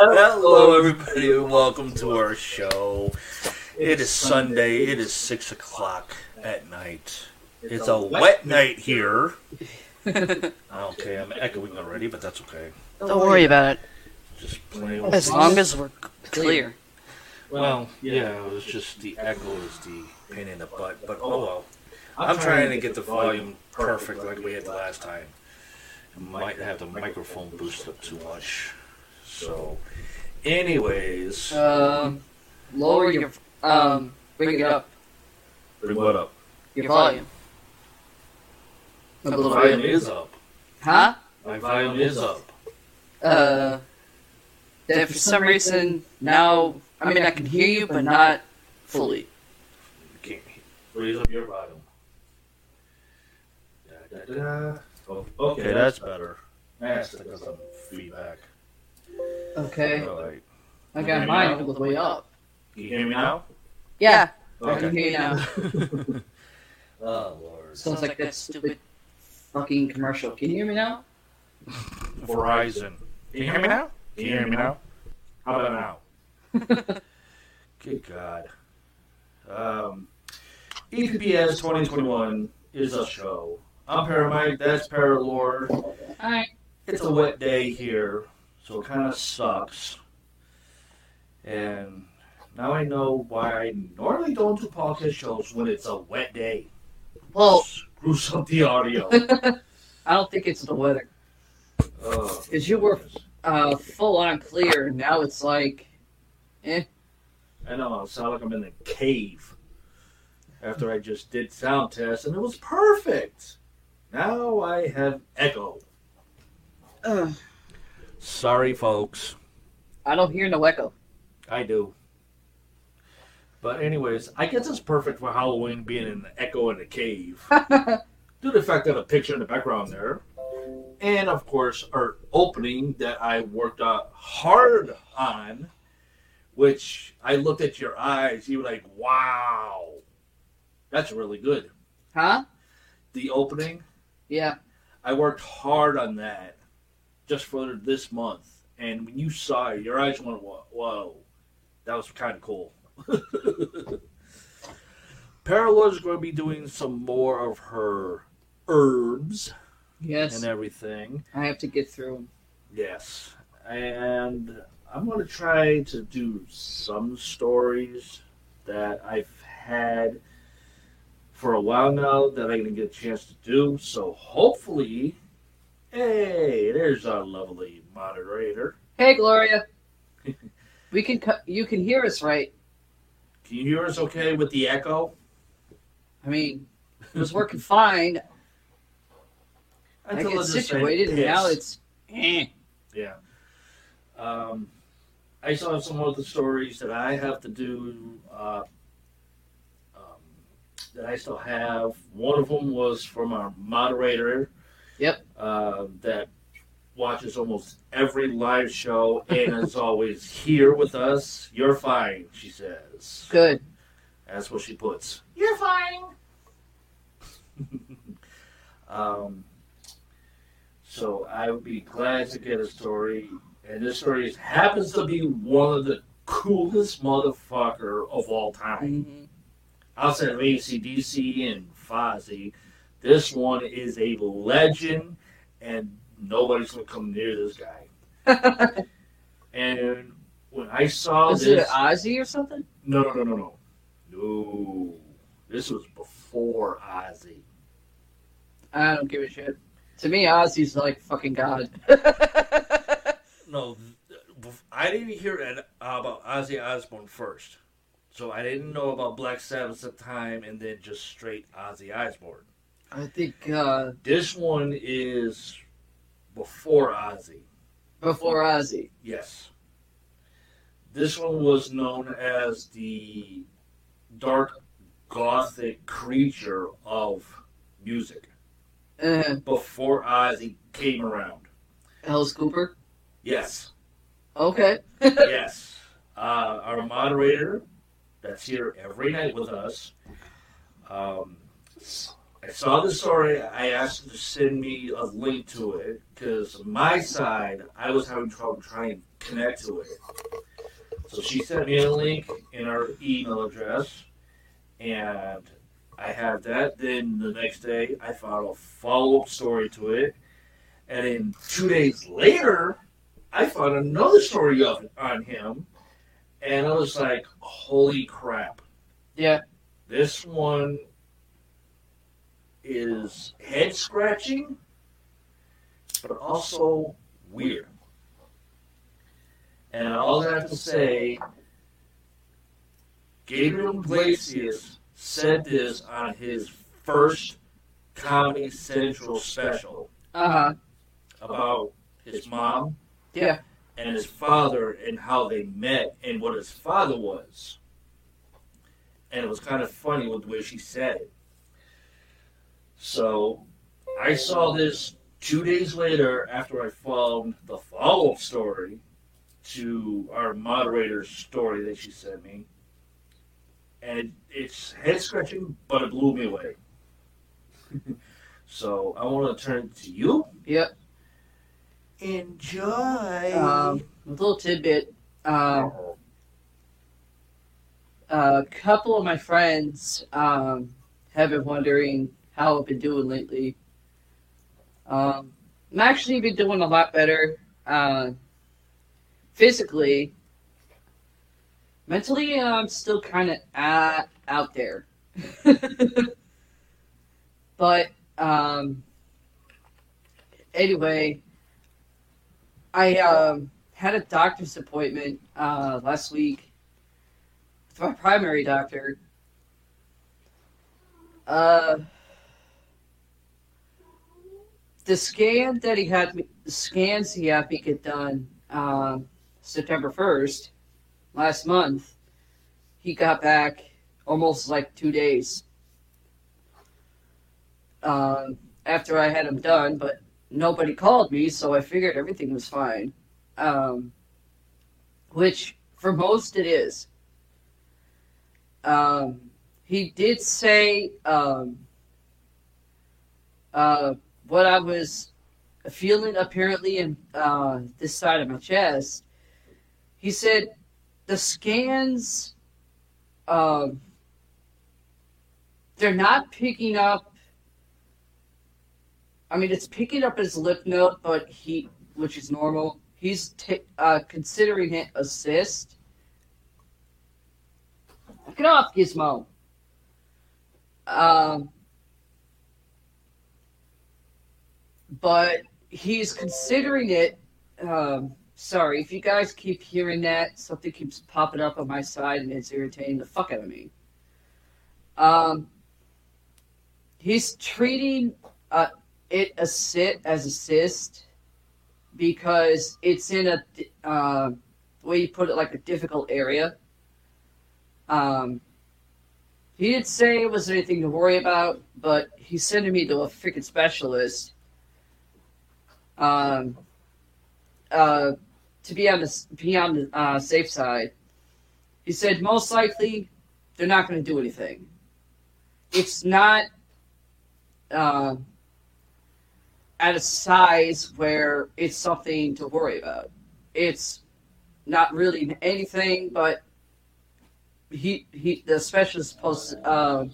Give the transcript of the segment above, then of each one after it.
Hello, everybody, and welcome to our show. It is Sunday. It is six o'clock at night. It's a wet night here. Okay, I'm echoing already, but that's okay. Don't worry about it. Just playing with As long as we're clear. Well, yeah, it was just the echo is the pain in the butt, but oh well. I'm trying to get the volume perfect like we had the last time. Might have the microphone boosted up too much. So, anyways, Um, lower your um, bring it up bring what up? your volume. A The little volume bit. is up. Huh? My volume is up. Uh, that for some reason now. I mean, I can hear you, but not fully. Can't raise up your volume. Da, da, da. Oh, okay, that's better. That's because I'm feedback. Okay. Alright. I got mine all the way up. Can you hear me now? Yeah, I can hear you now. oh Lord. Sounds like that stupid fucking commercial. Can you hear me now? Verizon. Can you hear me now? Can you hear me now? How about now? Good God. Um, EPS 2021 is a show. I'm Paramite, that's Paralord. Alright. It's a wet day here, so it kind of sucks. And now I know why I normally don't do podcast shows when it's a wet day. Well, Screws up the audio. I don't think it's the weather. Oh, Because you were uh, full on clear, and now it's like, eh. I know, I sound like I'm in a cave. After I just did sound tests, and it was perfect. Now I have echo. Ugh. Sorry, folks. I don't hear no echo. I do. But anyways, I guess it's perfect for Halloween being an echo in a cave. Due to the fact that a picture in the background there. And of course our opening that I worked uh, hard on, which I looked at your eyes, you were like, Wow. That's really good. Huh? The opening, Yeah. I worked hard on that just for this month. And when you saw it, your eyes went, whoa, whoa. that was kind of cool. Parallel is going to be doing some more of her herbs Yes. and everything. I have to get through 'em. Yes. And I'm going to try to do some stories that I've had for a while now that I didn't get a chance to do. So hopefully, hey, there's our lovely moderator. Hey, Gloria. we can. cu- You can hear us, right? Can you hear us okay with the echo? I mean, it was working fine. I get it just said situated, and now it's. Eh. Yeah. Um, I saw some of the stories that I have to do uh, um, that I still have. One of them was from our moderator. Yep. Uh, that watches almost every live show and is always here with us. You're fine, she says. Good. That's what she puts. You're fine. um, so I would be glad to get a story, and this story happens to be one of the coolest motherfucker of all time. Mhm. Outside of ACDC and Fozzy, this one is a legend, and nobody's gonna come near this guy. And when I saw Is it Ozzy or something? no, no, no, no, no. No. This was before Ozzy. I don't give a shit. To me, Ozzy's like fucking god. No, I didn't hear about Ozzy Osbourne first. So I didn't know about Black Sabbath at the time and then just straight Ozzy Osbourne. I think uh, This one is before Ozzy. before Ozzy. Yes. This one was known as the dark gothic creature of music Uh, before Ozzy came around. Alice Cooper. Yes, Okay. yes. Uh, our moderator, that's here every night with us. Um, I saw the story. I asked her to send me a link to it because my side, I was having trouble trying to connect to it. So she sent me a link in our email address, and I have that. Then the next day, I found a follow up story to it, and then two days later, I found another story of on him, and I was like, "Holy crap!" Yeah. This one is head scratching, but also weird. And all I have to say, Gabriel Iglesias said this on his first Comedy Central special Uh huh. about his mom Yeah. and his father and how they met and what his father was. And it was kind of funny with the way she said it. So I saw this two days later after I found the follow up story to our moderator's story that she sent me. And it's head scratching, but it blew me away. so I want to turn it to you. Yep. Enjoy. Um, a little tidbit. Um, a couple of my friends um, have been wondering how I've been doing lately. Um, I'm actually been doing a lot better uh, physically. Mentally, I'm still kind of uh, out there. but um, anyway, I um, had a doctor's appointment uh, last week with my primary doctor. Uh, the scan that he had me, the scans he had me get done um, September first, last month. He got back almost like two days um, after I had him done, but nobody called me, so I figured everything was fine. Um, which, for most, it is. Um, he did say um, uh, what I was feeling apparently in uh, this side of my chest. He said the scans, um, they're not picking up I mean, it's picking up his lip note, but he, which is normal. He's t- uh, considering it a cyst. Get off, Gizmo. Um, but he's considering it. Um, sorry, if you guys keep hearing that, something keeps popping up on my side and it's irritating the fuck out of me. Um, he's treating uh, it a sit as a cyst because it's in a uh, way you put it like a difficult area. Um, he didn't say it was anything to worry about, but he's sending me to a freaking specialist. Um, uh, to be on the be on the uh, safe side, he said most likely they're not going to do anything. It's not. Uh, at a size where it's something to worry about. It's not really anything, but he he the specialist supposed to uh,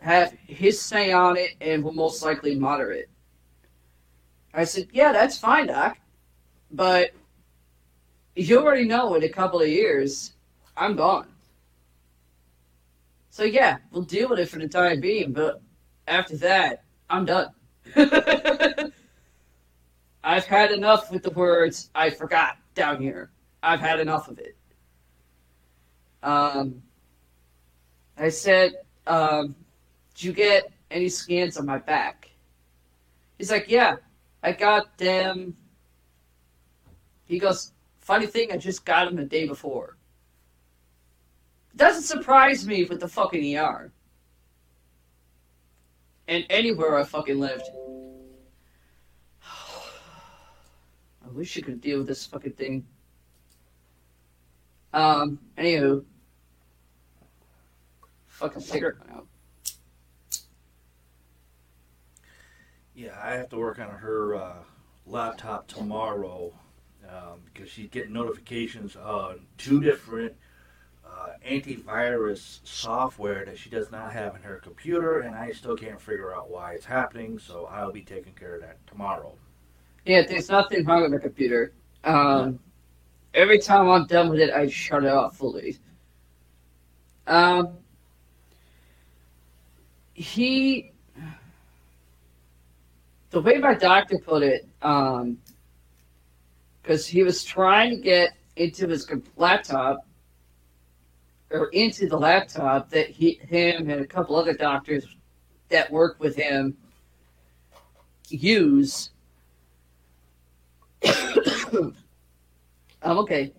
have his say on it and will most likely it. I said, yeah, that's fine, doc, but you already know in a couple of years I'm gone. So yeah, we'll deal with it for the time being, but after that, I'm done. I've had enough with the words I forgot down here. I've had enough of it. Um, I said, um, did you get any scans on my back? He's like, yeah, I got them. He goes, funny thing, I just got them the day before. Doesn't surprise me with the fucking ER and anywhere I fucking lived. I wish you could deal with this fucking thing. Um, anywho. Fucking cigarette went out. Yeah, I have to work on her uh, laptop tomorrow um, because she's getting notifications on two different uh, antivirus software that she does not have in her computer, and I still can't figure out why it's happening. So I'll be taking care of that tomorrow. Yeah, there's nothing wrong with the computer. Um, every time I'm done with it, I shut it off fully. Um, he, the way my doctor put it, um, because he was trying to get into his laptop or into the laptop that he, him, and a couple other doctors that work with him use. I'm okay.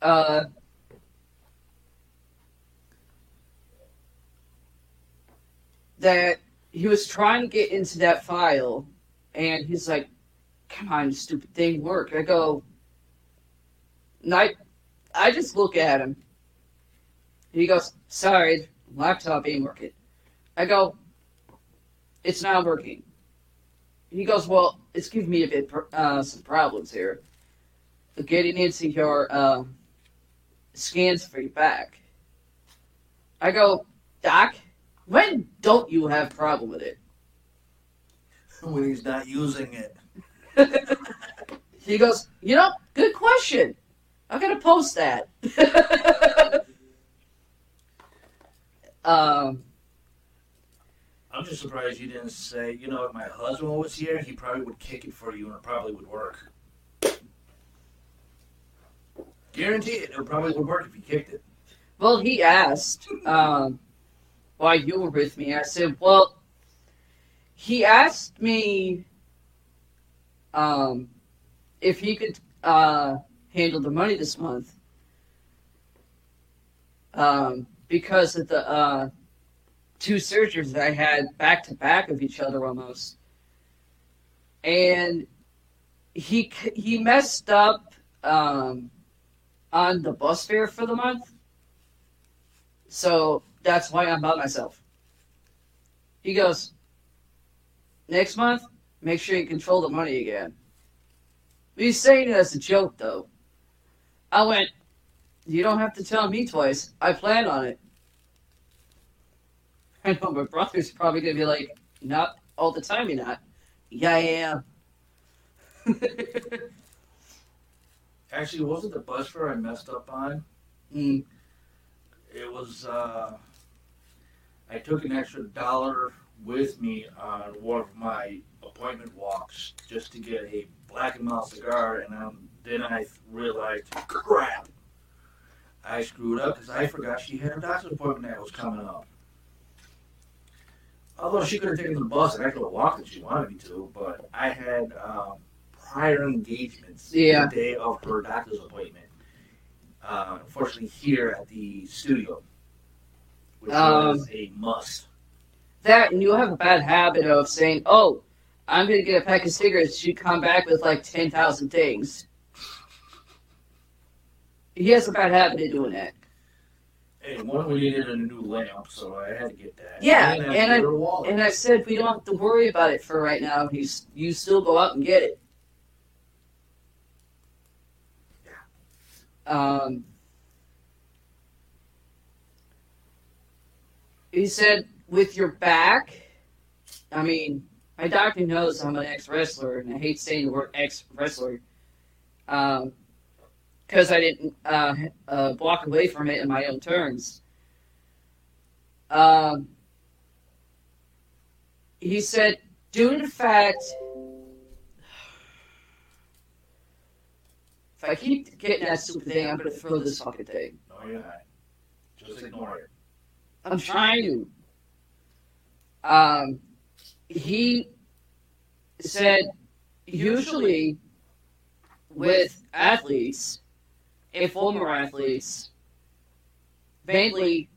Uh, that he was trying to get into that file, and he's like, "Come on, stupid thing, work." I go, and I, I just look at him. He goes, "Sorry, laptop ain't working." I go, "It's not working." He goes, "Well, it's giving me a bit uh, some problems here." getting into your uh, scans for your back. I go, Doc, when don't you have problem with it? When he's not using it. he goes, you know, good question. I'm gonna post that. um, I'm just surprised you didn't say, you know, if my husband was here, he probably would kick it for you and it probably would work. Guarantee it. It probably would work if you kicked it. Well, he asked um, why you were with me. I said, well, he asked me um, if he could uh, handle the money this month um, because of the uh, two surgeries that I had back to back of each other almost. And he he messed up um, on the bus fare for the month. So that's why I'm by myself. He goes, next month, make sure you control the money again. He's saying it as a joke, though. I went, you don't have to tell me twice. I plan on it. I know my brother's probably going to be like, not all the time, you're not. Yeah, yeah. am. Actually, wasn't the bus fare I messed up on? Mm. It was, uh, I took an extra dollar with me on one of my appointment walks just to get a black and mild cigar, and um, then I realized, crap, I screwed up because I forgot she had a doctor's appointment that was coming up. Although she could have taken the bus and I could have walked if she wanted me to, but I had um, prior engagements Yeah. the day of her doctor's appointment. Uh, unfortunately, here at the studio, which Um, was a must. That, and you have a bad habit of saying, oh, I'm going to get a pack of cigarettes. You come back with like 10,000 things. He has a bad habit of doing that. And one, we needed a new lamp, so I had to get that. Yeah, and, and I- And I said, we don't have to worry about it for right now. He's, you still go out and get it. Um, he said, with your back, I mean, my doctor knows I'm an ex wrestler, and I hate saying the word ex wrestler because I didn't uh, uh, walk away from it in my own terms. Um, he said, due to the fact, if I keep getting that stupid thing, I'm going to throw this fucking thing. no, you're not. Just ignore it. I'm trying to. Um, he said usually with athletes and former athletes, mainly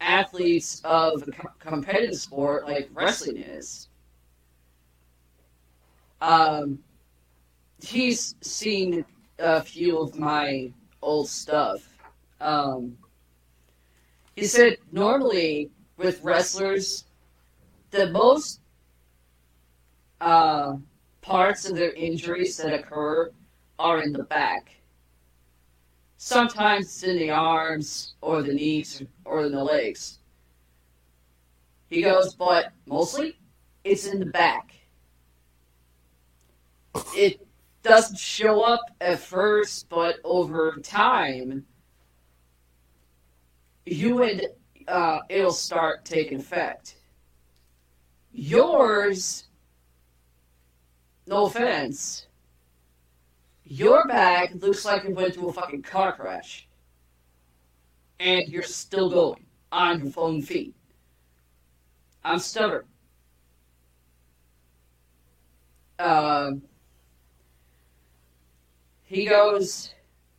athletes of a co- competitive sport like wrestling is, um, he's seen a few of my old stuff. Um, he said normally with wrestlers, the most uh, parts of their injuries that occur are in the back. Sometimes it's in the arms or the knees or in the legs. He goes, but mostly it's in the back. It doesn't show up at first, but over time, you would uh, it'll start taking effect. Yours, no offense, your back looks like it went through a fucking car crash. And you're still going on your own feet. I'm stubborn. Um, he goes,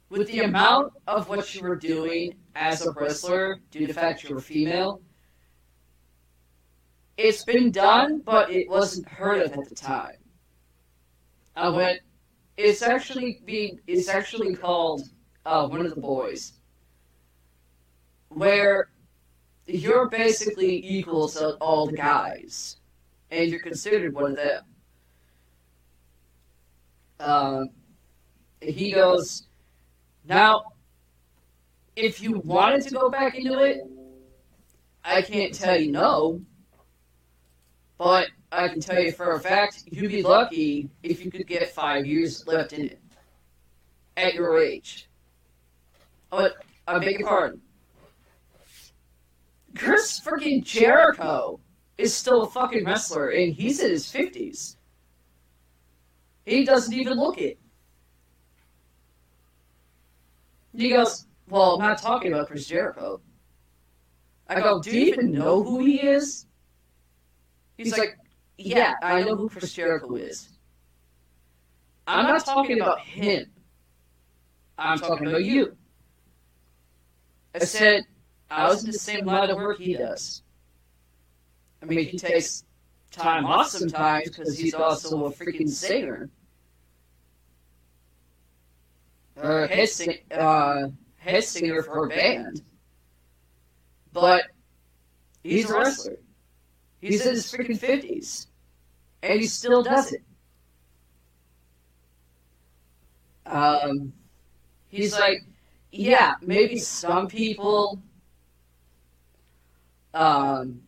with the amount of what you were doing as a wrestler, due to the fact you were female, it's been done, but it wasn't heard of at the time. I went, it's actually being, it's actually called uh, one of the boys, where you're basically equal to all the guys, and you're considered one of them. Um, he goes, now, if you wanted to go back into it, I can't tell you no, but I can tell you for a fact you'd be lucky if you could get five years left in it at your age. Oh, I beg your pardon. Chris freaking Jericho is still a fucking wrestler, and he's in his 50s. He doesn't even look it. He goes, Well, I'm not talking about Chris Jericho. I go, Do you even know who he is? He's like, Yeah, I know who Chris Jericho is. I'm not talking about him. I'm talking about you. I said, I was in the same line of work he does. I mean, he takes time off sometimes because he's also a freaking singer. Or head, sing, uh, head singer for a band. But he's a wrestler. He's in his freaking 50s. And he still does it. Um, he's like, yeah, maybe some people um,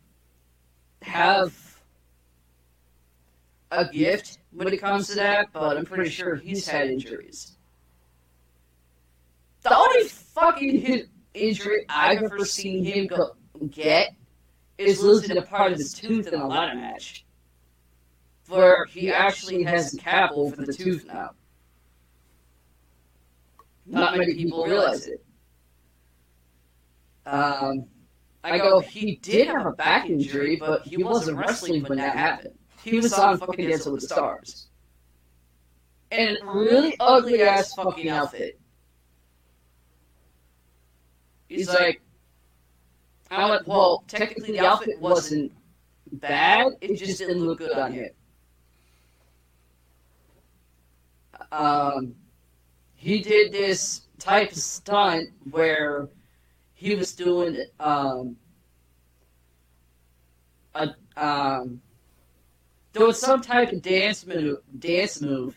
have a gift when it comes to that, but I'm pretty sure he's had injuries. The only fucking injury I've ever seen him go get is losing a part of his tooth in a ladder match, where he actually has a cap over the tooth now. Not many people realize it. Um, I go, he did have a back injury, but he wasn't wrestling when that happened. He was on fucking Dancing with the Stars. And really ugly ass fucking outfit. He's like, I went, well, technically the outfit wasn't bad, it just didn't look good on him. Um, he did this type of stunt where he was doing um, a um, doing some type of dance move, dance move,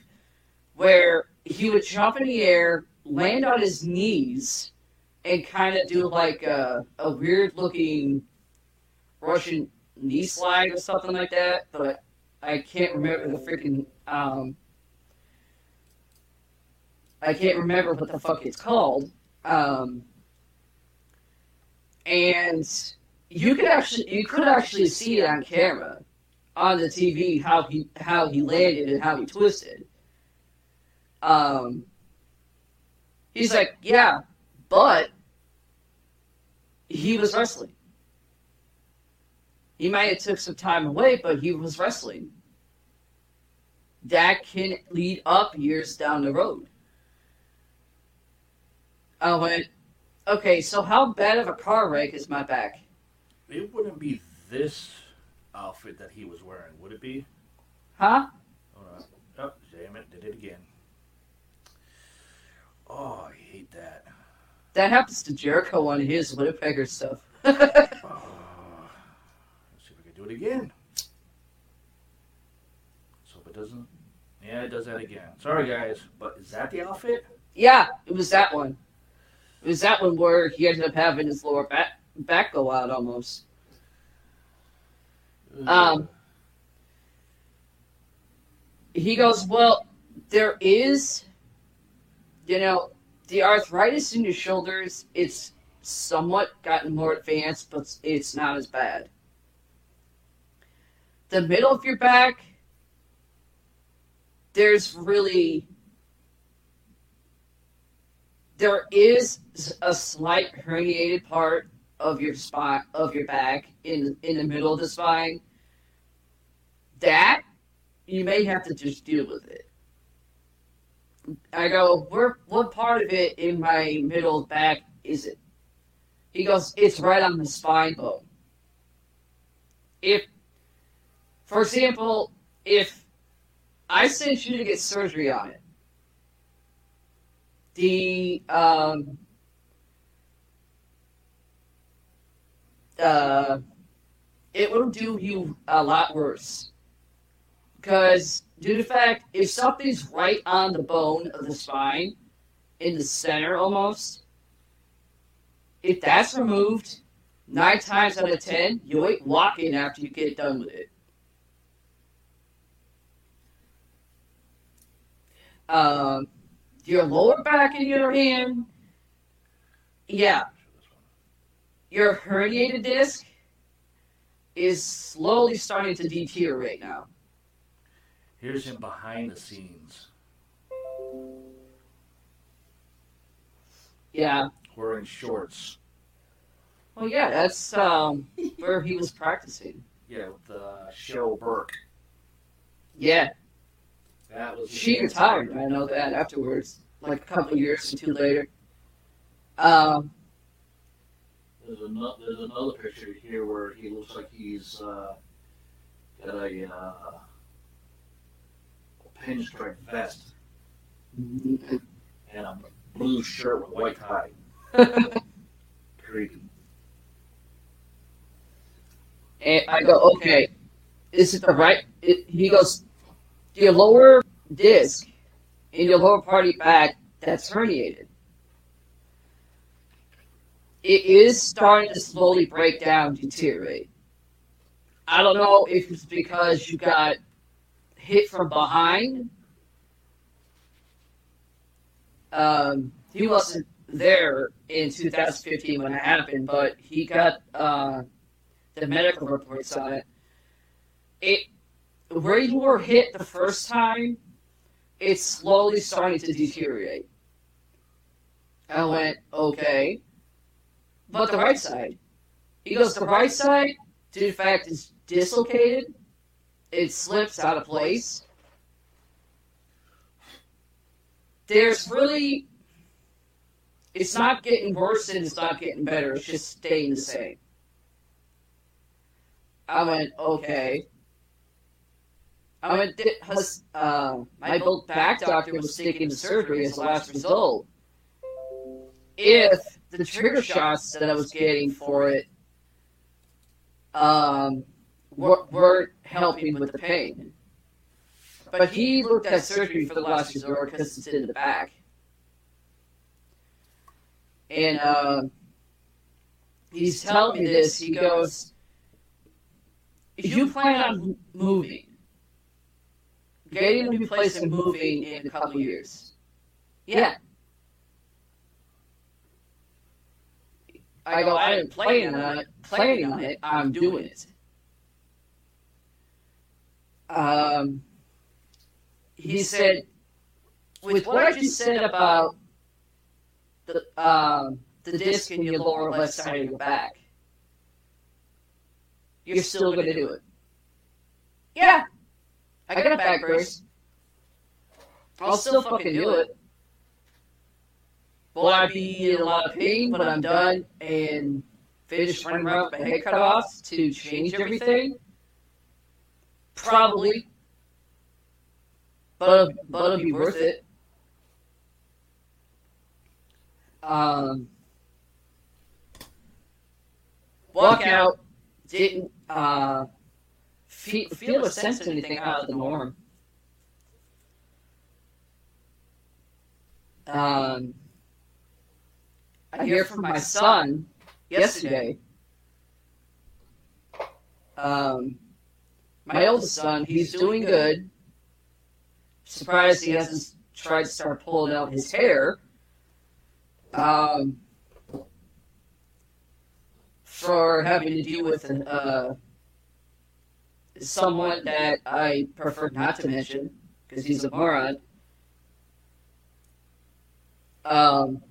where he would jump in the air, land on his knees, and kind of do like a, a weird looking Russian knee slide or something like that. But I can't remember the freaking um, I can't remember what the fuck it's called. Um, and you could actually you could actually see it on camera on the TV how he how he landed and how he twisted. Um, he's like, yeah, but he was wrestling. He might have took some time away, but he was wrestling. That can lead up years down the road. I went, okay, so how bad of a car wreck is my back? It wouldn't be this outfit that he was wearing, would it be? Huh? Oh, damn it, did it again. Oh, I hate that. That happens to Jericho on his Winnipegger stuff. oh, let's see if we can do it again. So it doesn't. Yeah, it does that again. Sorry, guys, but is that the outfit? Yeah, it was that one. It was that one where he ended up having his lower back back go out almost. Um, he goes, Well, there is, you know, the arthritis in your shoulders, it's somewhat gotten more advanced, but it's not as bad. The middle of your back, there's really. There is a slight herniated part of your spine of your back in in the middle of the spine. That you may have to just deal with it. I go, where what part of it in my middle back is it? He goes, it's right on the spine bone. If for example, if I sent you to get surgery on it, the um, uh, it will do you a lot worse. Because, due to fact, if something's right on the bone of the spine, in the center almost, if that's removed, nine times out of ten, you ain't walking after you get done with it. Um, your lower back, in your hand, yeah, your herniated disc is slowly starting to deteriorate now. Here's him behind the scenes. Yeah. Wearing shorts. Well, yeah, that's um, where he was practicing. Yeah, with uh, Cheryl Burke. Yeah. That was She retired. I know that afterwards, like a couple years or two later. Um, There's another, there's another picture here where he looks like he's uh, got a, uh, a pinstripe vest mm-hmm. and a blue shirt with white tie. Creepy. and I go, okay, is it the right? It, he goes, your lower disc in your lower part of your back that's herniated. It is starting to slowly break down, deteriorate. I don't know if it's because you got hit from behind. Um, he wasn't there in 2015 when it happened, but he got uh, the medical reports on it. It where you were hit the first time, it's slowly starting to deteriorate. I went, okay. But the right side. He goes, the right side, due fact it's dislocated, it slips out of place. There's really, it's not getting worse and it's not getting better. It's just staying the same. I went, okay. I went, uh, my back doctor was taking the surgery as a last result. If the trigger shots that I was getting for it um, were, weren't helping with the pain. But he looked at surgery for the last resort because it's in the back. And uh, he's telling me this. He goes, if you plan on moving, getting a new place and moving in a couple years, yeah. I go, I am planning on it, planning on it, I'm doing it. Um, he said, with what I just said about the um, the disc in your lower left side of your back, you're still going to do it. Yeah, I got a back brace. I'll still fucking do it. Will I be in a lot of pain when I'm done and finish running around with my head cut off to change everything? Probably. But, but it'll be worth it. Um, walk out, didn't uh, feel, feel sense sense anything out of the norm. Um, I hear from my son yesterday. Um, my oldest son, he's doing good. Surprised he hasn't tried to start pulling out his hair. Um, for having to deal with uh, someone that I prefer not to mention because he's a moron. Um,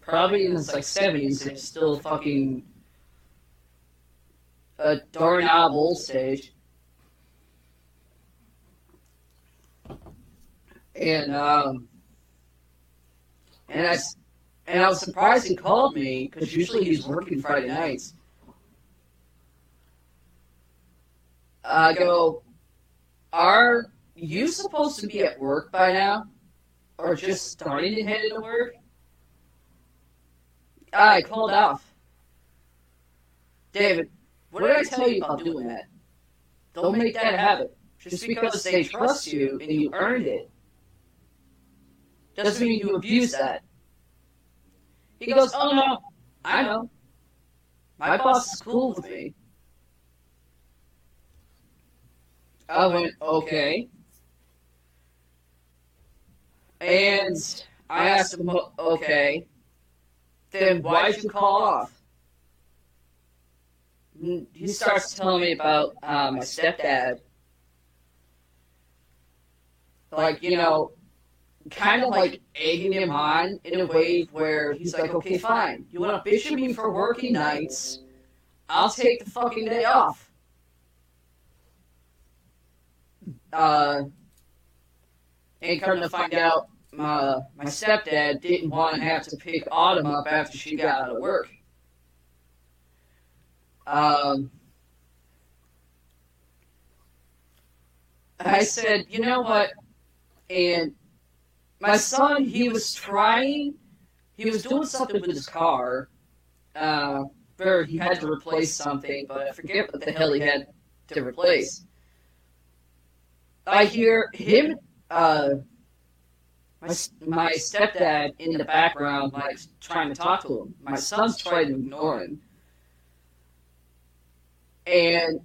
probably in his like seventies and still fucking a doorknob old stage. And um, and I and I was surprised he called me because usually he's working Friday nights. I go, are you supposed to be at work by now, or just starting to head into work? I called off. David, what did I tell you about doing that? Don't make that a habit. Just because they trust you and you earned it doesn't mean you abuse that. He goes, Oh no, I know. My boss is cool with me. I went, Okay. And I asked him, Okay, then why'd you call off? He starts telling me about uh, my stepdad. Like, you know, kind of like egging him on in a way where he's like, okay, fine. You want to bitch at me for working nights? I'll take the fucking day off. Uh, and come to find out, my, my stepdad didn't want to have to pick Autumn up after she got out of work. Um, I said, you know what? And my son, he was trying, he was doing something with his car, uh, where he had to replace something, but I forget what the hell he had to replace. I hear him, uh, my, my stepdad in the background, like, trying to talk to him. My son's trying to ignore him. And,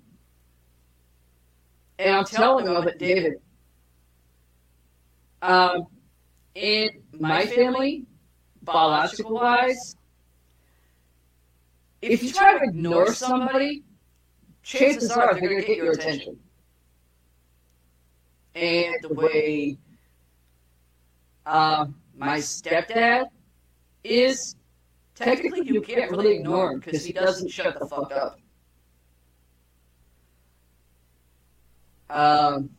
and I'm telling him David. Um, in my family, biological wise, if you try to ignore somebody, chances are they're going to get your attention. And the way uh, my stepdad is, technically you can't really ignore him because he doesn't shut the fuck up. Um,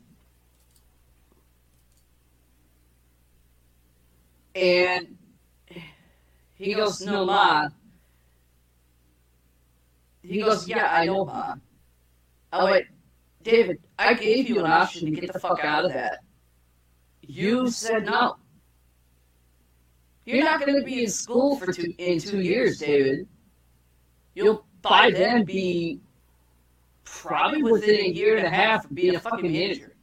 and he goes, "No, ma." He goes, "Yeah, I know, ma." I went, David, I gave you an option to get the fuck out of that. You said no. You're not going to be in school for two in two years, David. You'll by then be probably within a year and a half of being a fucking manager,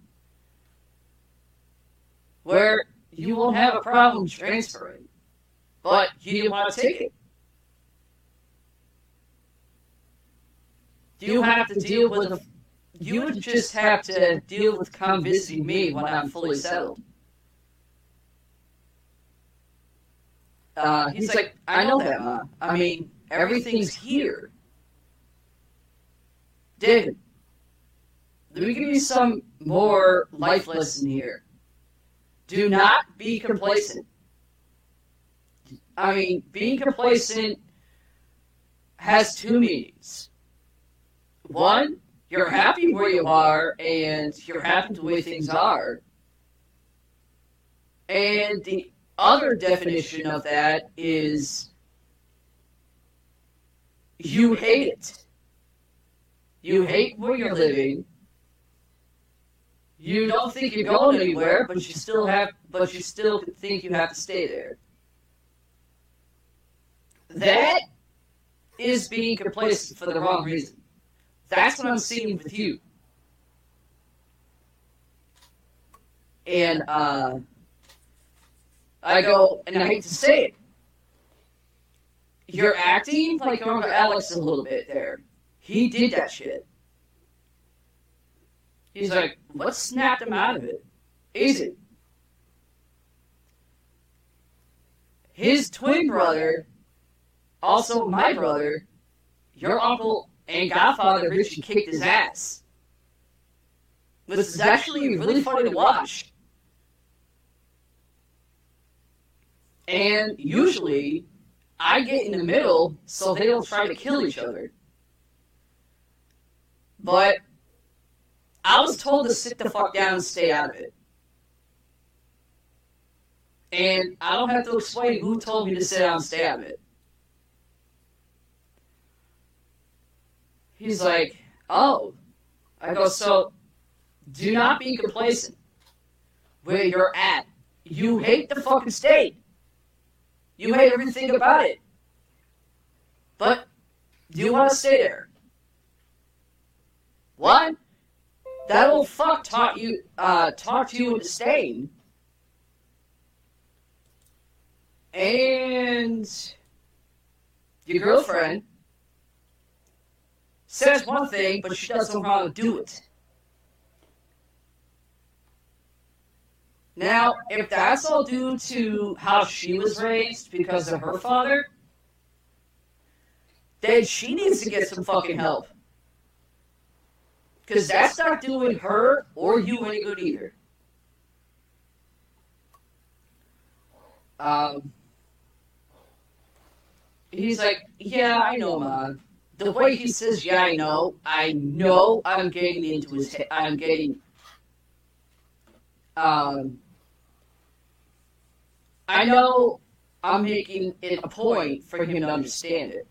where you won't have a problem transferring, but you didn't want to take it. You have to deal with a, you would just have to deal with come visiting me when I'm fully settled. Uh, he's like, I know that, Ma. I mean, everything's here. David, let me give you some more life lesson here. Do not be complacent. I mean, being complacent has two meanings. One, you're happy where you are and you're happy the way things are. And the other definition of that is you hate it. You hate where you're living. You don't think you're going anywhere, but you still have but you still think you have to stay there. That is being complacent for the wrong reason. That's what I'm seeing with you. And uh I go, and I hate to say it, you're acting like your Uncle Alex a little bit there. He did that shit. He's like, what snapped him out of it? Is it? His twin brother, also my brother, your uncle and godfather Richie kicked his ass. This is actually really funny to watch. And usually, I get in the middle so they don't try to kill each other. But I was told to sit the fuck down and stay out of it. And I don't have to explain who told me to sit down and stay out of it. He's like, oh. I go, so do not be complacent where you're at. You hate the fucking state. You hate everything about it. But do you want to stay there? What? That old fuck taught you, uh, talked you into staying. And your girlfriend says one thing, but she doesn't want to do it. Now, if that's all due to how she was raised because of her father, then she needs to get some fucking help. Because that's not doing her or you any good either. Um, he's like, yeah, I know, man. The way he says, yeah, I know, I know I'm getting into his head. I'm getting, um, I know I'm making it a point for him to understand it.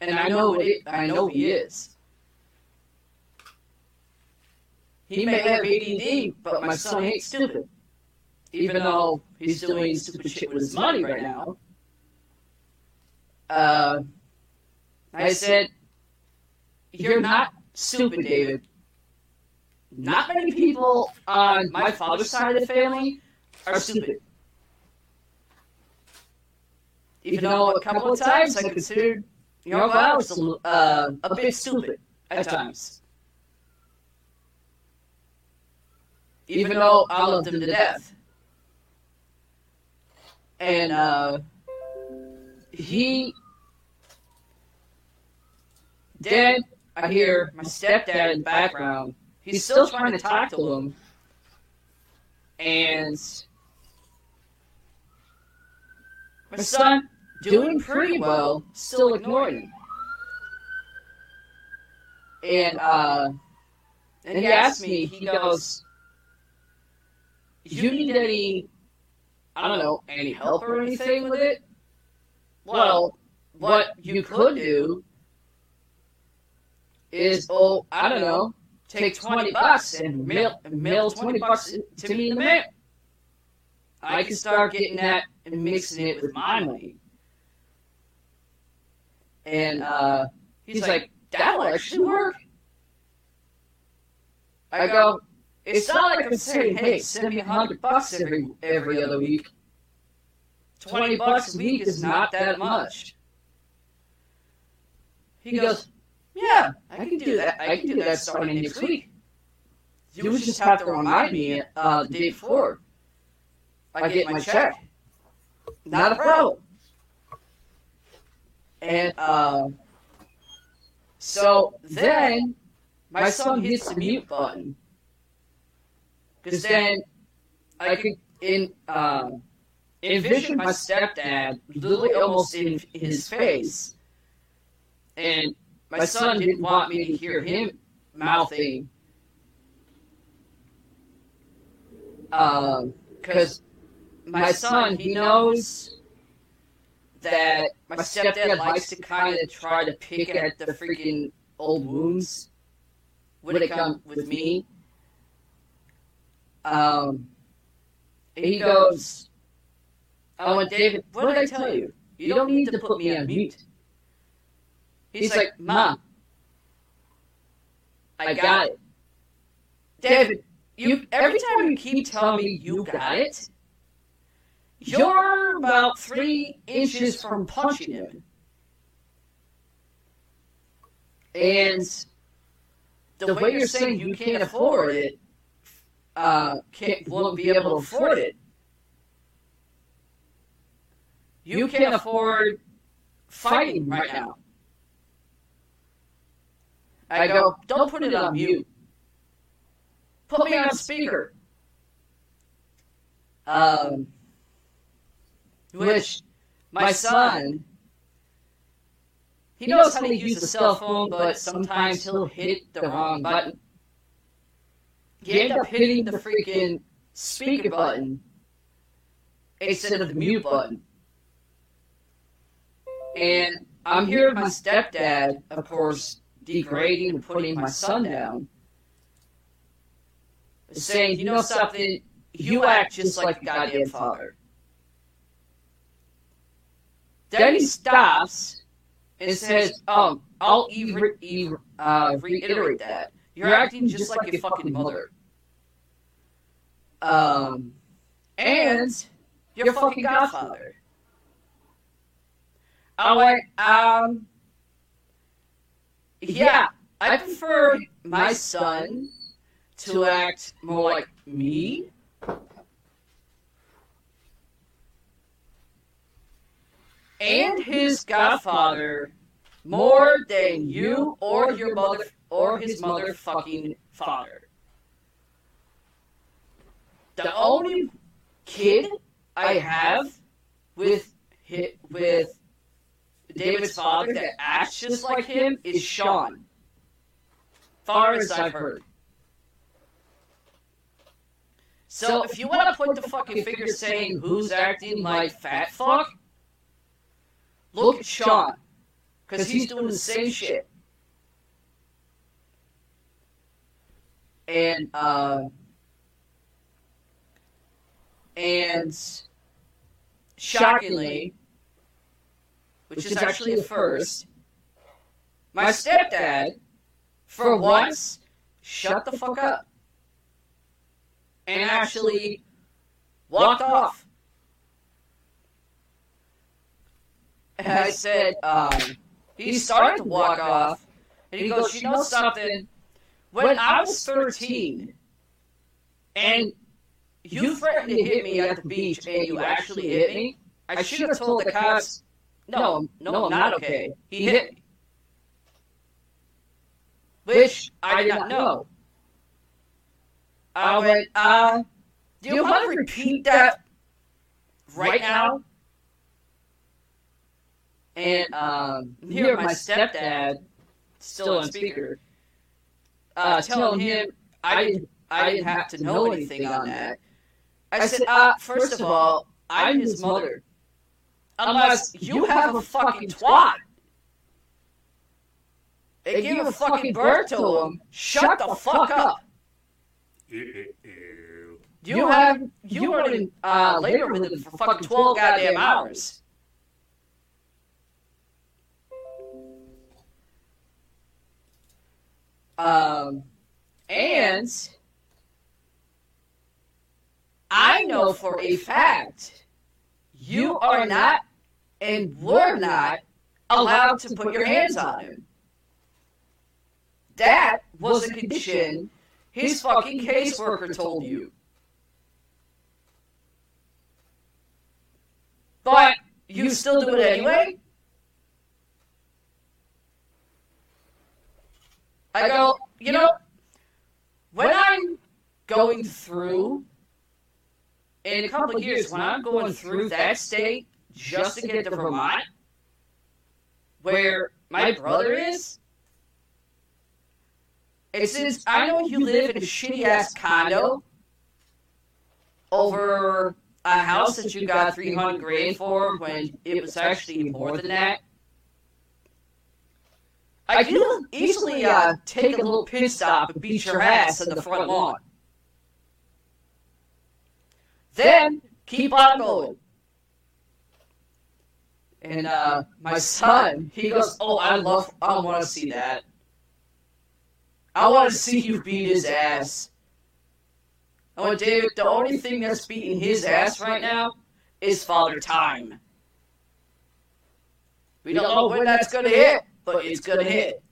And I know it, I know he is. He may have ADD, but my son ain't stupid. Even though he's doing stupid shit with his money right now. Uh, I said, You're not stupid, David. Not many people on my father's side of the family are stupid. Even though a couple of times I considered your uncle Alex a, uh, a bit stupid at times. Even though I loved him to death. And uh, he Dad, I hear my stepdad in the background. He's still trying to talk to him. And my son, doing pretty well, still ignoring him. And uh and he asked me, he goes, You need any I don't know, any help or anything with it? Well, what you could do is, oh, I don't know, take 20 bucks and mail, mail 20 bucks to me in the mail. I can start getting that and mixing it with my money. And uh, he's like, that'll actually work. I go, it's not like I'm saying, hey, send me a hundred bucks every every other week. Twenty bucks a week is not that much. He goes, yeah, I can do that. I can do that starting next week. You would just have to remind me uh, the day before I get my check. Not a problem. And uh, so then my son hits the mute button because then I could in um, envision my stepdad literally almost in his face, and my son didn't want me to hear him mouthing, because um, my son he knows that my stepdad likes to kind of try to pick at the freaking old wounds when it comes with me. Um, he goes, I went, David, what did I tell you? You don't need to put me on mute. He's like, Mom, I got it. David, you every time you keep telling me you got it, you're about three inches from punching him. And the way you're saying you can't afford it, uh, can't won't be able to afford it. You can't afford fighting right now. I go, don't put it on mute. Put me on speaker. Um, which my son, he knows how to use the cell phone, but sometimes he'll hit the wrong button. You end up hitting the freaking speaker button instead of the mute button. And I'm hearing my stepdad, of course, degrading and putting my son down, saying, you know something, you act just like a goddamn father. Then he stops and says, um, I'll e- e- uh, reiterate that. You're acting just like your fucking mother. Um, and your fucking godfather. I went, um, yeah, I prefer my son to act more like me. And his godfather more than you or your mother or his motherfucking father. The only kid I have with hit with David's father that acts just like him is Sean. Far as I've heard. So if you want to put the fucking figure saying who's acting like fat fuck, look at Sean. Because he's doing the same shit. And, uh, and shockingly, which is actually the first, my stepdad, for once, shut the fuck up and actually walked off. And I said, um, he started to walk off, and he goes, You know something? When I was 13, and you threatened to hit me at the beach, and you actually hit me, I should have told the cops, No, no, I'm not okay. He hit me. Which I did not know. I went, uh, do you want to repeat that right now? And um, here my stepdad, still on speaker, uh, telling him I didn't, I didn't have to know anything on that. I said, uh, first of all, I'm his mother. Unless you have a fucking twat. And give a fucking birth to him, shut the fuck up. You have you were in uh, labor with him for fucking twelve goddamn hours. Um, and I know for a fact you are not and were not allowed to put your hands on him. That was a condition his fucking caseworker told you. But you still do it anyway? I go, you know, when I'm going through, in a couple of years, when I'm going through that state just to get to Vermont, where my brother is, and since I know you live in a shitty ass condo over a house that you got 300 grand for when it was actually more than that, I can easily uh, take a little pit stop and beat your ass in the front lawn. Then keep on going. And uh, my son, he goes, "Oh, I love, I want to see that. I want to see you beat his ass." I went, David, the only thing that's beating his ass right now is Father Time. We don't know when that's gonna hit, but it's gonna hit.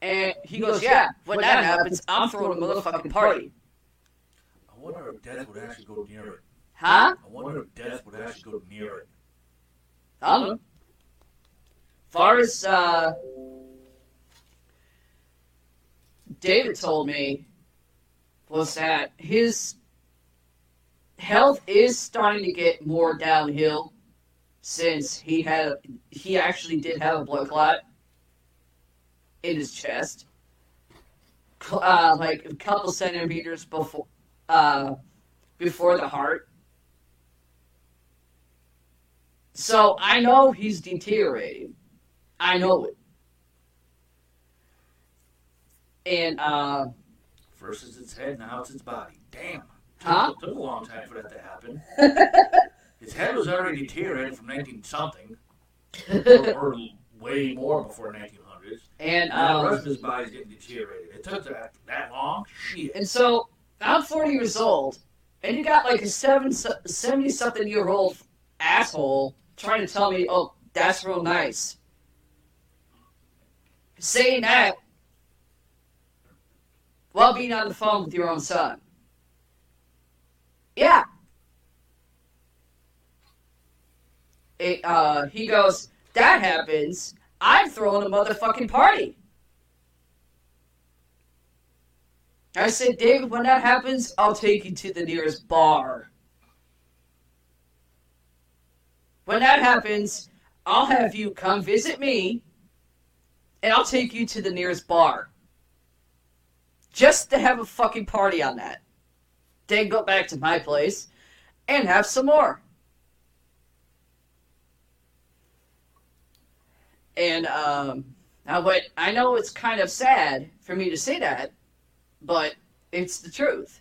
And he goes, yeah, when that happens, I'm throwing a motherfucking party. I wonder if death would actually go near it. Huh? I wonder if death would actually go near it. I don't know. Far as uh, David told me was that his health is starting to get more downhill since he had he actually did have a blood clot in his chest, uh, like a couple centimeters before uh, before the heart. So I know he's deteriorating. I know it. And uh, First it's its head, now it's its body. Damn. Huh? Took a long time for that to happen. His head was already deteriorating from 19 something, or, or way more before 1900s. and Now the rest um, of his body's getting deteriorated. It took that that long? Shit. and so I'm 40 years old, and you got like a seven, 70 something year old asshole trying to tell me, "Oh, that's real nice." Saying that while being on the phone with your own son. Yeah. It, uh, he goes, that happens. I'm throwing a motherfucking party. I said, David, when that happens, I'll take you to the nearest bar. When that happens, I'll have you come visit me, and I'll take you to the nearest bar. Just to have a fucking party on that. Then go back to my place and have some more. And um, now, what I know it's kind of sad for me to say that, but it's the truth.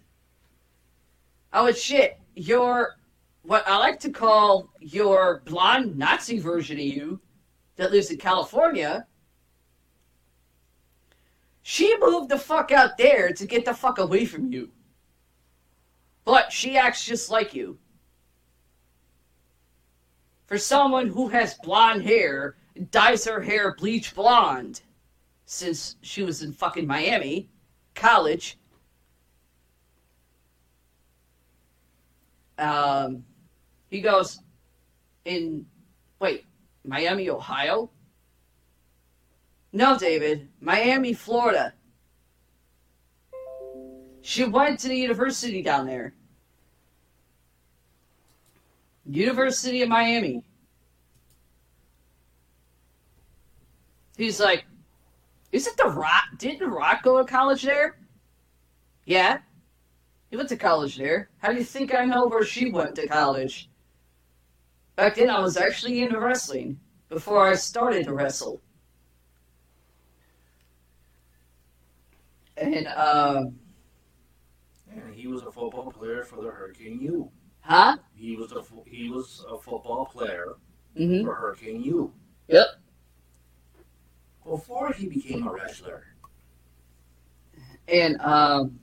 Oh, it's shit. Your what I like to call your blonde Nazi version of you that lives in California. She moved the fuck out there to get the fuck away from you. But she acts just like you. For someone who has blonde hair, dyes her hair bleach blonde since she was in fucking Miami, college. Um, he goes in, wait, Miami, Ohio? No, David, Miami, Florida. She went to the university down there. University of Miami. He's like, isn't the Rock, didn't Rock go to college there? Yeah. He went to college there. How do you think I know where she went to college? Back then, I was actually into wrestling before I started to wrestle. And, um, And he was a football player for the Hurricane U. huh? He was a fo- he was a football player Mm-hmm. for Hurricane U Yep. Before he became a wrestler. And, um,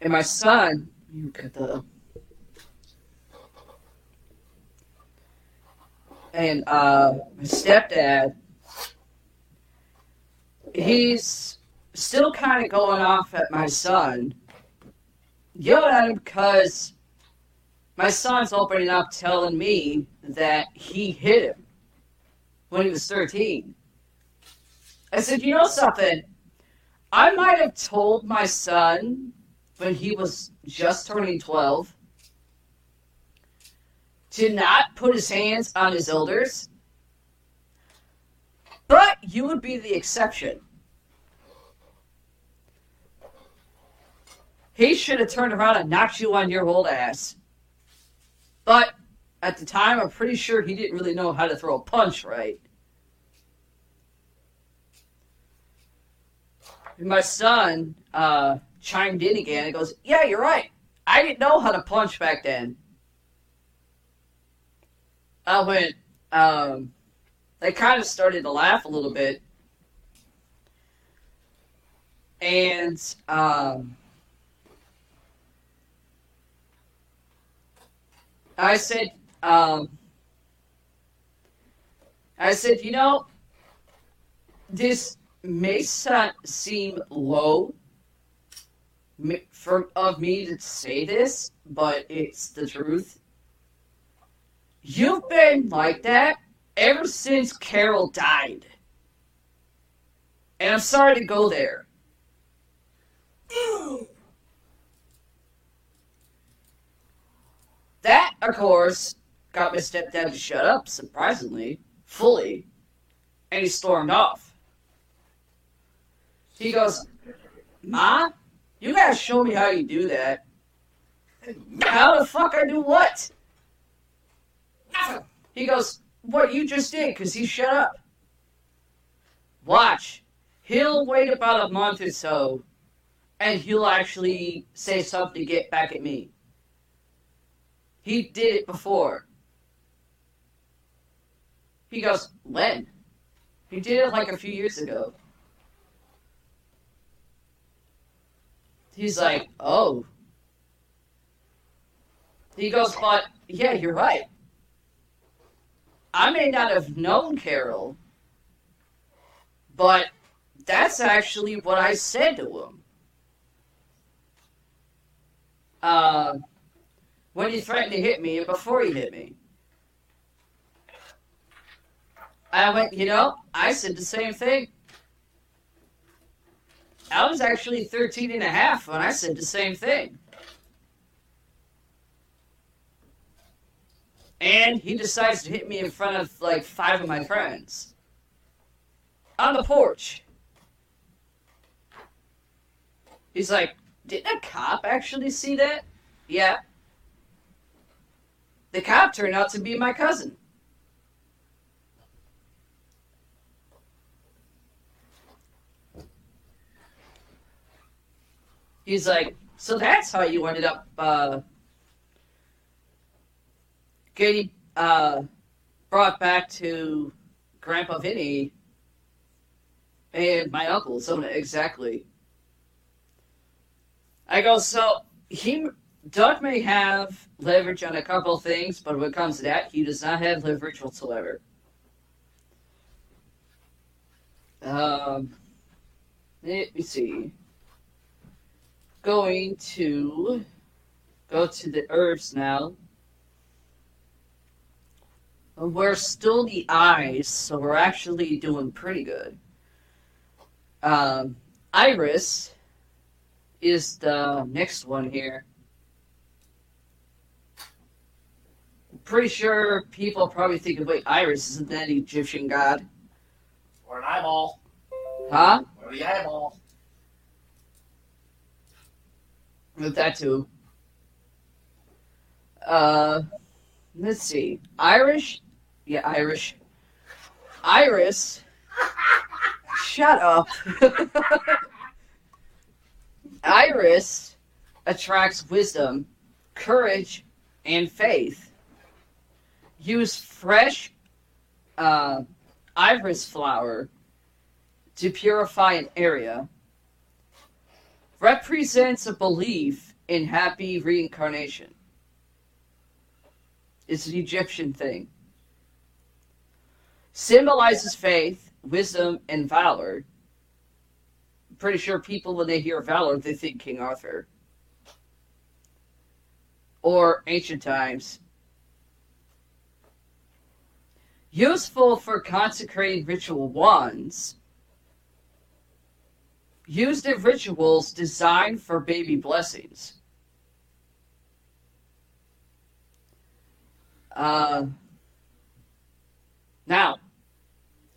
and my son, you get the, and, uh, my stepdad, he's still kind of going off at my son, yelling at him because my son's opening up telling me that he hit him when he was 13. I said, you know something? I might have told my son when he was just turning 12 to not put his hands on his elders, but you would be the exception. He should have turned around and knocked you on your old ass. But at the time, I'm pretty sure he didn't really know how to throw a punch right. And my son uh, chimed in again and goes, Yeah, you're right. I didn't know how to punch back then. I went, um, they kind of started to laugh a little bit. And um, I said, um, I said, you know, this may seem low for of me to say this, but it's the truth. You've been like that ever since Carol died. And I'm sorry to go there. That, of course, got my stepdad to shut up, surprisingly, fully, and he stormed off. He goes, Ma, you gotta show me how you do that. How the fuck I do what? He goes, What you just did, because he shut up. Watch. He'll wait about a month or so, and he'll actually say something to get back at me. He did it before. He goes, When? He did it like a few years ago. He's like, Oh. He goes, But yeah, you're right. I may not have known Carol, but that's actually what I said to him. Uh, when he threatened to hit me and before he hit me. I went, you know, I said the same thing. I was actually 13 and a half when I said the same thing. And he decides to hit me in front of like five of my friends. On the porch. He's like, "Didn't a cop actually see that? Yeah. The cop turned out to be my cousin. He's like, so that's how you ended up uh, getting uh, brought back to Grandpa Vinny and my uncle. So exactly. I go, so he Doug may have leverage on a couple things, but when it comes to that, he does not have leverage whatsoever. Um, let me see. Going to go to the herbs now. We're still the eyes, so we're actually doing pretty good. Um, iris is the next one here. Pretty sure people probably think, of wait, Iris isn't that an Egyptian god? Or an eyeball. Huh? Or the eyeball. With that too. Uh, let's see. Irish? Yeah, Irish. Iris. Shut up. Iris attracts wisdom, courage, and faith. Use fresh uh, iris flower to purify an area. Represents a belief in happy reincarnation. It's an Egyptian thing. Symbolizes faith, wisdom, and valor pretty sure people, when they hear Valor, they think King Arthur. Or ancient times. Useful for consecrating ritual wands. Used in rituals designed for baby blessings. Uh, now,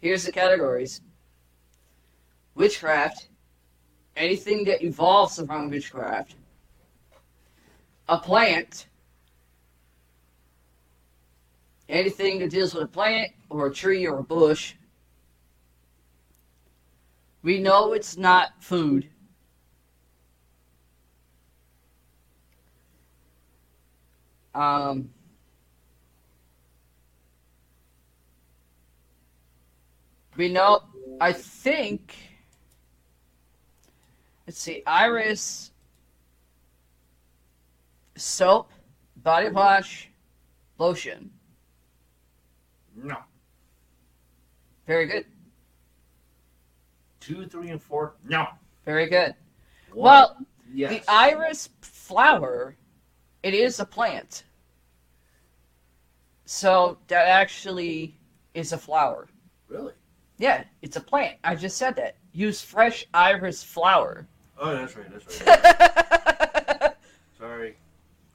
here's the categories witchcraft, anything that evolves around witchcraft, a plant, anything that deals with a plant or a tree or a bush. We know it's not food. Um, we know, I think, let's see, iris, soap, body wash, lotion. No. Very good. Two, three, and four. No. Very good. One. Well, yes. the iris flower, it is a plant. So that actually is a flower. really? Yeah, it's a plant. I just said that. Use fresh iris flower. Oh, that's right. That's right. Sorry.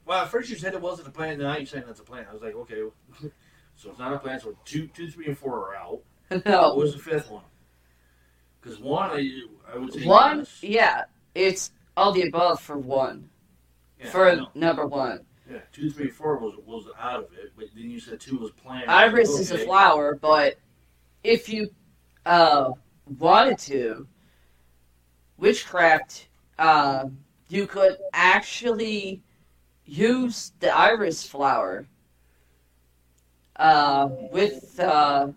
Well, at first you said it wasn't a plant, and now you're saying that's a plant. I was like, okay, so it's not a plant. So two, two, three, and four are out. No. What was the fifth one? Because one, I, I would say One, yes. yeah, it's all the above for one. Yeah, for no. number one. yeah, two, three, four was was out of it, but then you said two was plant. Iris is a flower, but if you uh, wanted to, witchcraft, uh, you could actually use the iris flower uh, with uh,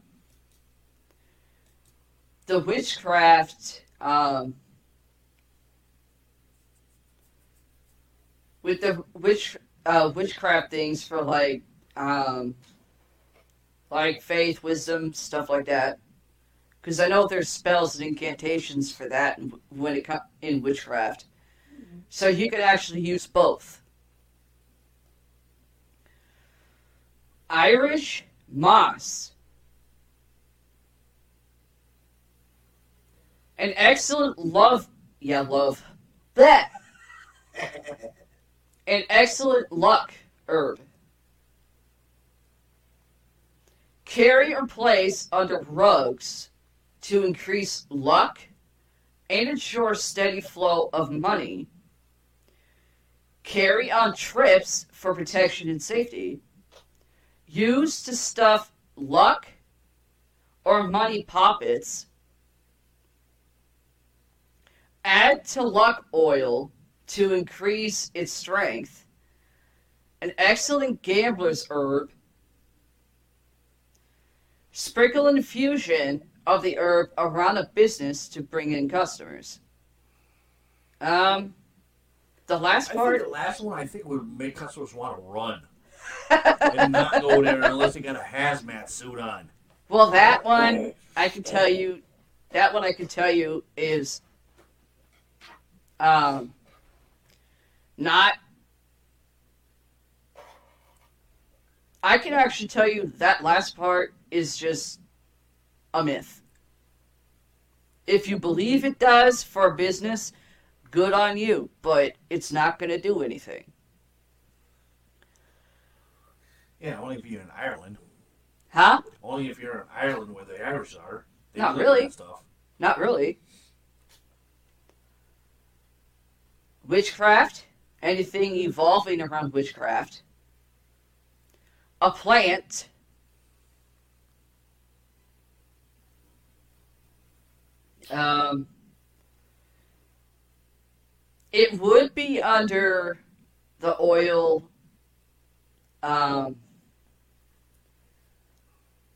the witchcraft. Um, with the witch uh, witchcraft things for like um, like faith, wisdom, stuff like that. Because I know there's spells and incantations for that when it comes in witchcraft. So you could actually use both. Irish moss. An excellent love. Yeah, love. That. An excellent luck herb. Carry or place under rugs to increase luck and ensure steady flow of money. Carry on trips for protection and safety. Use to stuff luck or money poppets. Add to luck oil to increase its strength. An excellent gambler's herb. Sprinkle infusion of the herb around a business to bring in customers. Um, the last I part. the last one I think would make customers want to run and not go there unless they got a hazmat suit on. Well, that one I can tell you. That one I can tell you is, um, not. I can actually tell you that last part is just a myth. If you believe it does for business, good on you, but it's not going to do anything. Yeah, only if you're in Ireland. Huh? Only if you're in Ireland where the Irish are. Not really. Stuff. Not really. Witchcraft, anything evolving around witchcraft. A plant. Um, it would be under the oil, um,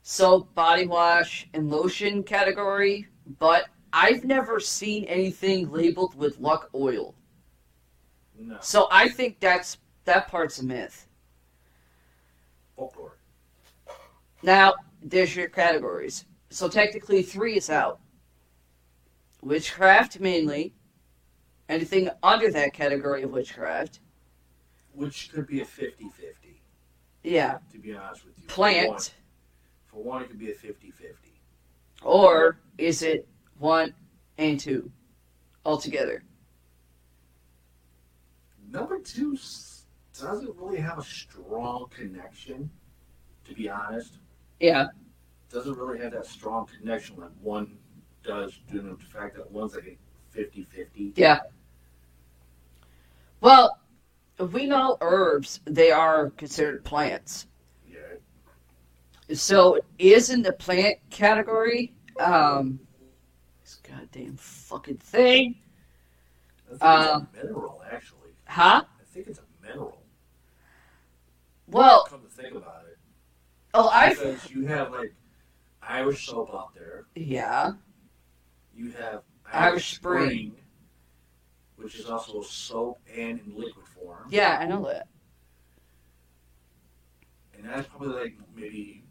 soap, body wash, and lotion category, but I've never seen anything labeled with luck oil. No. So I think that's that part's a myth. Folklore. Now, there's your categories. So technically three is out. Witchcraft mainly. Anything under that category of witchcraft. Which could be a 50 50, Yeah. to be honest with you. For one, Plant. for one it could be a 50 50. Or is it one and two altogether? Number two doesn't really have a strong connection, to be honest. Yeah. Doesn't really have that strong connection like one does, due to the fact that one's like a 50 50. Yeah. Well, we know herbs, they are considered plants. Yeah. So is in the plant category. Um, this goddamn fucking thing, a mineral, actually. Huh? I think it's a mineral. Well, Come to think about it. oh, I Because you have like Irish soap out there. yeah, You have Irish Irish Spring. Spring, which is also soap and in liquid form. yeah, I know that. and that's probably like maybe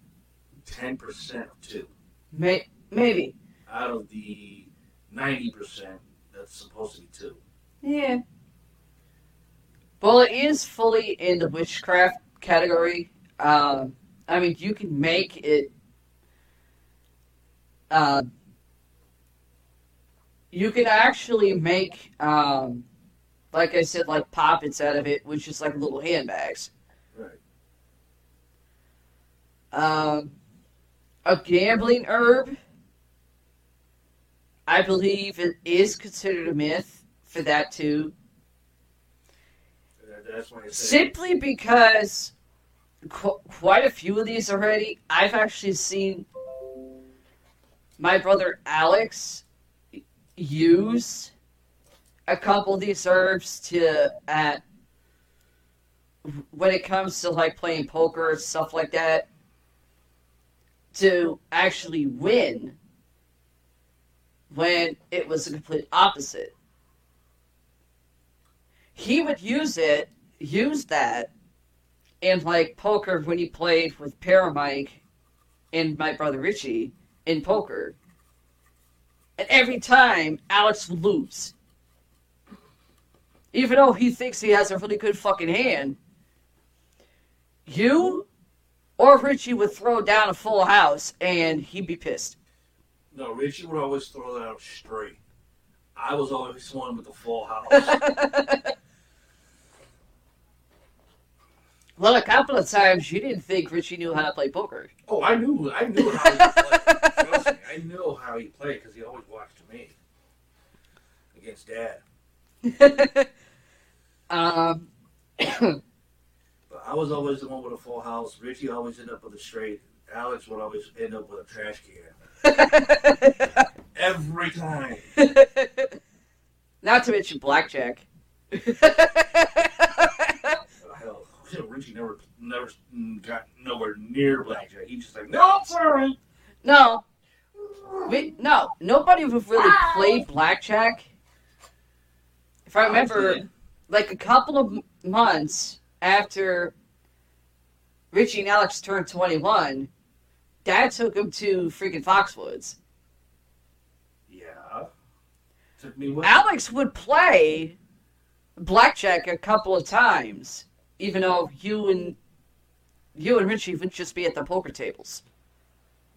ten percent of two May- maybe. out of the ninety percent that's supposed to be two. Yeah. Well, it is fully in the witchcraft category. Um, I mean, you can make it. Uh, you can actually make, um, like I said, like poppets out of it, which is like little handbags. Right. Um, a gambling herb. I believe it is considered a myth for that too. Simply because qu- quite a few of these already, I've actually seen my brother Alex use a couple of these herbs to at when it comes to like playing poker and stuff like that to actually win when it was the complete opposite. He would use it, use that, and like poker when he played with Paramike and my brother Richie in poker. And every time Alex would lose. Even though he thinks he has a really good fucking hand, you or Richie would throw down a full house and he'd be pissed. no, Richie would always throw that out straight. I was always one with the full house. Well, a couple of times you didn't think Richie knew how to play poker. oh, I knew, I knew how he played. Trust me, I knew how he played because he always watched me against Dad. um, But I was always the one with a full house. Richie always ended up with a straight. Alex would always end up with a trash can. Every time. not to mention blackjack. Hell, Richie never, never got nowhere near blackjack. He just like, no, sorry. no, we, no, nobody would really play blackjack. If I remember, Honestly. like a couple of months after Richie and Alex turned 21, Dad took him to freaking Foxwoods. Yeah. Took me with. Alex would play blackjack a couple of times, even though you and you and Richie would just be at the poker tables.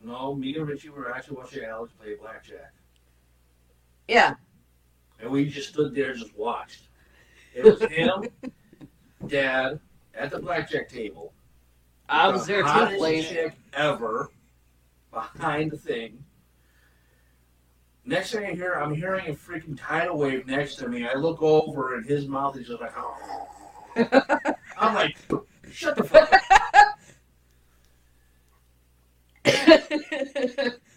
No, me and Richie were actually watching Alex play blackjack. Yeah, And we just stood there and just watched. It was him, Dad, at the blackjack table. I was The there too playing. chick ever behind the thing. Next thing I hear, I'm hearing a freaking tidal wave next to me. I look over and his mouth is just like, I'm like, shut the fuck up.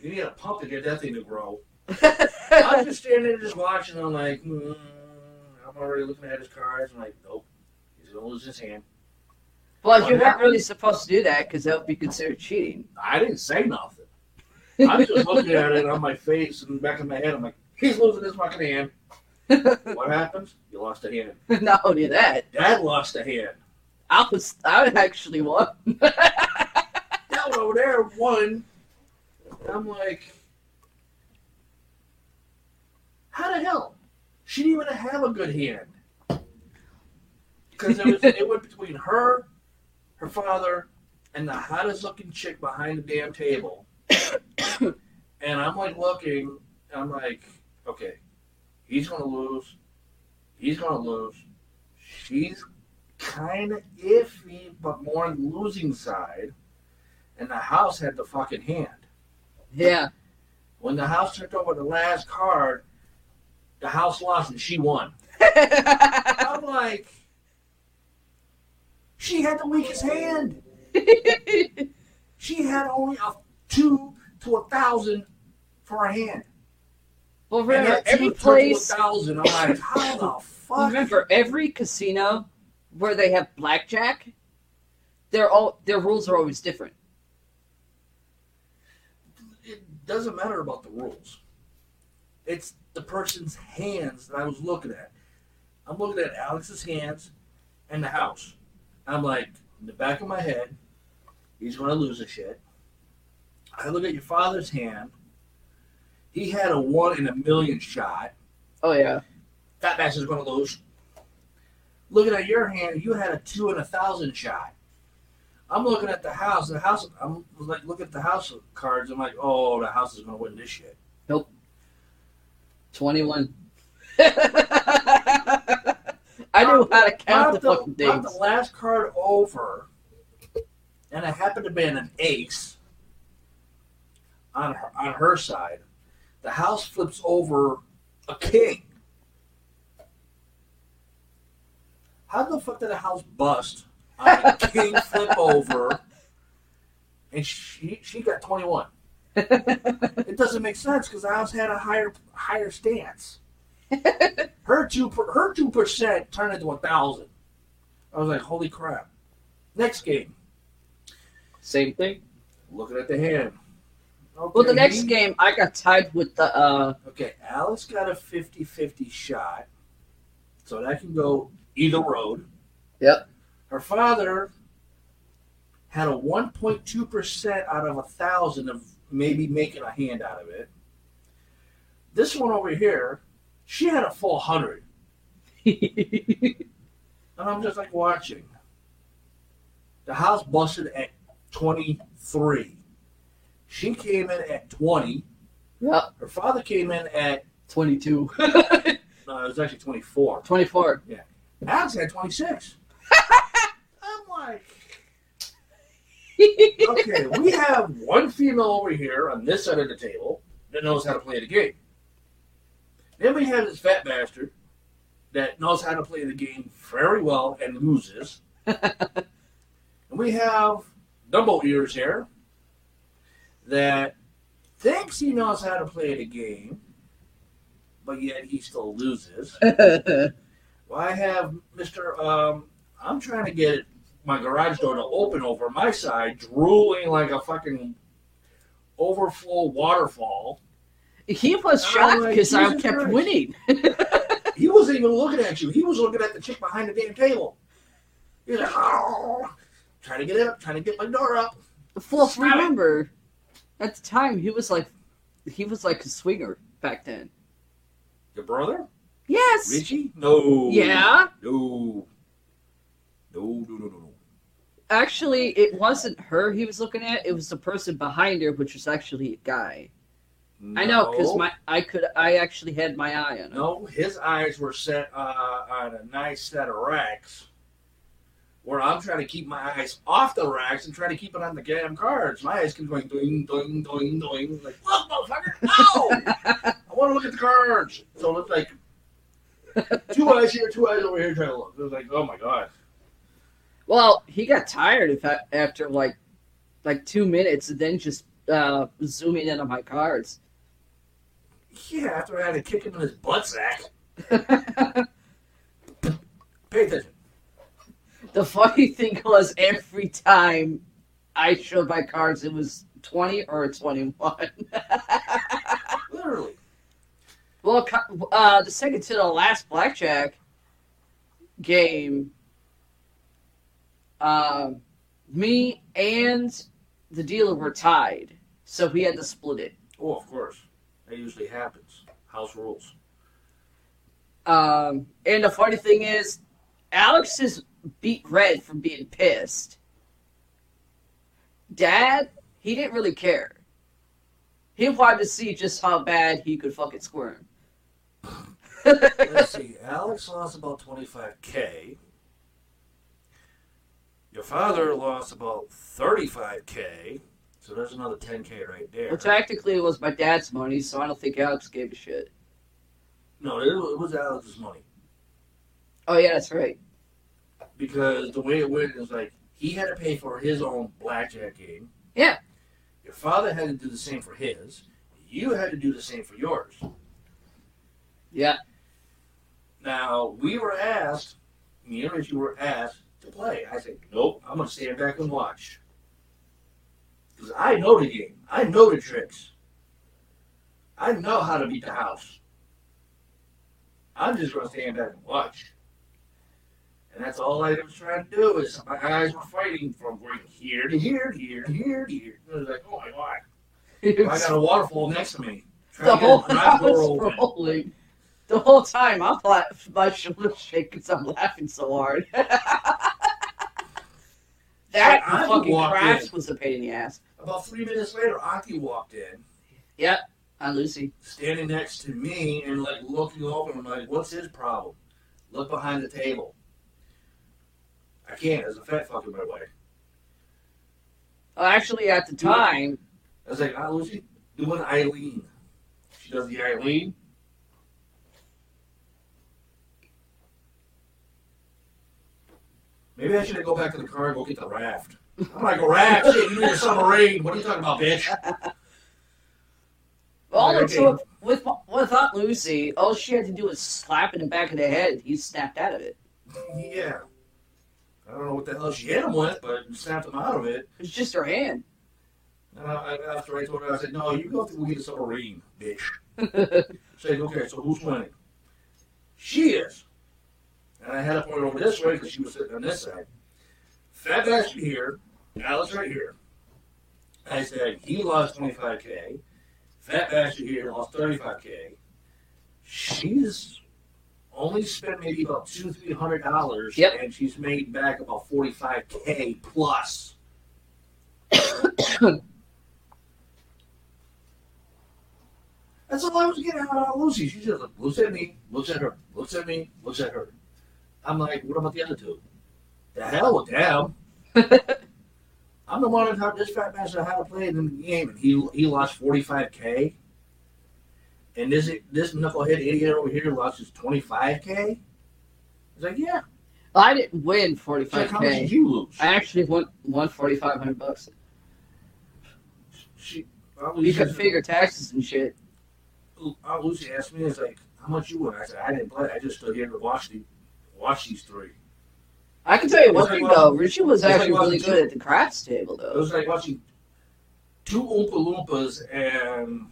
You need a pump to get that thing to grow. I'm just standing there just watching. I'm like, mm, I'm already looking at his cards. I'm like, nope, he's gonna lose his hand. well, you're not really supposed to do that because that would be considered cheating. I didn't say nothing. I'm just looking at it on my face and back of my head. I'm like, he's losing his fucking hand. What happens? You lost a hand. Not only that, Dad lost a hand. I was I actually won. That one over there won. I'm like, how the hell? She didn't even have a good hand. Because it, was, it went between her, her father, and the hottest looking chick behind the damn table. and I'm like looking, I'm like, okay, he's going to lose. He's going to lose. She's kind of iffy, but more on the losing side. And the house had the fucking hand. yeah. When the house took over the last card, the house lost and she won. I'm like, she had the weakest hand. She had only a two to a thousand for a hand. well, remember every two place. to a thousand. I'm like, how the fuck? Remember every casino where they have blackjack. They're all their rules are always different. It doesn't matter about the rules. It's the person's hands that I was looking at. I'm looking at Alex's hands and the house. I'm like, in the back of my head, He's going to lose the shit. I look at your father's hand. He had a one in a million shot. Oh yeah. That bastard's going to lose. Looking at your hand, you had a two in a thousand shot. I'm looking at the house. The house. I'm like, look at the house cards. I'm like, oh, the house is going to win this shit. Nope. Twenty-one. I knew how to count the Pop fucking things. the last card over, and it happened to be an ace on her, on her side. The house flips over a king. How the fuck did a house bust on a king flip over, and she she got twenty one? It doesn't make sense because the house had a higher higher stance. Her two per- her two percent turned into a thousand. I was like, holy crap. Next game, Same thing. looking at the hand. Okay, Well, the next game I got tied with the uh Okay, Alex got a 50-50 shot, so that can go either road. Yep. Her father had a 1.2% out of a thousand of maybe making a hand out of it. This one over here, she had a full hundred. And I'm just like watching. The house busted at 23. She came in at 20. Yep. Her father came in at, 22. no, it was actually 24. 24. Alex had 26. I'm like, okay, we have one female over here on this side of the table that knows how to play the game. Then we have this fat bastard that knows how to play the game very well and loses. and we have Dumbo Ears here that thinks he knows how to play the game, but yet he still loses. Well, I have Mr. Um, I'm trying to get my garage door to open over my side, drooling like a fucking overflow waterfall. he was shocked like, because I kept Christ. winning. He wasn't even looking at you. He was looking at the chick behind the damn table. He was like, oh, trying to get it up, trying to get my door up. Well, Stop it. remember, at the time he was like, he was like a swinger back then. Your brother? Yes. Richie? No. Yeah. No. No, no, no, no, no. Actually, it wasn't her he was looking at. It was the person behind her, which was actually a guy. I know because my I could I actually had my eye on him. No, his eyes were set uh, on a nice set of racks. Where I'm trying to keep my eyes off the racks and trying to keep it on the damn cards. My eyes keep going doing, doing, doing, doing. Like, look, motherfucker, no! I want to look at the cards. So it's like two eyes here, two eyes over here trying to look. It was like, oh my god. Well, he got tired after like like two minutes, and then just uh, zooming in on my cards. Yeah, after I had to kick him in his butt sack. Pay attention. The funny thing was, every time I showed my cards, it was twenty or twenty-one. Literally. Well, uh, the second to the last blackjack game, um, me and the dealer were tied, so we had to split it. Oh, of course. That usually happens. House rules. Um, and the funny thing is, Alex is beat red from being pissed. Dad, he didn't really care. He wanted to see just how bad he could fucking squirm. Let's see. Alex lost about 25K. Your father lost about 35K. So there's another 10K right there. Well, technically, it was my dad's money, so I don't think Alex gave a shit. No, it was, it was Alex's money. Oh, yeah, that's right. Because the way it went is like he had to pay for his own blackjack game. Yeah. Your father had to do the same for his. You had to do the same for yours. Yeah. Now, we were asked, me and Richie were asked to play. I said, nope, I'm going to stand back and watch. Because I know the game. I know the tricks. I know how to beat the house. I'm just going to stand back and watch. And that's all I was trying to do is my eyes were fighting from here to here to here to here to here. It was like, oh my god. I got a waterfall next to me. The whole house rolling. The whole time, I'm la- my shoulders shaking because I'm laughing so hard. that I fucking crash in. was a pain in the ass. About three minutes later, Aki walked in, Yep, on Lucy. standing next to me and like looking over. I'm like, what's his problem? Look behind the table. I can't. There's a fat fuck in my way. Well, actually, at the time, I was like, ah, Lucy, do an Eileen. She does the Eileen. Maybe I should go back to the car and go get the raft. I'm like, a raft? Shit, you need a submarine. What are you talking about, bitch? all it Okay. took with with Aunt Lucy, all she had to do was slap in the back of the head. He snapped out of it. Yeah. I don't know what the hell she hit him with, but snapped him out of it. It's just her hand. And I, I- after I told her, I said, no, you go go get a submarine, bitch. She said, okay, so who's winning? She is. And I had to point over this way because she was sitting on this side. Fat bastard here, Alex right here. I said, he lost 25K. Fat bastard here lost 35K. She's only spent maybe about two, three hundred dollars, Yep. and she's made back about 45K plus. That's all I was getting out of Lucy. She just looks at me, looks at her, looks at me, looks at her. I'm like, what about the other two? The hell with them. I'm the one that taught this fat bastard how to play in the game, and he he lost 45k. And this this knucklehead idiot over here lost his 25k. He's like, yeah. I didn't win She's like, how much did 45k. you lose? I actually won won 4,500 bucks. She, You could figure taxes and shit. Lucy asked me, "It's like, how much you won?" I said, "I didn't play. I just stood here to watch the watch these three. I can tell you one like thing watching- though, Richie was like actually really good at the crafts table though. It was like watching two Oompa Loompas and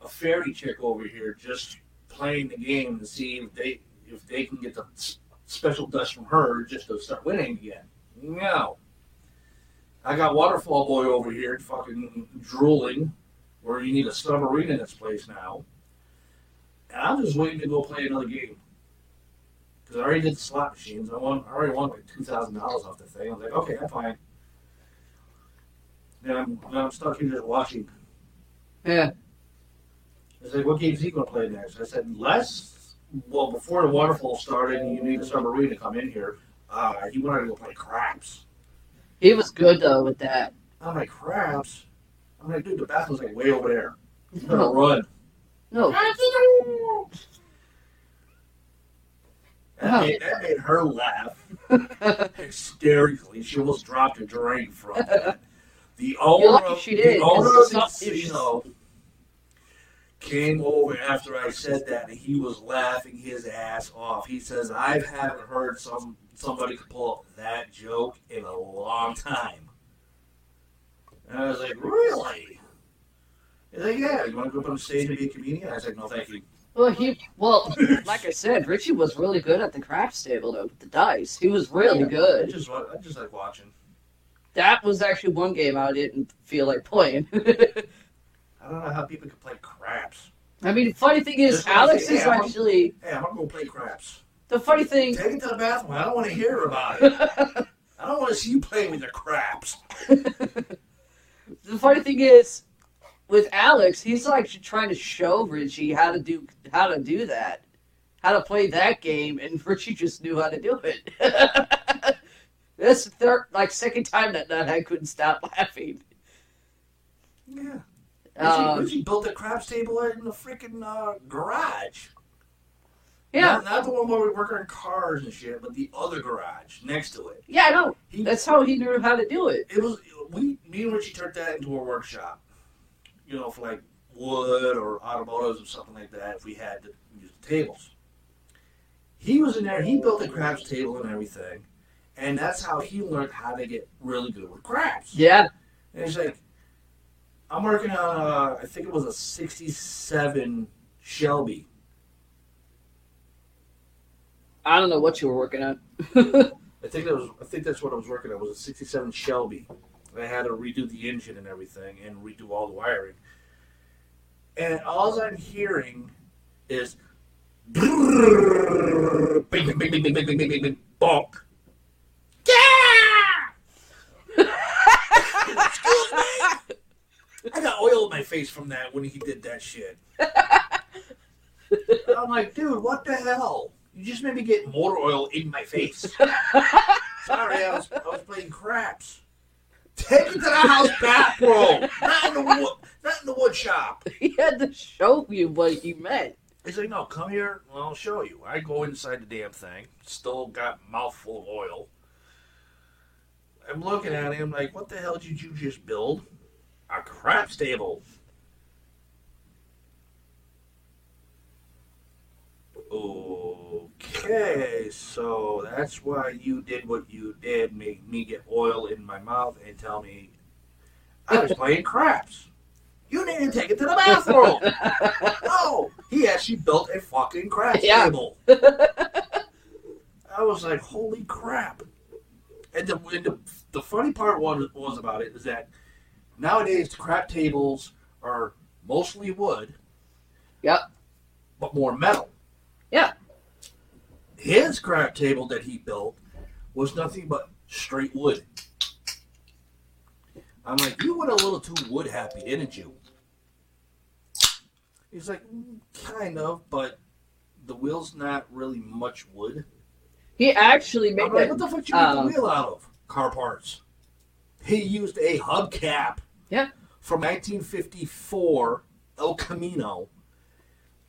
a fairy chick over here just playing the game to see if they if they can get the special dust from her just to start winning again. No. I got Waterfall Boy over here fucking drooling where you need a submarine in this place now. And I'm just waiting to go play another game. Because I already did the slot machines. I won I already won like two thousand dollars off the thing. I was like, okay, I'm fine. Then I'm, then I'm stuck here just watching. Yeah. I said, what game's he going to play next? I said, Les, well, before the waterfall started and you need a submarine to come in here, uh, he wanted to go play craps. He was good though with that. I'm like, craps? I'm like, dude, the bathroom's like way over there. You going to run. No. That, made, that made her laugh hysterically. She almost dropped a drink from that. The owner, of, she did, the owner of the casino came over after I said that, and he was laughing his ass off. He says, "I haven't heard some somebody pull up that joke in a long time." And I was like, "Really?" He's like, "Yeah, you want to go up on stage and be a comedian?" I was like, "No, thank you." Well, he well, like I said, Richie was really good at the craps table though with the dice. He was really I good. just, I just like watching. That was actually one game I didn't feel like playing. I don't know how people can play craps. I mean, the funny thing is, Just Alex say, is yeah, I'm- actually Hey, I'm gonna go play craps. the funny thing. Take it to the bathroom. I don't want to hear about it. I don't want to see you playing with your craps. the funny thing is, with Alex, he's like trying to show Richie how to do how to do that, how to play that game, and Richie just knew how to do it. That's the third, like second time that night I couldn't stop laughing. Yeah. Richie, Um, Richie built a craps table in the freaking uh, garage. yeah, Not, not the one where we work on cars and shit, but the other garage next to it. yeah, I know. He, That's how he knew how to do it. it was we me and Richie turned that into a workshop. You know, for like wood or automotives or something like that. If we had to use the tables, he was in there. He built a craps table and everything, and that's how he learned how to get really good with craps. Yeah, And he's like, I'm working on, uh, I think it was a 67 Shelby. I don't know what you were working on. I think that was. I think that's what I was working on. Was a '67 Shelby. I had to redo the engine and everything, and redo all the wiring and all I'm hearing is bonk. Yeah! Excuse me. I got oil in my face from that when he did that shit. I'm like, dude, what the hell? You just made me get more oil in my face. Sorry, I was, I was playing craps. Take it to the house bathroom, not in the wood, not in the wood shop. he had to show you what he meant. He's like, no, come here, and I'll show you. I go inside the damn thing, still got mouthful of oil. I'm looking at him like, what the hell did you just build? A crap stable. Okay, so that's why you did what you did, make me get oil in my mouth and tell me I was playing craps. You didn't take it to the bathroom. no, he actually built a fucking craps Yeah. table. I was like, holy crap. And the, and the, the funny part was, was about it is that nowadays the crap tables are mostly wood. Yep. But more metal. Yeah. His crap table that he built was nothing but straight wood. I'm like, you went a little too wood happy, didn't you? He's like, "Mm, kind of, but the wheel's not really much wood. He actually made I'm like, what the fuck you make um, the wheel out of? Car parts. He used a hubcap. Yeah. From 1954, El Camino.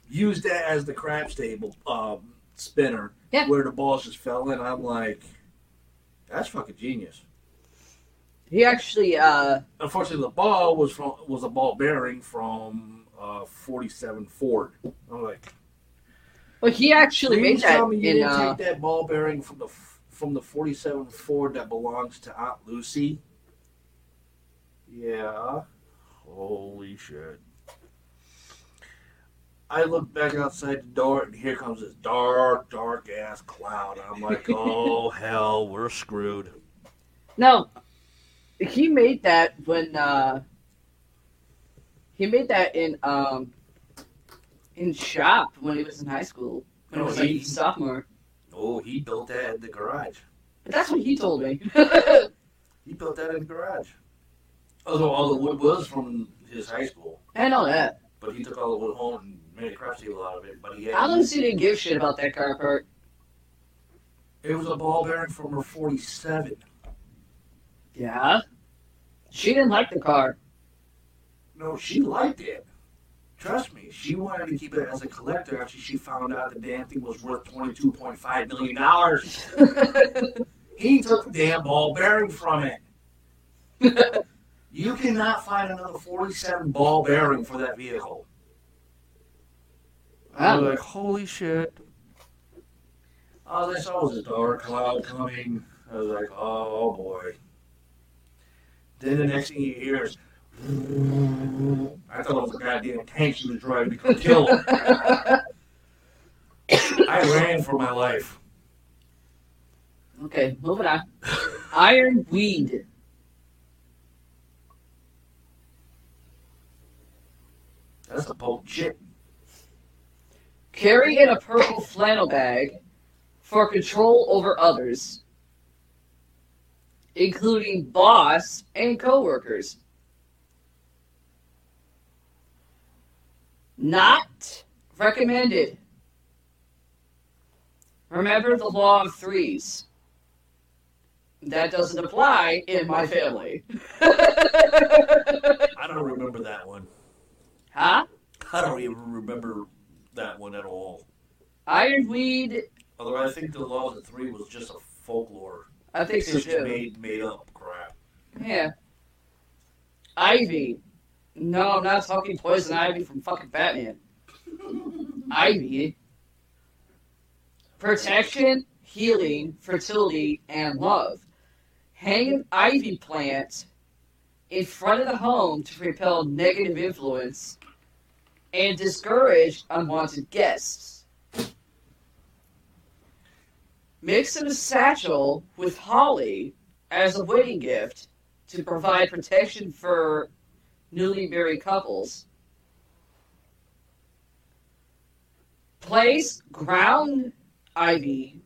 Used that as the crab table um, spinner. Yeah. Where the balls just fell in. I'm like, that's fucking genius. He actually, uh, Unfortunately, the ball was from was a ball bearing from uh, 47 Ford. I'm like, well, he actually made that tell me you in. didn't Uh, take that ball bearing from the from the 47 Ford that belongs to Aunt Lucy. Yeah. Holy shit. I look back outside the door and here comes this dark, dark ass cloud. I'm like, oh hell, we're screwed. no, he made that when uh, he made that in um, in shop when he was in high school. When he Oh, was like he- a sophomore. Oh, he built that in the garage. But that's what he told me. He built that in the garage. Although all the wood was from his high school, I know that. but he took all the wood home and made a crap out of it. But he had didn't give shit about that car part. It was a ball bearing from her 47. Yeah. She didn't like the car. No, she liked it. Trust me, she wanted to keep it as a collector after she found out the damn thing was worth $22.5 million. He took the damn ball bearing from it. You cannot find another 47 ball bearing for that vehicle. I was like, holy shit. All I saw was a dark cloud coming. I was like, oh boy. Then the next thing you hear is, I thought it was a goddamn tank she was driving to come kill him. I ran for my life. Okay, moving on. Iron weed. That's the potent shit. Carry in a purple flannel bag for control over others, including boss and coworkers. Not recommended. Remember the law of threes. That doesn't apply in my family. I don't remember that one. huh? I don't even remember that one at all. Ironweed, Although I think the laws of the three was just a folklore. I think It's so just too. made made up crap. Yeah. Ivy. No, I'm not talking poison ivy from fucking Batman. Ivy. Protection, healing, fertility, and love. Hang an ivy plant in front of the home to repel negative influence and discourage unwanted guests. Mix in a satchel with holly as a wedding gift to provide protection for newly married couples. Place ground ivy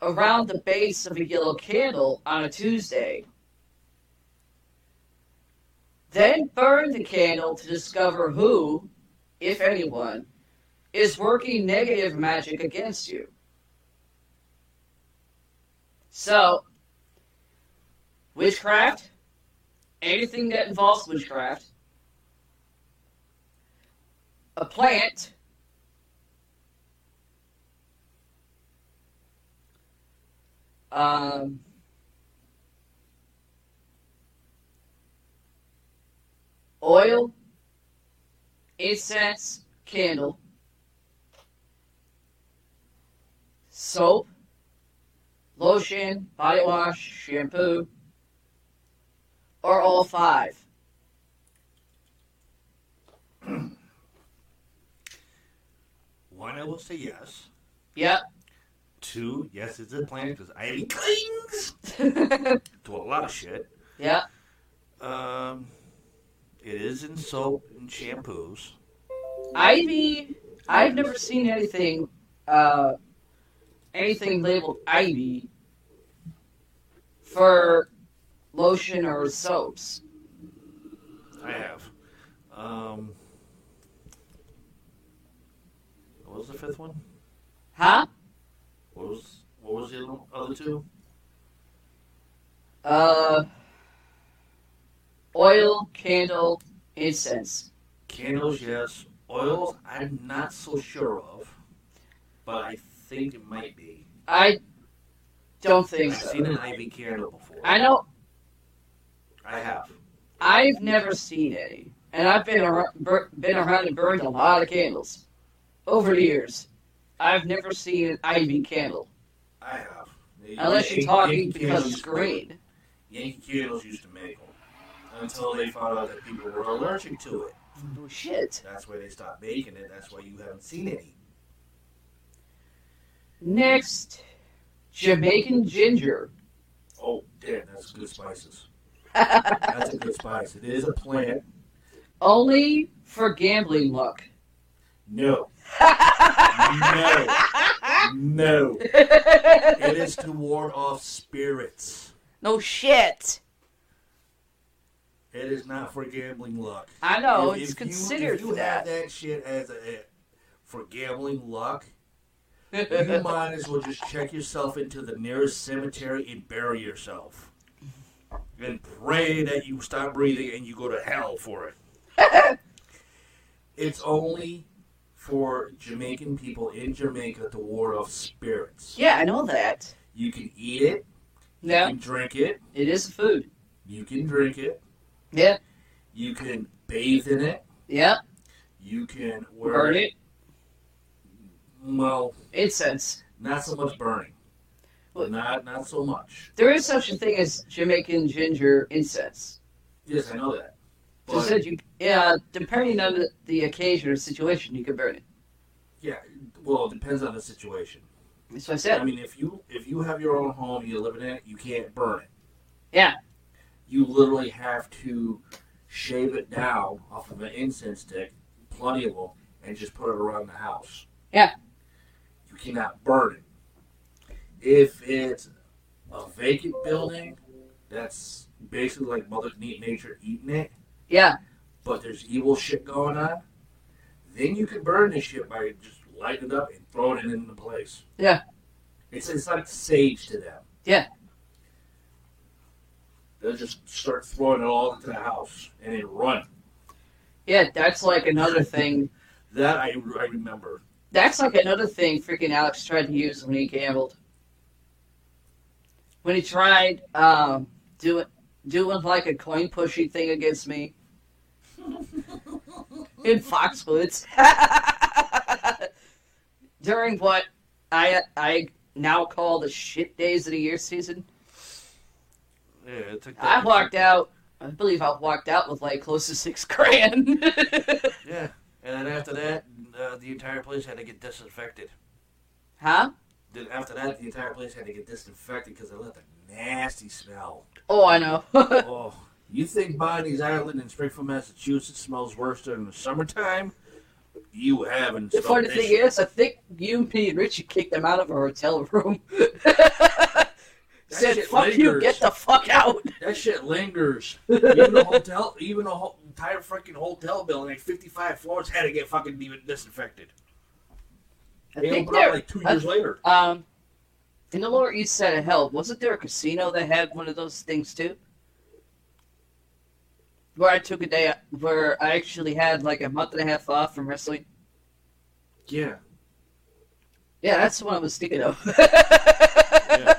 around the base of a yellow candle on a Tuesday. Then burn the candle to discover who, if anyone, is working negative magic against you. So, witchcraft, anything that involves witchcraft, a plant, um, oil, incense, candle, soap, lotion, body wash, shampoo, or all five. One, I will say yes. Yep. Two, yes, it's a plant because ivy clings to a lot of shit. yep. Um, it is in soap and shampoos. Ivy. I've never seen anything, uh, anything labeled Ivy for lotion or soaps. I have. Um, what was the fifth one? Huh? What was what was the other two? Uh, oil, candle, incense. Candles, yes. Oils, I'm not so sure of, but I think it might be. I don't think I've so. seen an ivy candle before. I know I have. I've never seen any, and I've been around, been around and burned a lot of candles over the years. I've never seen an ivy candle, I have. unless you're talking Yankee because candles it's green. Yankee candles used to make until they found out that people were allergic to it. Mm-hmm. Oh shit! That's why they stopped making it. That's why you haven't seen any. Next, Jamaican ginger. Oh, damn, that's good spices. That's a good spice. It is a plant. Only for gambling luck. No. no. No. It is to ward off spirits. no shit. It is not for gambling luck. I know If- it's if you- considered if you that. have that shit as a, a- for gambling luck, you might as well just check yourself into the nearest cemetery and bury yourself. And pray that you stop breathing and you go to hell for it. it's only for Jamaican people in Jamaica to ward off spirits. yeah, I know that. You can eat it, you Yeah, can drink it, it is food. you can drink it, Yeah, you can bathe in it, yeah. you can wear Burn it. Well, Incense. not so much burning. Well- Not not so much. There is such a thing as Jamaican ginger incense. Yes, I know that. But said you, yeah, depending on the, the occasion or situation, you can burn it. yeah, well, it depends on the situation. That's what I said. I mean, if you if you have your own home, you live in it, you can't burn it. Yeah. You literally have to shave it down off of an incense stick, plenty of them, and just put it around the house. Yeah. You cannot burn it. If it's a vacant building, that's basically like Mother Nature eating it. Yeah, but there's evil shit going on, then you can burn this shit by just lighting it up and throwing it into place. Yeah. It's, it's like sage to them. Yeah. They'll just start throwing it all into the house and they run. yeah, that's like another thing. That I, I remember. That's like another thing freaking Alex tried to use when he gambled. When he tried um, doing doing like a coin pushy thing against me in Foxwoods during what I I now call the shit days of the year season. Yeah, it took I walked out. I believe I walked out with like close to six grand. Yeah, and then after that, uh, the entire place had to get disinfected. huh? then after that, the entire place had to get disinfected because it left a nasty smell. Oh, I know. oh, you think Bondi's Island in Springfield, Massachusetts smells worse during the summertime? You haven't. the funny thing is, I think you, me, and Richie kicked them out of our hotel room. Said, shit "Fuck you, lingers. get the fuck out." that shit lingers. even the hotel, even the whole entire freaking hotel building, like fifty-five floors, had to get fucking disinfected. I They think there, like two years later. um, in the Lower East Side of Hell, wasn't there a casino that had one of those things too? Where I took a day, where I actually had like a month and a half off from wrestling. Yeah. Yeah, that's the one I was thinking of. Yeah.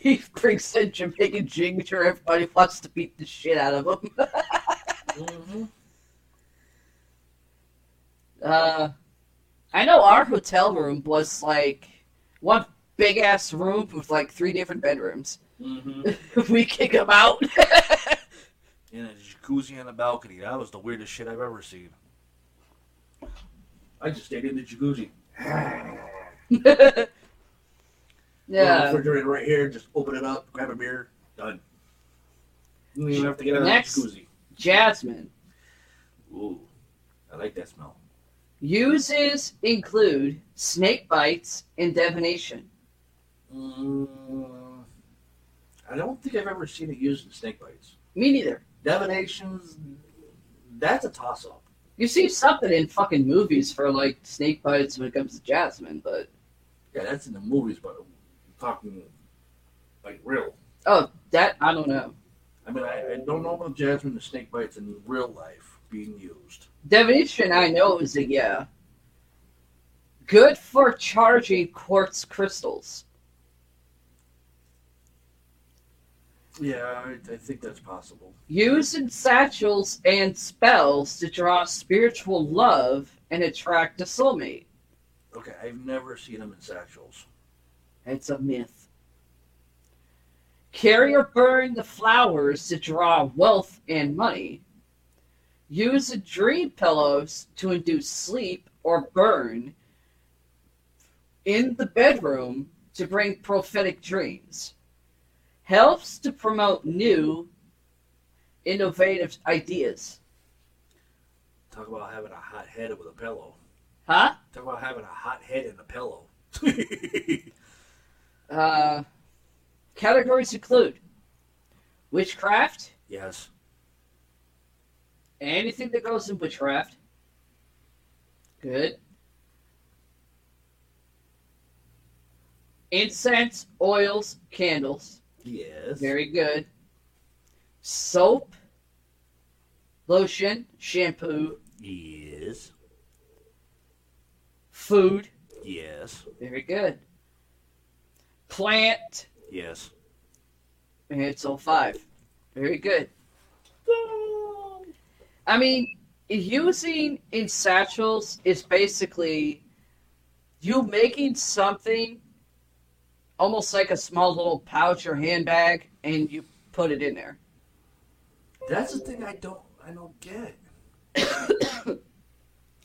He brings in Jamaican ginger. Everybody wants to beat the shit out of him. hmm Uh, I know our hotel room was like one big ass room with like three different bedrooms. hmm we kick him out. And a jacuzzi on the balcony. That was the weirdest shit I've ever seen. I just stayed in the jacuzzi. Yeah. refrigerator right here. Just open it up, grab a beer, done. You don't even have to get out Next. of the jacuzzi. Jasmine. Ooh, I like that smell. Uses include snake bites and divination. Mm, I don't think I've ever seen it used in snake bites. Me neither. Divinations, that's a toss up. You see something in fucking movies for like snake bites when it comes to Jasmine, but Yeah, that's in the movies, but I'm talking like real. oh, that I don't know. I mean, I, I don't know about Jasmine the snake bites in real life being used. Definition I know is a yeah. Good for charging quartz crystals. Yeah, I, I think that's possible. Used in satchels and spells to draw spiritual love and attract a soulmate. Okay, I've never seen them in satchels. It's a myth. Carry or burn the flowers to draw wealth and money. Use the dream pillows to induce sleep or burn in the bedroom to bring prophetic dreams. Helps to promote new, innovative ideas. Talk about having a hot head with a pillow. Huh? Talk about having a hot head in a pillow. Uh, categories include witchcraft, yes. anything that goes in witchcraft. Good. Incense, oils, candles. Yes. Very good. Soap, lotion, shampoo, Yes. food. Yes. Very good. Plant. Yes. And it's all five. Very good. I mean, using in satchels is basically you making something almost like a small little pouch or handbag and you put it in there. That's the thing I don't I don't get.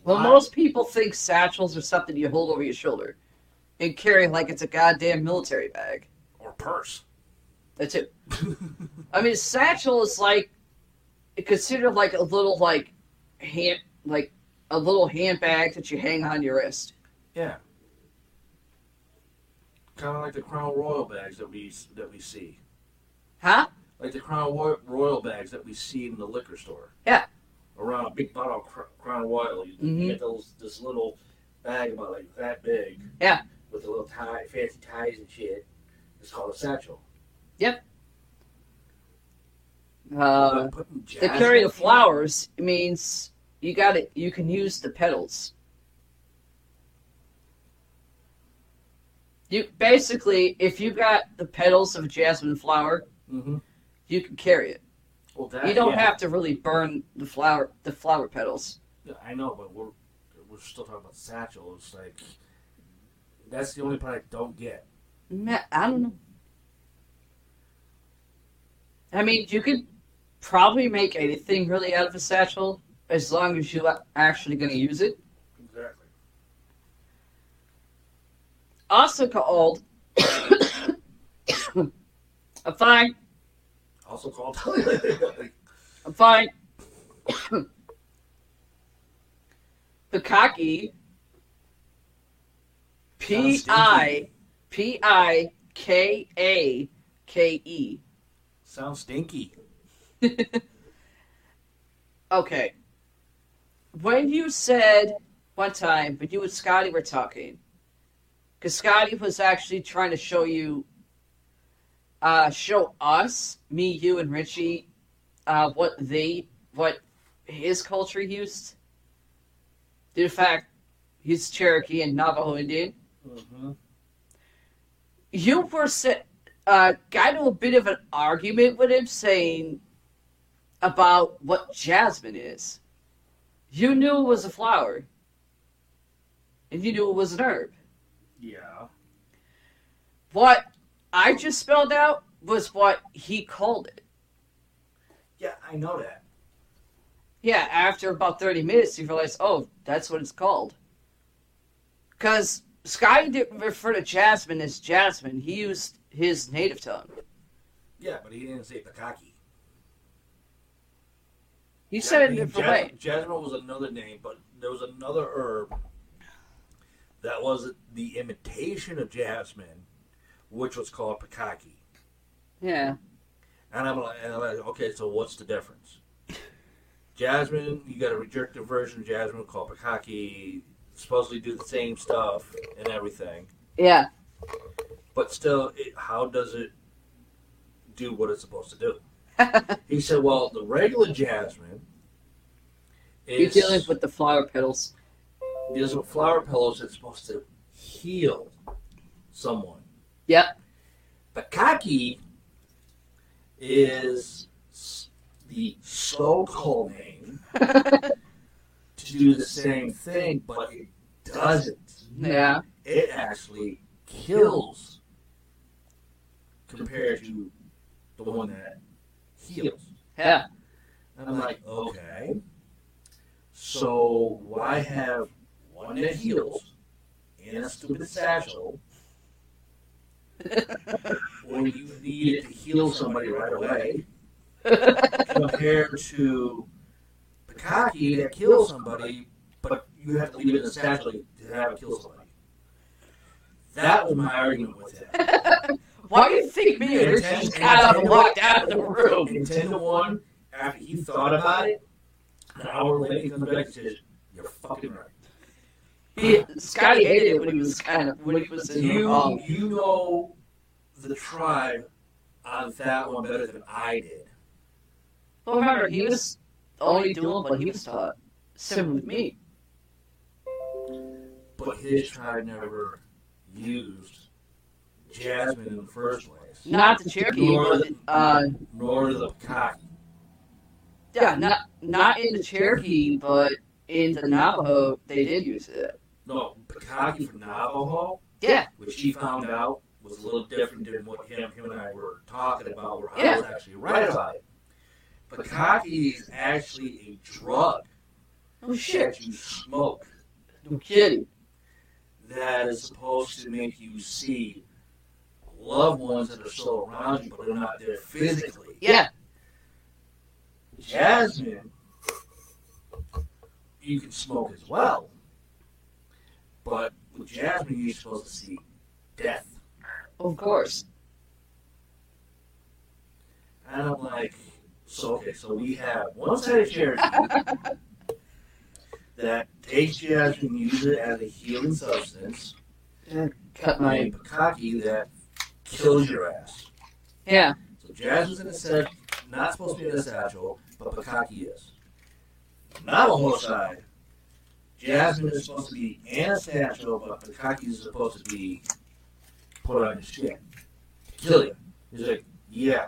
Well, most people think satchels are something you hold over your shoulder and carry like it's a goddamn military bag. Or purse. That's it. I mean, satchel is like considered like a little like hand like a little handbag that you hang on your wrist. Yeah. Kind of like the Crown Royal bags that we that we see, Huh? like the Crown Royal bags that we see in the liquor store. Yeah. Around a big bottle of Crown Royal, you, Mhm. you get those this little bag about like that big. Yeah. With the little tie, fancy ties and shit. It's called a satchel. Yep. Uh, to carry the flowers it means you got it. You can use the petals. You basically, if you got the petals of a jasmine flower, Mhm. you can carry it. Well, that, You don't yeah. have to really burn the flower, the flower petals. Yeah, I know, but we're we're still talking about satchel. It's like that's the only part I don't get. I don't know. I mean, you could probably make anything really out of a satchel as long as you're actually going to use it. Exactly. also called. I'm fine. Also called. I'm fine. Pikake. P I P I K A K E. Sounds stinky. Okay. When you said one time, when you and Scotty were talking, because Scotty was actually trying to show you, uh, show us, me, you, and Richie, uh, what they, what his culture used. The fact he's Cherokee and Navajo Indian. Mm-hmm. You were uh, got into a bit of an argument with him saying about what jasmine is. You knew it was a flower, and you knew it was an herb. Yeah. What I just spelled out was what he called it. Yeah, I know that. Yeah, after about 30 minutes, you realize, oh, that's what it's called. Because Sky didn't refer to jasmine as jasmine, he used his native tongue. Yeah, but he didn't say Pikake. He said it a I mean, different way. Jasmine was another name, but there was another herb that was the imitation of jasmine, which was called Pikake. Yeah. And I'm like, and I'm like, okay, so what's the difference? Jasmine, you got a rejected version of Jasmine called Pikake, supposedly do the same stuff and everything, Yeah. but still, it, how does it do what it's supposed to do? He said, well, the regular Jasmine You're dealing with the flower petals. deals with flower pillows that's supposed to heal someone. Yep. But kaki is the so-called name to do the same thing, but it doesn't. Yeah. It actually kills compared to the one that heals. Yeah. And I'm like, okay. So why have one that heals in a stupid satchel when you need it to heal somebody right away compared to Pikake that kills somebody, but you have to leave it in a satchel to have it kill somebody. That was my argument with him. Why do you think me and Richie just got up and walked out of the room? And 10 to 1, after he thought about it, an hour later he comes back and says, You're fucking right. He, Scotty hated it when he was kind of when he was in the You, hall. you know the tribe on that one better than I did. Well, remember, he was only doing what he was taught. Same with me. But his tribe never used jasmine in the first place, Not the Cherokee, but uh, nor the Pikake. yeah, not not in the Cherokee, but in the Navajo, they did use it. No, Pikake for Navajo, Yeah, which he found out was a little different than what him, him and I were talking about, where I was actually right about it. Pikake is actually a drug oh shit, that you smoke no kidding. that is supposed to make you see loved ones that are still around you, but they're not there physically. Yeah, Jasmine, you can smoke as well, but with jasmine, you're supposed to see death. of course. And I'm like, so okay, so we have one side of Cherokee that takes jasmine and uses it as a healing substance, and Cut my and that kills your ass. yeah. So jasmine's in a set, not supposed to be in a satchel, but Pikake is. Navajo side, jasmine is supposed to be in a satchel, but Pikake is supposed to be put on your skin. Kill you. He's like, yeah.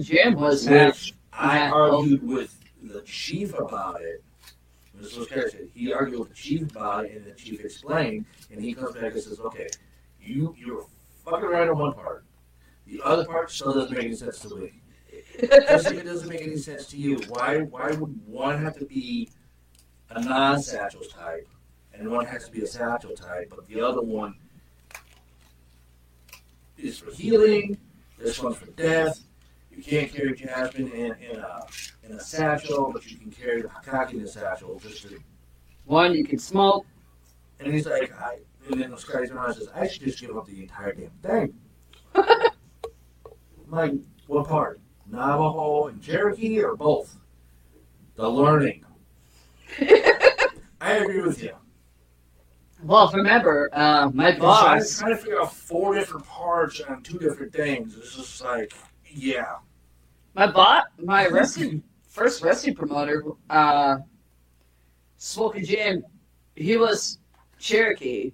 Jam was. Which I argued with the chief about it. This was character. He argued with the chief about it, and the chief explained, and he comes back and says, "Okay, you you're fucking right on one part. The other part still doesn't make any sense to me. Just like it doesn't make any sense to you. Why why would one have to be a non-satchel type, and one has to be a satchel type, but the other one is for healing. This one's for death. You can't carry Jasmine in, in a in a satchel, but you can carry the Pikake in a satchel. Just to, One you can smoke. and he's like, I, and then and says, I should just give up the entire damn thing. I'm like, what part? Navajo and Cherokee or both? The learning. I agree with you. Well, remember, uh, my boss. trying to figure out four different parts on two different things. It's just like, yeah. My bot, my wrestling first wrestling promoter, uh, Smoking Jim, he was Cherokee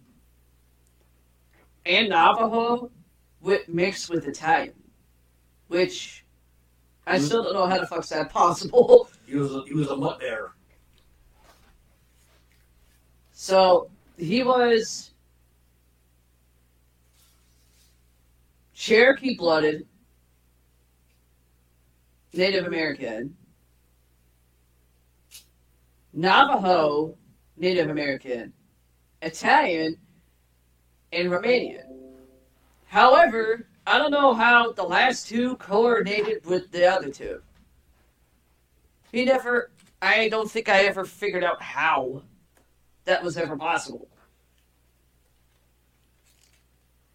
and Navajo with, mixed with Italian, which I still don't know how the fuck's that possible. He was a, he was a mutt there. So he was Cherokee blooded, Native American, Navajo, Native American, Italian, and Romanian. However, I don't know how the last two coordinated with the other two. He never, I don't think I ever figured out how that was ever possible.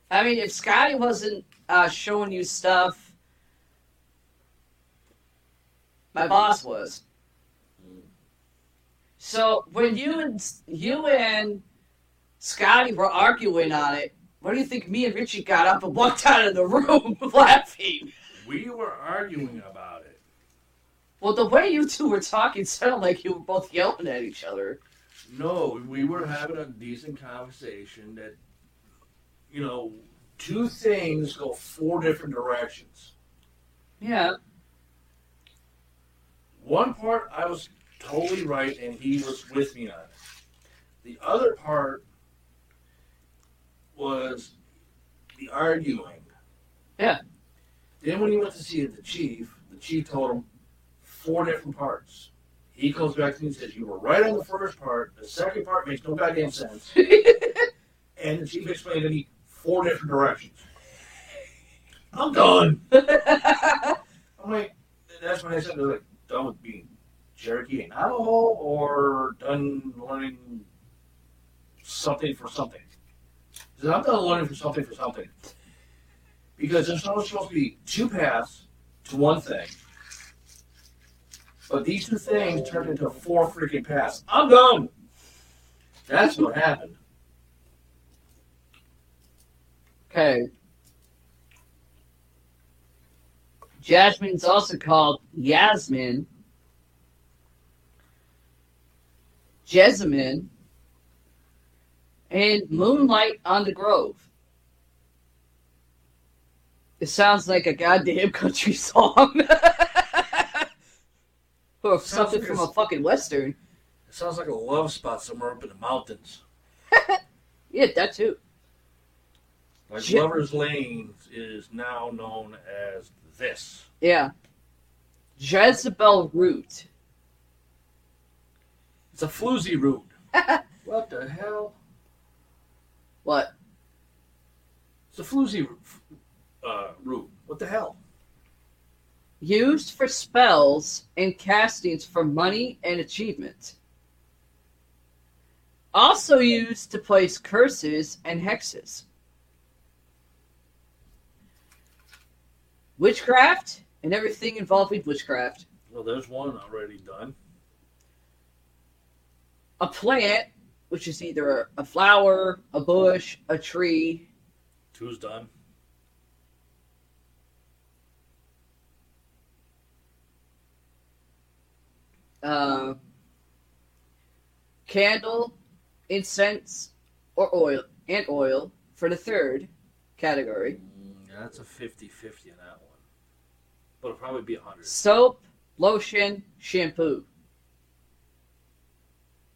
I mean, if Scotty wasn't uh, showing you stuff, my boss was. So when you and you and Scotty were arguing on it, what do you think me and Richie got up and walked out of the room laughing? We were arguing about it. Well, the way you two were talking sounded like you were both yelling at each other. No, we were having a decent conversation that, you know, two things go four different directions. Yeah. One part I was totally right and he was with me on it. The other part was the arguing. Yeah. Then when he went to see the chief, the chief told him four different parts. He comes back to me and says, You were right on the first part. The second part makes no goddamn sense. and the chief explained to me four different directions. I'm done. I'm like, that's when I said, like, done with being Cherokee and Navajo or done learning something for something? Said, I'm done learning for something for something. Because there's only supposed to be two paths to one thing. But these two things turned into four freaking paths. I'm done. That's what happened. Okay. Jasmine's also called Yasmin, Jessamine, and Moonlight on the Grove. It sounds like a goddamn country song. or something like from a- a fucking western. It sounds like a love spot somewhere up in the mountains. Yeah, that too. Like. Lover's Lane is now known as this. Yeah. Jezebel Root. It's a floozy root. what the hell? What? It's a floozy uh, root. What the hell? used for spells and castings for money and achievement. Also used to place curses and hexes. Witchcraft and everything involving witchcraft. Well, there's one already done. A plant, which is either a flower, a bush, a tree. Two's done. Uh, candle, incense, or oil, and oil for the third category. Mm, that's a 50 50 in that one. But it'll probably be a 100. Soap, lotion, shampoo.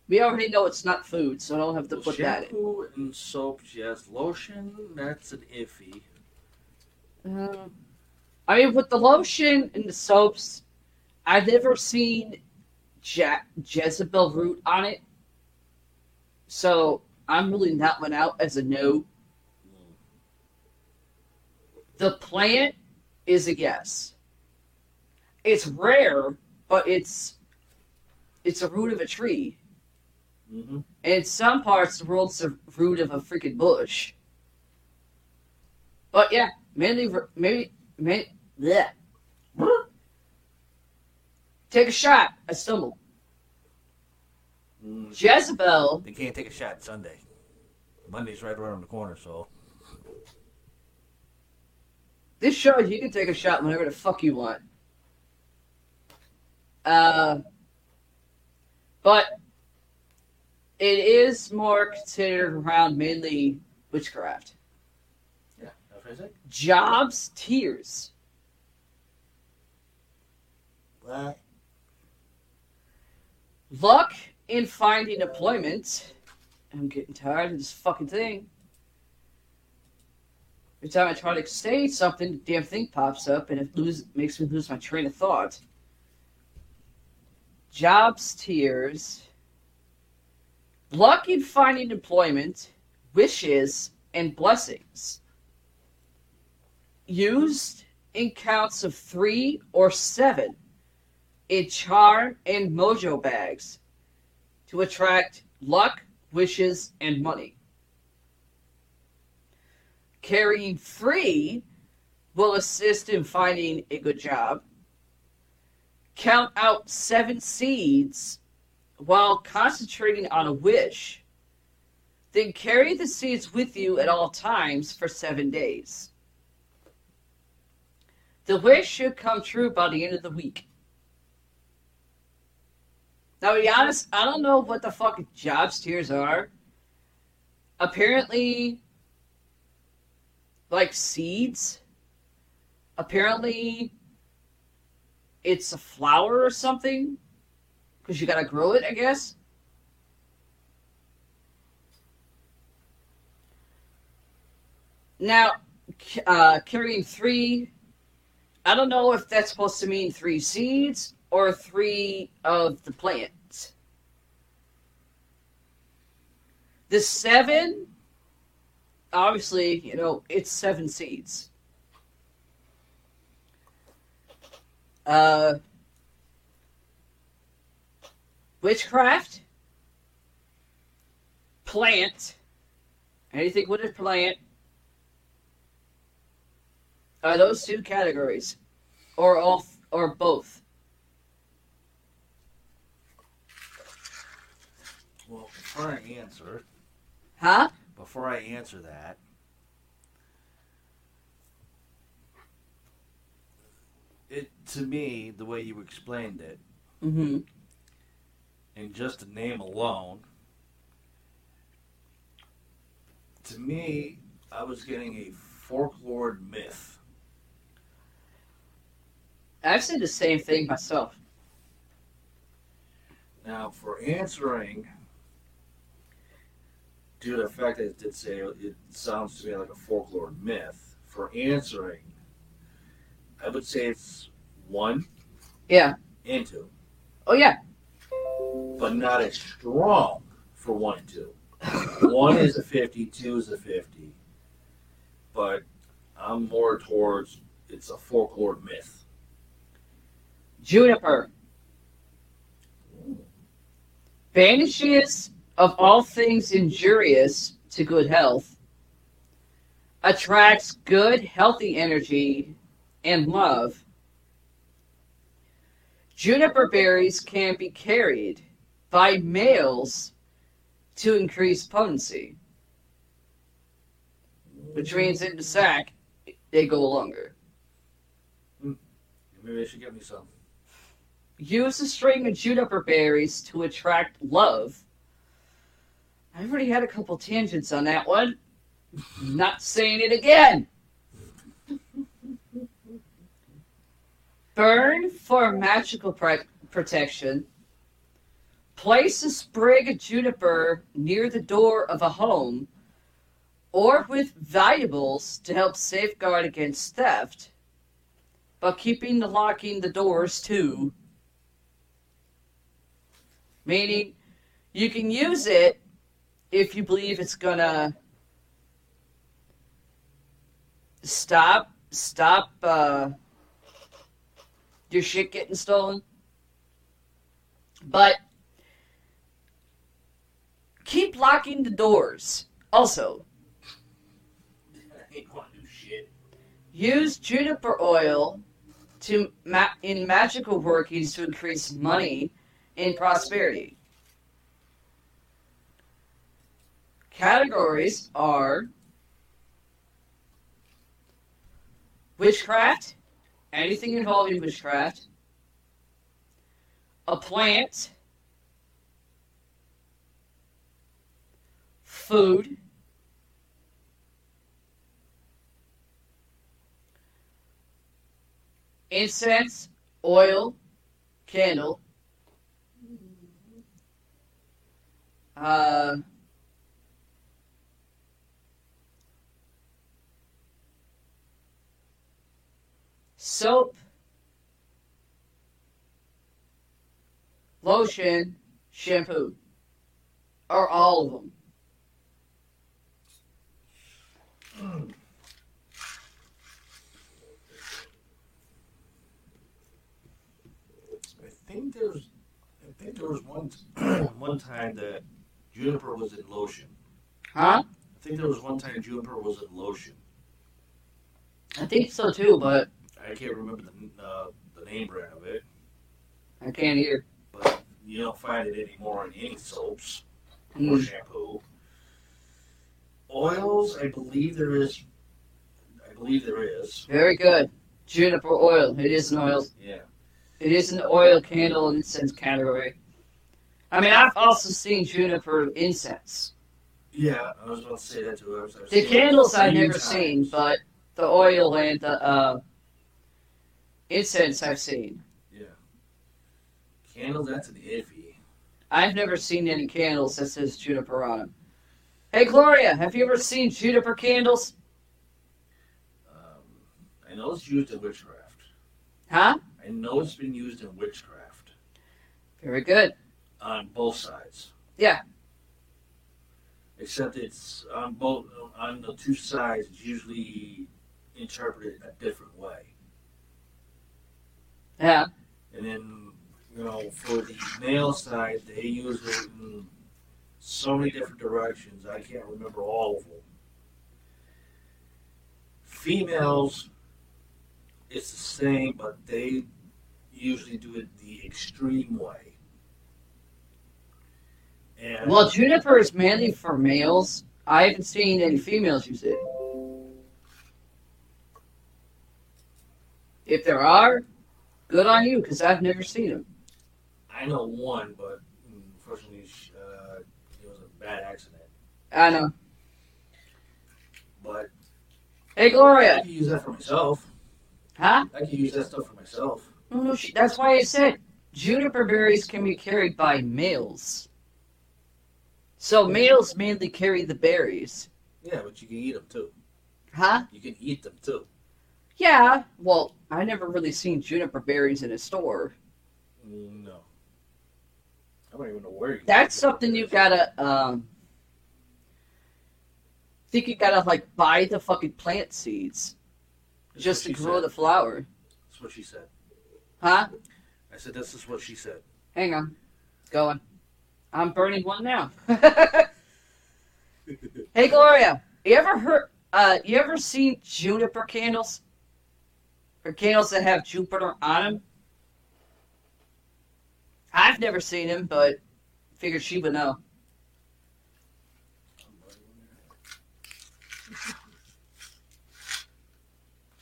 We already know it's not food, so I don't have to Well, put that in. shampoo and soaps, yes. Lotion, that's an iffy. Uh, I mean, with the lotion and the soaps, I've never seen ja- Jezebel root on it. So I'm ruling that one out as a no. The plant is a yes. It's rare, but it's it's a root of a tree. Mm-hmm. And in some parts, the world's the root of a freaking bush. But yeah, mainly, maybe, maybe, bleh. Take a shot. I stumbled. Mm. Jezebel. They can't take a shot Sunday. Monday's right around the corner, so. This shows you can take a shot whenever the fuck you want. Uh, but it is more considered around mainly witchcraft. Yeah, what Job's, tears. What? Luck in finding employment. I'm getting tired of this fucking thing. Every time I try to say something, the damn thing pops up and it lose, makes me lose my train of thought. Job's, tears. Luck in finding employment, wishes, and blessings. Used in counts of three or seven in charm and mojo bags to attract luck, wishes, and money. Carrying three will assist in finding a good job. Count out seven seeds while concentrating on a wish. Then carry the seeds with you at all times for seven days. The wish should come true by the end of the week. Now, to be honest, I don't know what the fuck Job's tears are. Apparently, like seeds. Apparently, it's a flower or something. Because you gotta grow it, I guess. Now, uh, carrying three, I don't know if that's supposed to mean three seeds or three of the plants. The seven, obviously, you know, it's seven seeds. Uh, witchcraft, plant, anything with a plant, are those two categories, or all, or both? Well, before I answer, Huh? before I answer that, it to me the way you explained it, Mm-hmm. and just the name alone, to me, I was getting a folklore myth. I've said the same thing myself. Now, for answering, due to the fact that it did say it sounds to me like a folklore myth, for answering, I would say it's one Yeah. and two, Oh yeah. but not as strong for one and two. one is a 50, two is a 50, but I'm more towards it's a folklore myth. Juniper. Banishes of all things injurious to good health. Attracts good, healthy energy and love. Juniper berries can be carried by males to increase potency, which means in the sack they go longer. Maybe I should get me some. Use a string of juniper berries to attract love. I've already had a couple tangents on that one. Not saying it again. Burn for magical protection. Place a sprig of juniper near the door of a home or with valuables to help safeguard against theft, but keeping the locking the doors too meaning you can use it if you believe it's gonna stop stop uh, your shit getting stolen. But keep locking the doors. Also, I ain't gonna do shit. use juniper oil to ma- in magical workings to increase money and prosperity. Categories are witchcraft, anything involving witchcraft, a plant, food, incense, oil, candle, uh, soap, lotion, shampoo, or all of them. I think there's, I think there was one, one time that juniper was in lotion. Huh? I think there was one time juniper was in lotion. I think so too, but I can't remember the uh, the name brand of it, I can't hear. but you don't find it anymore in any soaps or Mm. shampoo. Oils, I believe there is. I believe there is. Very good. Juniper oil. It is an oil. Yeah. It is an oil candle and incense category. I mean, I've also seen juniper incense. Yeah, I was about to say that too. I was, I was The candles I've never times. seen, but the oil and the uh, incense I've seen. Yeah. Candles, that's an iffy. I've never seen any candles that says juniper on them. Hey, Gloria, have you ever seen juniper candles? Um, I know it's used in witchcraft. Huh? I know it's been used in witchcraft Very good. on both sides. Yeah. Except it's on both on the two sides. It's usually interpreted a different way. Yeah. And then, you know, for the male side, they use it in so many different directions. I can't remember all of them. Females, it's the same, but they usually do it the extreme way. And Well, juniper is mainly for males. I haven't seen any females use it. If there are, good on you, because I've never seen them. I know one, but unfortunately, uh, it was a bad accident. I know. But Hey, Gloria, I could use that for myself. Huh? I could use that stuff for myself. No, that's why I said juniper berries can be carried by males. So males mainly carry the berries. Yeah, but you can eat them too. Huh? You can eat them too. Yeah. Well, I never really seen juniper berries in a store. No. I don't even know where you. That's something you gotta um think you gotta like buy the fucking plant seeds That's just to grow said. the flower. That's what she said. Huh? I said this is what she said. Hang on. Going. I'm burning one now. hey Gloria, you ever heard uh you ever seen juniper candles? Or candles that have Jupiter on them? I've never seen them, but figured she would know.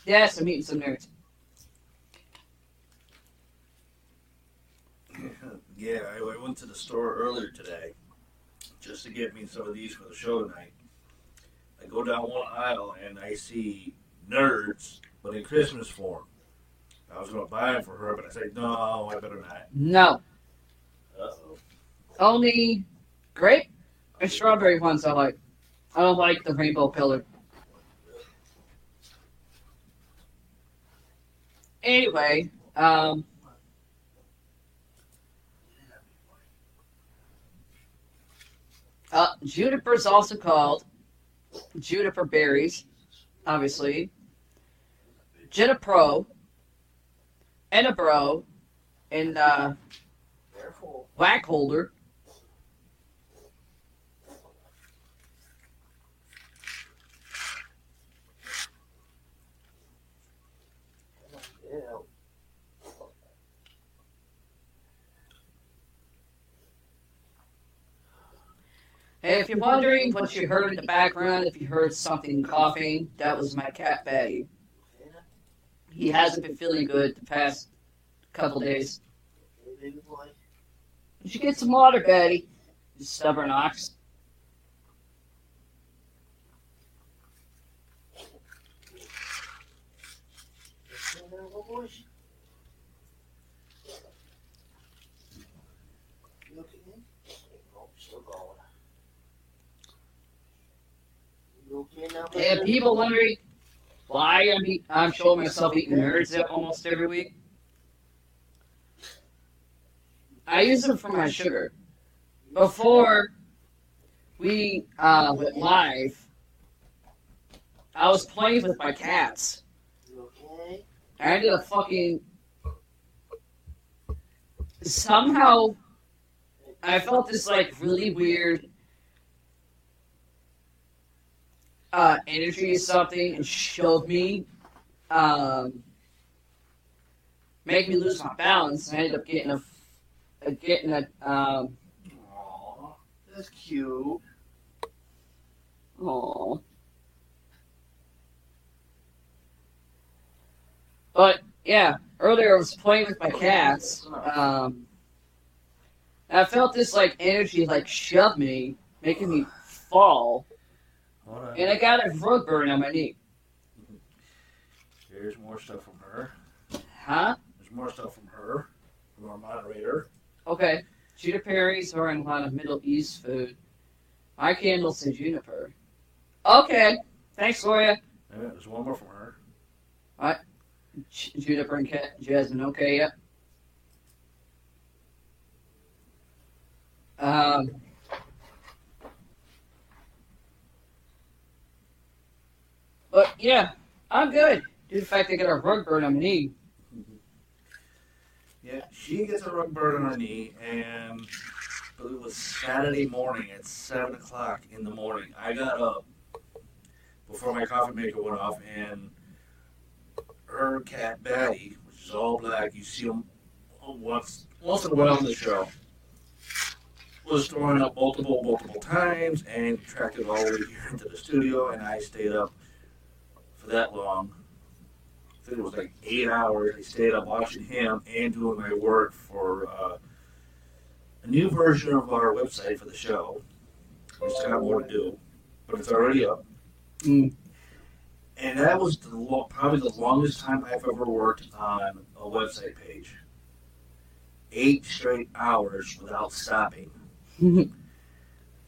Yes, I'm eating some nerds. Yeah, I went to the store earlier today just to get me some of these for the show tonight. I go down one aisle and I see nerds, but in Christmas form. I was going to buy them for her, but I said, no, I better not. No. Uh oh. Only grape and strawberry ones I like. I don't like the rainbow pillar. Anyway, um, Uh, juniper is also called juniper berries, obviously. Junipero, Enebro, and uh, Careful. Wacholder. Yeah. And if you're wondering what you heard in the background, if you heard something coughing, that was my cat Batty. He hasn't been feeling good the past couple days. You should get some water, Batty. You stubborn ox. And people wondering why I'm, I'm showing myself eating nerds almost every week. I use them for my sugar. Before we uh, went live, I was playing with my cats. Okay? I ended up fucking. Somehow, I felt this like really weird uh, energy or something and shoved me, um, make me lose my balance. I ended up getting a, a getting a um, Aw, that's cute. oh. But yeah, earlier I was playing with my cats. Um, and I felt this like energy like shove me, making me fall, And I got a rug burn on my knee. Here's more stuff from her. Huh? There's more stuff from her, from our moderator. Okay. Juniperies are in a lot of Middle East food. My candle say juniper. Okay. Thanks, Gloria. Yeah, there's one more from her. J- juniper and cat jasmine. Okay, yep. Um. But yeah, I'm good. Due to the fact I got a rug burn on my knee. Yeah, she gets a rug burn on her knee, and it was Saturday morning at 7 o'clock in the morning. I got up before my coffee maker went off, and her cat, Batty, which is all black, you see him once, in a while on the show, was throwing up multiple, multiple times, and tracked it all the way here into the studio, and I stayed up for that long. I think it was like eight hours. I stayed up watching him and doing my work for uh, a new version of our website for the show. We still got more to do, but it's already up. Mm. And that was the lo- probably the longest time I've ever worked on a website page. Eight straight hours without stopping. and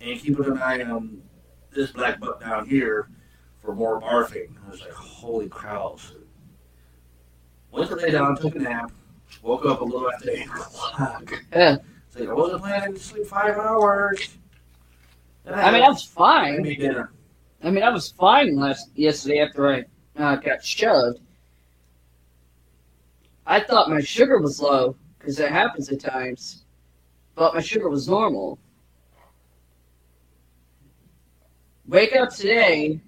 keeping an eye on this black butt down here for more barfing. I was like, holy cows. Went to lay down, took a nap, woke up a little after 8 o'clock. Yeah. It's like, I wasn't planning to sleep five hours. And I mean, I was fine. made dinner. I mean, I was fine last yesterday after I uh, got shoved. I thought my sugar was low because that happens at times, but my sugar was normal. Wake up today,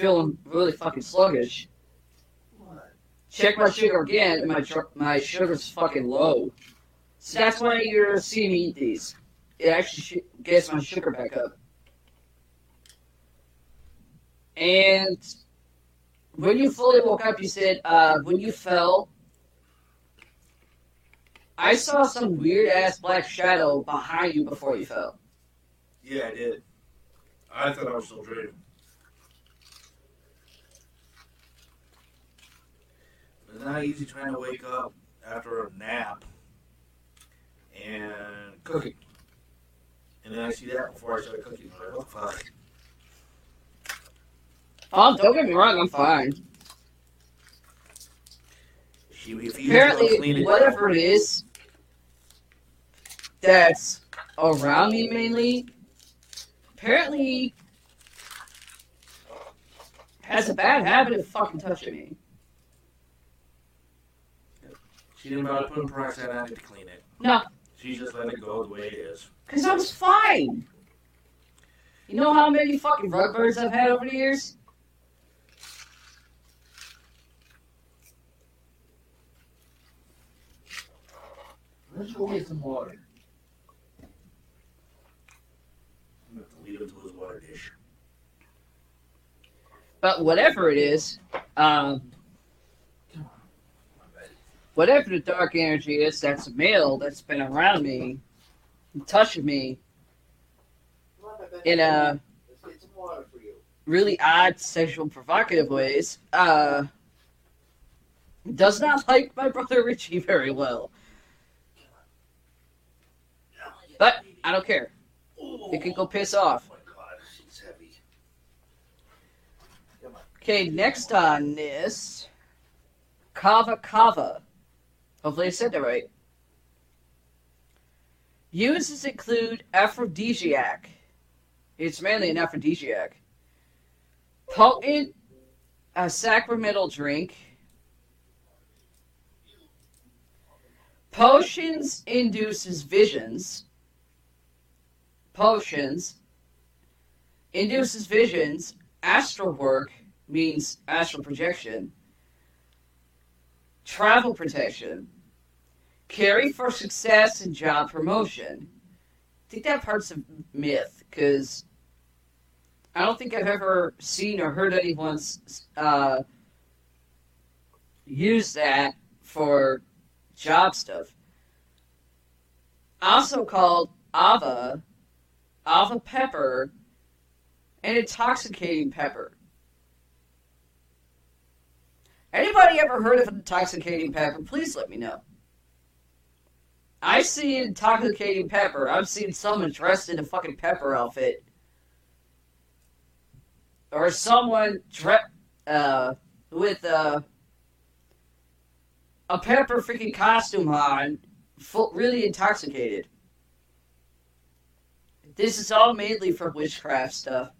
feeling really fucking sluggish. What? Check my sugar again, and my my sugar's fucking low. So that's why you're seeing me eat these. It actually sh- gets my sugar back up. And when you fully woke up, you said uh, when you fell, I saw some weird ass black shadow behind you before you fell. Yeah, I did. I thought I was still dreaming. It's not easy trying to wake up after a nap and cooking. And then I see that before I start cooking. I'm like, what the fuck? Oh, don't get me wrong, I'm fine. She, if you clean Apparently, it, whatever it is that's around me mainly apparently has a bad habit of fucking touching me. She didn't bother putting peroxide on it to clean it. No, She just let it go the way it is. because I was fine. You know how many fucking rug burns I've had over the years? Let's go get some water. I'm going to leave it to his water dish. But whatever it is, um, whatever the dark energy is, that's a male that's been around me, touching me in a really odd, sexual, provocative ways, uh, does not like my brother Richie very well. But I don't care. It can go piss off. Okay, next on this, Kava Kava. Hopefully I said that right. Uses include aphrodisiac. It's mainly an aphrodisiac. Potent, a sacramental drink. Potions induces visions. Potions induces visions. Astral work means astral projection. Travel protection. Carry for success and job promotion. I think that part's a myth because I don't think I've ever seen or heard anyone uh, use that for job stuff. Also called Ava, Ava pepper, and intoxicating pepper. Anybody ever heard of an intoxicating pepper? Please let me know. I've seen intoxicating pepper. I've seen someone dressed in a fucking pepper outfit. Or someone dre- uh, with uh, a pepper freaking costume on, full, really intoxicated. This is all mainly for witchcraft stuff.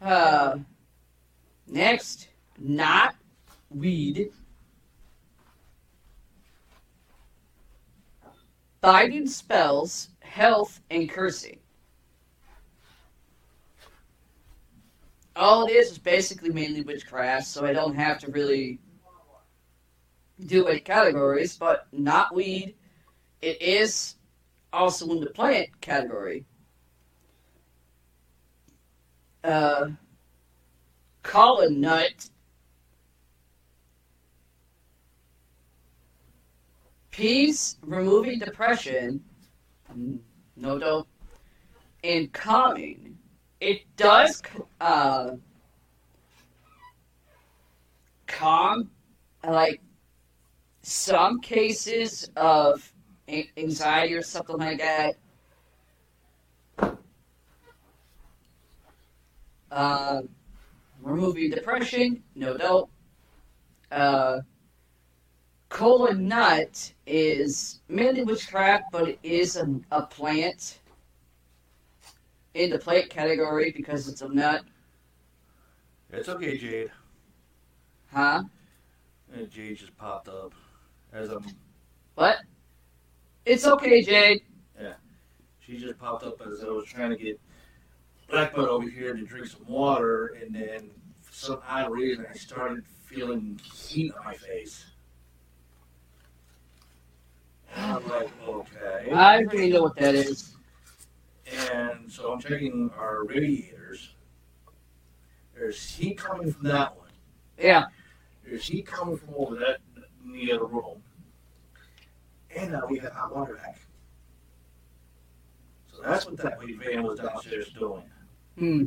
Uh, next, not weed. Binding spells, health, and cursing. All it is is basically mainly witchcraft, so I don't have to really do any categories, but knotweed. It is also in the plant category. Uh, cola nut. Peace, removing depression. No, don't. And calming. It does uh, calm, like some cases of anxiety or something like that. Uh, removing depression, no doubt. Uh, cola nut is mainly witchcraft, but it is a, a plant in the plant category because it's a nut, It's okay, Jade. huh? And Jade just popped up as I'm. What? It's okay, Jade. Yeah, she just popped up as I was trying to get Blackbutt over here to drink some water, and then for some odd reason I started feeling heat on my face. And I'm like, okay. I already know what that is. And so I'm checking our radiators. There's heat coming from that one. Yeah. There's heat coming from over that in the other room. And now we have hot water back. So that's what that van was downstairs doing. Hmm.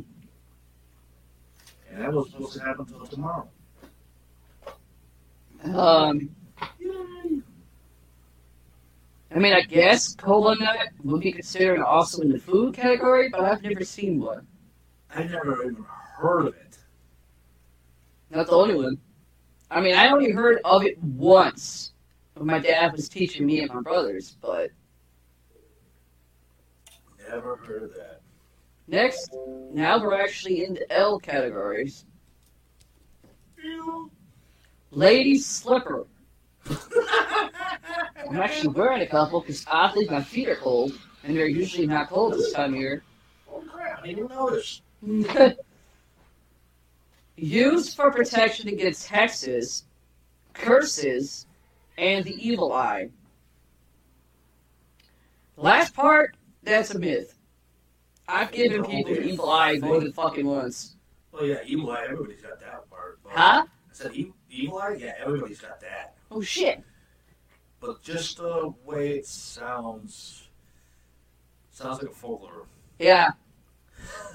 And that was supposed to happen until tomorrow. Um. I mean, I guess cola nut would be considered also in the food category, but I've never seen one. I never even heard of it. Not the only one. I mean, I only heard of it once when my dad was teaching me and my brothers. But Never heard of that. Next, now we're actually into L categories. Lady slipper. I'm actually wearing a couple because oddly my feet are cold, and they're usually not cold this time of year. Oh crap! I didn't notice. Used for protection against hexes, curses, and the evil eye. Last part, that's a myth. I've given people evil eye more than fucking once. Oh yeah, evil eye. Everybody's got that part. But Huh? I said e- evil eye. Yeah, everybody's got that. Oh shit. But just the way it sounds, sounds like a folklore. Yeah.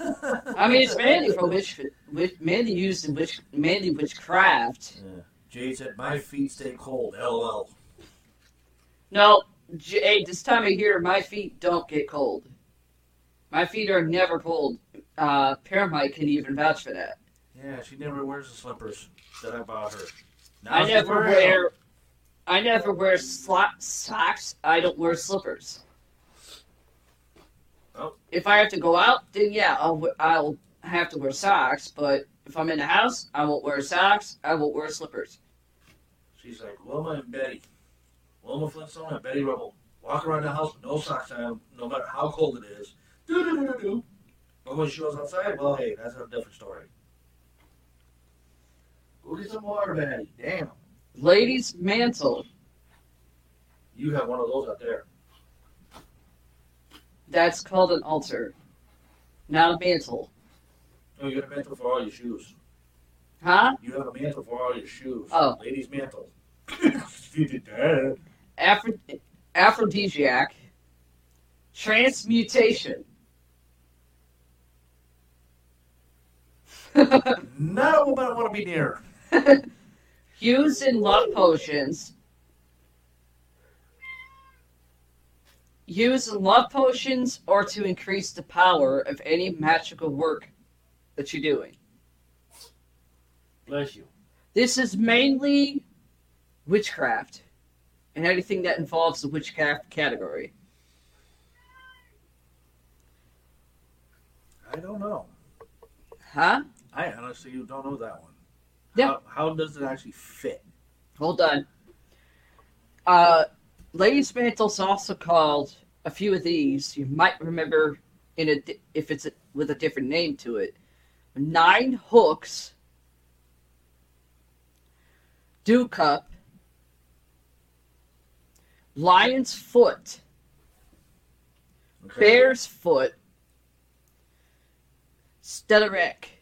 I mean, it's mainly for witch, witch mainly used in witch, mainly witchcraft. Yeah. Jade said, "My feet stay cold." LOL. No, J- this time of year, my feet don't get cold. My feet are never cold. Uh, Paramite can even vouch for that. Yeah, she never wears the slippers that I bought her. Now I never wear. I never wear socks. I don't wear slippers. Oh. If I have to go out, then yeah, I'll I'll have to wear socks. But if I'm in the house, I won't wear socks. I won't wear slippers. She's like Wilma and Betty. Wilma Flintstone and Betty Rubble. Walk around the house with no socks on, no matter how cold it is. Do do do do. But when she goes outside, well, hey, that's a different story. Go get some water, Betty. Damn. Ladies' mantle. You have one of those out there. That's called an altar, not a mantle. Oh, you got a mantle for all your shoes. Huh? You have a mantle for all your shoes. Oh. Ladies' mantle. she did that. Aphro- aphrodisiac. Transmutation. Not a woman I want to be near. Used in love potions. Use in love potions or to increase the power of any magical work that you're doing. Bless you. This is mainly witchcraft and anything that involves the witchcraft category. I don't know. Huh? I honestly don't know that one. Yeah. How, how does it actually fit? Hold on. Uh, Ladies Mantle's also called a few of these. You might remember in a di- if it's a, with a different name to it. Nine hooks, dew cup, lion's foot, Okay. bear's foot, stellarek.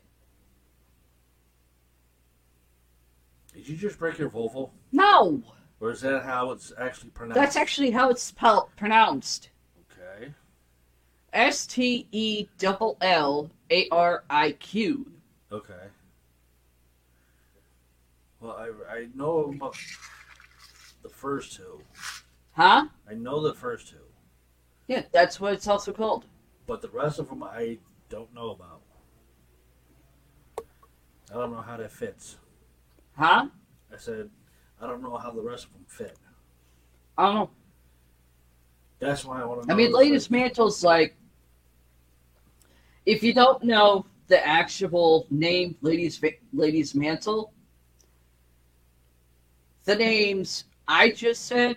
Did you just break your vocal? No, Or is that how it's actually pronounced? that's actually how it's spelled pronounced. Okay. S T E double L A R I Q. Okay. Well, I, I know about the first two. Huh? I know the first two, Yeah, that's what it's also called. but the rest of them I don't know about. I don't know how that fits. Huh? I said, I don't know how the rest of them fit. I don't know. That's why I want to know. I mean, first- Mantle's like, if you don't know the actual name Ladies Ladies Mantle, the names I just said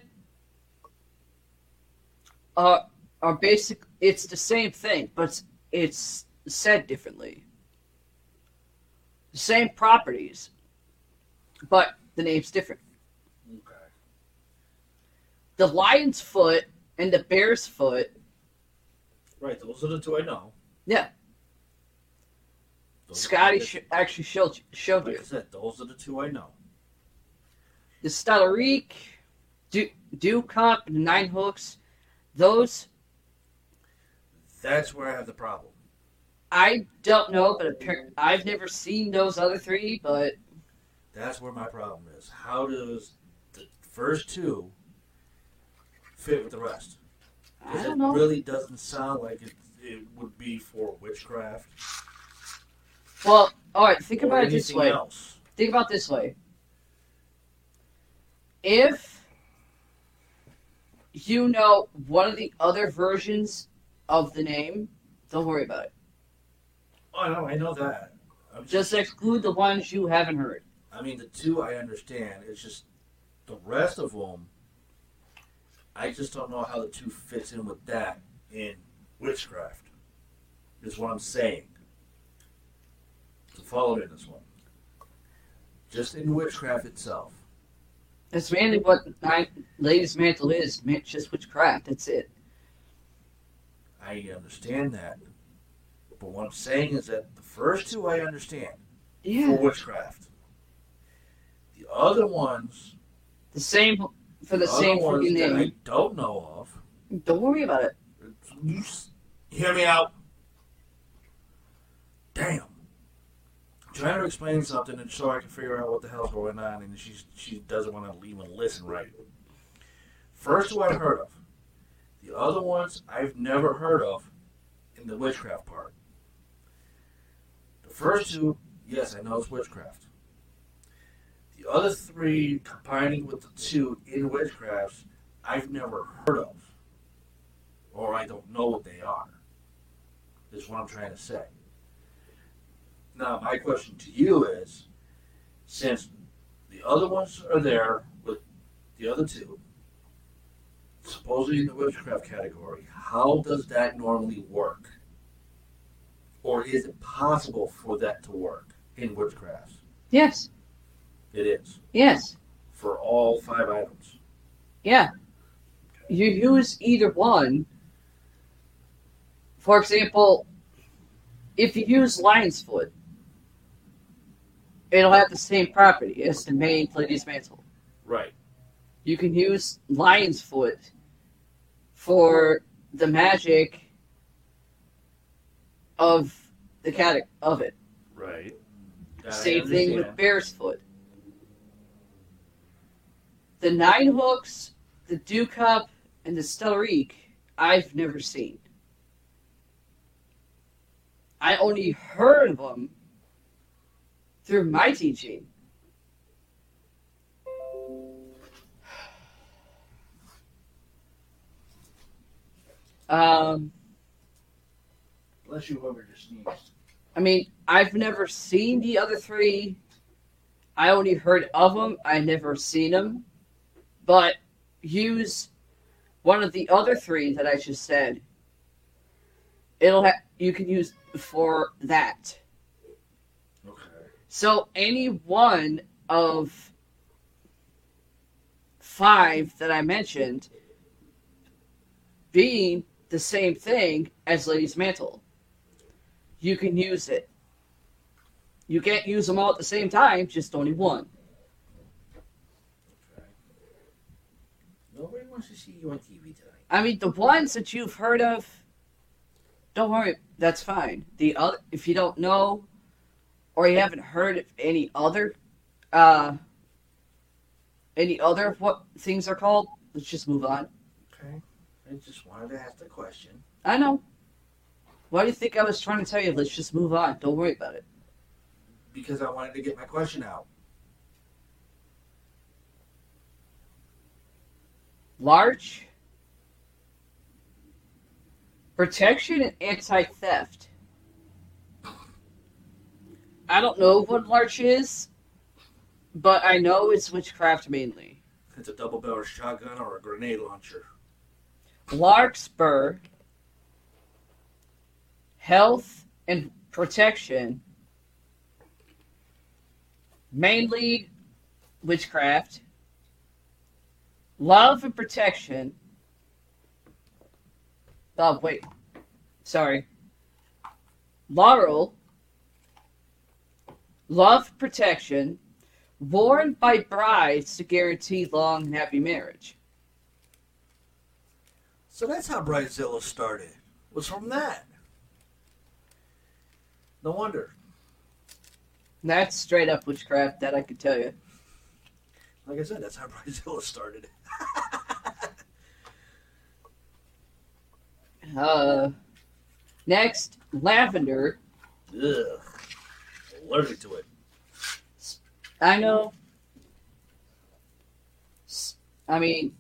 are are basic. It's the same thing, but it's, it's said differently. The same properties, but the name's different. Okay. The lion's foot and the bear's foot Right, those are the two I know. Yeah. Those Scotty sh- actually showed showed like you I said, those are the two I know. the Stellarique, Dew, Dew Cup, Nine Hooks. Those That's where I have the problem. I don't know, but appar- I've never seen those other three. But That's where my problem is. How does the first two fit with the rest? I don't it know. really doesn't sound like it, it would be for witchcraft. Well, all right. Think about it this way. Else. Think about this way. If you know one of the other versions of the name, don't worry about it. Oh, no, I know that. I'm Just exclude the ones you haven't heard. I mean, the two I understand. It's just the rest of them. I just don't know how the two fits in with that in witchcraft. Is what I'm saying. To follow in this one. Just in witchcraft itself. That's mainly what I, Ladies Mantle is. Man, just witchcraft. That's it. I understand that. But what I'm saying is that the first two I understand for Yeah. witchcraft. The other ones, The same for the other same freaking that I don't know of. Don't worry about it. You hear me out. Damn. I'm trying to explain something and so I can figure out what the hell's going on, and she she doesn't want to even listen right. First two I've heard of. The other ones I've never heard of in the witchcraft part. The first two, yes, I know it's witchcraft. The other three, combining with the two in witchcrafts, I've never heard of or I don't know what they are. Is what I'm trying to say. Now, my question to you is since the other ones are there with the other two, supposedly in the witchcraft category, how does that normally work? Or is it possible for that to work in witchcraft? Yes. It is. Yes. For all five items. Yeah. You use either one. For example, if you use lion's foot, it'll have the same property as the main lady's mantle. Right. You can use lion's foot for the magic of the cat of it. Right. I Same thing with bear's foot. The nine hooks, the dew cup, and the stellaria, I've never seen. I only heard of them through my teaching. Um, Bless you, whoever just sneezed. I mean, I've never seen the other three. I only heard of them. I never seen them. But use one of the other three that I just said. It'll ha- you can use for that. Okay. So any one of five that I mentioned being the same thing as Lady's Mantle, you can use it. You can't use them all at the same time, just only one. Okay. Nobody wants to see you on TV tonight. I mean, the ones that you've heard of, don't worry, that's fine. The other, if you don't know, or you haven't heard of any other, uh, any other what things are called, let's just move on. Okay. I just wanted to ask the question. I know. Why do you think I was trying to tell you? Let's just move on. Don't worry about it. Because I wanted to get my question out. Larch, protection, and anti theft. I don't know what Larch is, but I know it's witchcraft mainly. It's a double barrel shotgun or a grenade launcher. Larkspur, health and protection, mainly witchcraft, love and protection. Oh, wait. Sorry. Laurel, love protection, worn by brides to guarantee long and happy marriage. So that's how Bridezilla started. Was from that. No wonder. That's straight up witchcraft, that I could tell you. Like I said, that's how Bridezilla started. Uh, next, lavender. Ugh. Allergic to it. I know. I mean,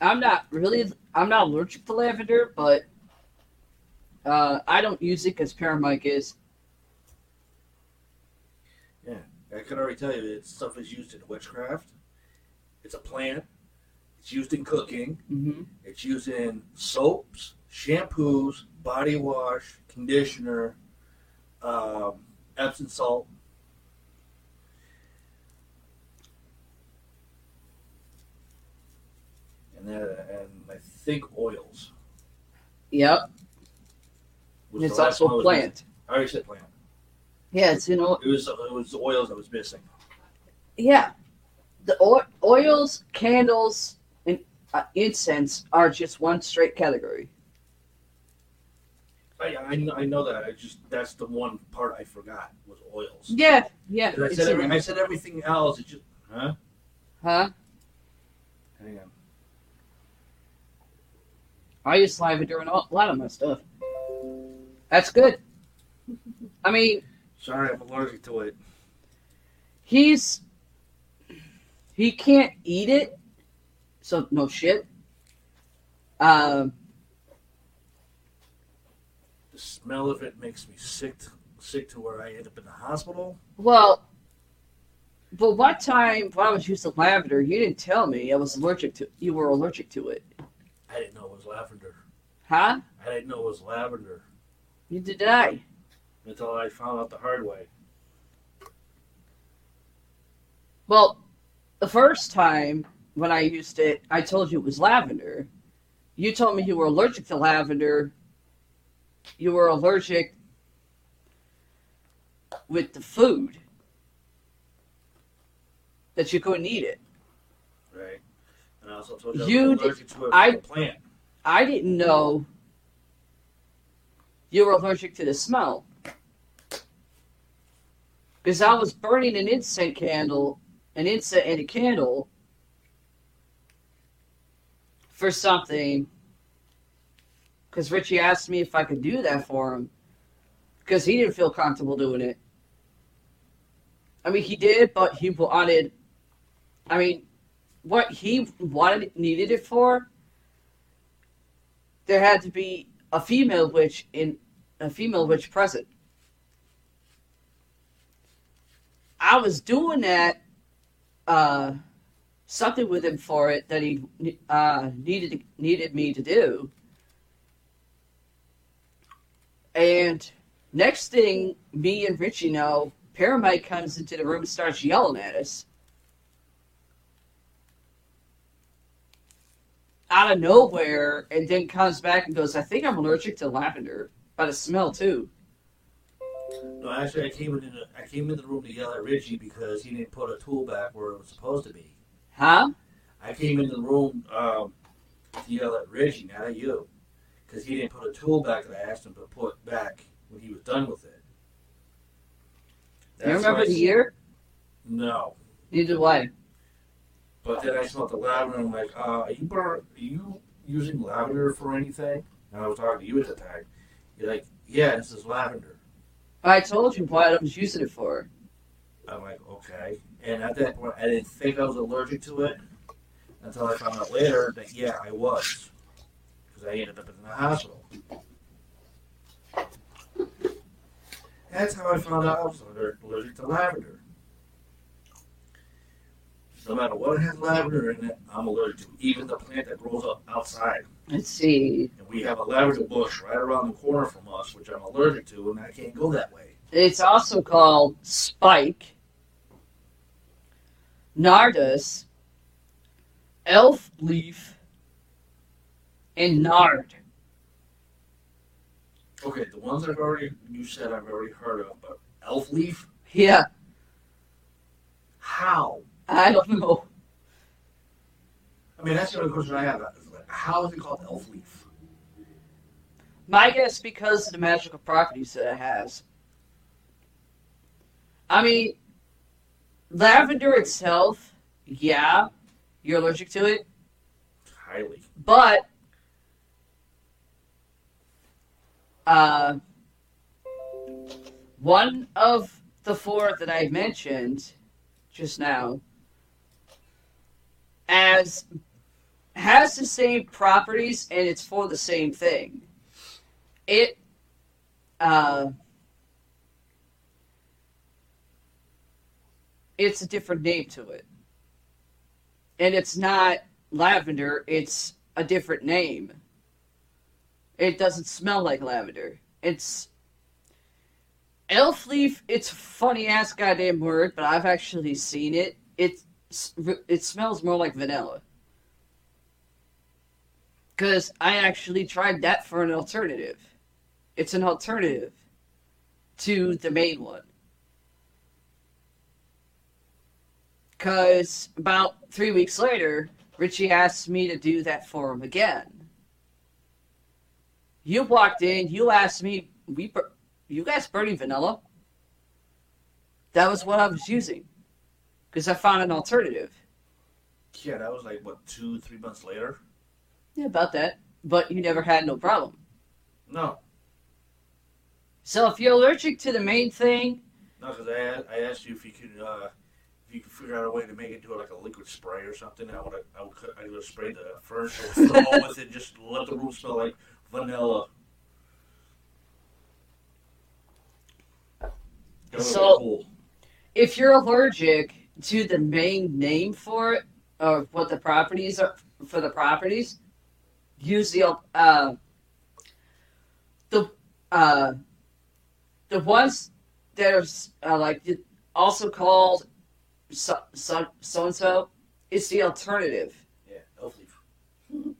I'm not really. I'm not allergic to lavender, but uh, I don't use it because Paramike is. Yeah, I can already tell you that stuff is used in witchcraft. It's a plant. It's used in cooking. Mm-hmm. It's used in soaps, shampoos, body wash, conditioner, um, Epsom salt. And, then, and I think oils. Yep. was it's also one I a was plant. I already said plant. Yeah, it's in oil. It was it was the oils that was missing. Yeah, the oils, candles, and uh, incense are just one straight category. I, I, I know that. I just that's the one part I forgot was oils. Yeah, yeah. I said every. I said everything else. It just huh? Huh? Hang on. I use lavender in a lot of my stuff. That's good. I mean, Sorry, I'm allergic to it. he's he can't eat it, so no shit. Um, The smell of it makes me sick, to, sick to where I end up in the hospital. well, but one time when I was using lavender, you didn't tell me I was allergic to. You were allergic to it, I didn't know it was lavender. huh? I didn't know it was lavender You did I? until I found out the hard way. Well, the first time when I used it, I told you it was lavender. You told me you were allergic to lavender. You were allergic with the food. That you couldn't eat it. Right. And I also told you, You I was did- allergic to it I- plant. I didn't know you were allergic to the smell. Because I was burning an incense candle, an incense and a candle for something. Because Richie asked me if I could do that for him. Because he didn't feel comfortable doing it. I mean, he did, but he wanted. I mean, what he wanted, needed it for there had to be a female witch in a female witch present. I was doing that uh, something with him for it that he uh, needed needed me to do, and next thing me and Richie know, Paramite comes into the room and starts yelling at us. out of nowhere and then comes back and goes, I think I'm allergic to lavender by the smell too. No, actually, I came in. The, I came into the room to yell at Richie because he didn't put a tool back where it was supposed to be. Huh? I came into the room um, to yell at Richie, not at you, because he didn't put a tool back that I asked him to put back when he was done with it. you remember the year? No, Neither do I. but then I smelled the lavender. and I'm like, uh, are you bur- are you using lavender for anything? And I was talking to you at the time. You're like, yeah, this is lavender. I told you what I was using it for. I'm like, okay. And at that point, I didn't think I was allergic to it until I found out later that yeah, I was, because I ended up in the hospital. That's how I found out I was allergic to lavender. No matter what has lavender in it, I'm allergic to. Even the plant that grows up outside. Let's see. And we have a lavender bush right around the corner from us, which I'm allergic to, and I can't go that way. It's also called spike, nardus, elf leaf, and nard. Okay, the ones I've already you said I've already heard of, but elf leaf, Yeah, how? I don't know. I mean, that's the only question I have. How is it called elf leaf? My guess because of the magical properties that it has. I mean, lavender itself, yeah, you're allergic to it, Highly. but uh, one of the four that I mentioned just now as has the same properties and it's for the same thing. It uh it's a different name to it. And it's not lavender, it's a different name. It doesn't smell like lavender. It's elf leaf. It's a funny ass goddamn word, but I've actually seen it. It it smells more like vanilla. Cause I actually tried that for an alternative. It's an alternative to the main one. Cause about three weeks later, Richie asked me to do that for him again. You walked in, you asked me, we you guys burning vanilla? That was what I was using. Because I found an alternative. Yeah, that was like what two, three months later. Yeah, about that. But you never had no problem. No, So if you're allergic to the main thing, no, because I, I asked you if you could uh, if you could figure out a way to make it into like a liquid spray or something. I would I would I would spray the furniture with the wall with it, just let the room smell like vanilla. That would've been So- cool. if you're allergic to the main name for it, or what the properties are for the properties, use the uh, the uh, the ones that are uh, like also called so so so and so. It's the alternative. yeah, elf leaf.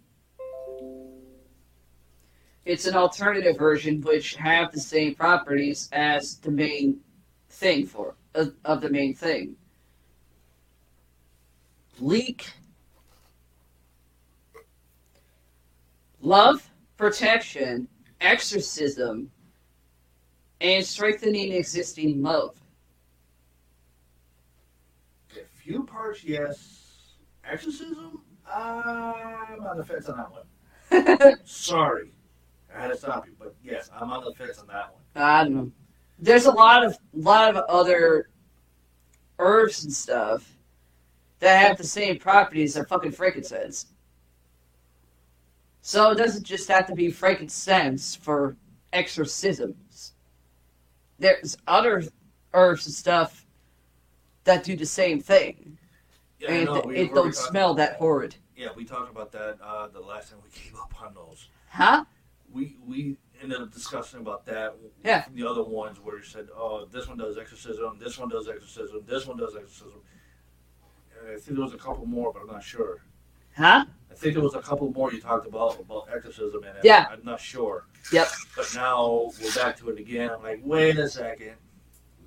It's an alternative version which have the same properties as the main thing for of, of the main thing. Leek. Love, protection, exorcism, and strengthening existing love. A few parts, yes. Exorcism, I'm on the fence on that one. Sorry, I had to stop you, but yes, I'm on the fence on that one. I don't know. There's a lot of lot of other herbs and stuff that have the same properties as fucking frankincense. So it doesn't just have to be frankincense for exorcisms. There's other herbs and stuff that do the same thing, Yeah, and know, we it don't smell about that horrid. Yeah, we talked about that uh, the last time we came up on those. Huh? We we ended up discussing about that. Yeah. The other ones where you said, "Oh, this one does exorcism, this one does exorcism, this one does exorcism." And I think there was a couple more, but I'm not sure. Huh? I think there was a couple more you talked about about exorcism, and Yeah. I'm not sure. Yep. But now we're back to it again. I'm like, wait a second.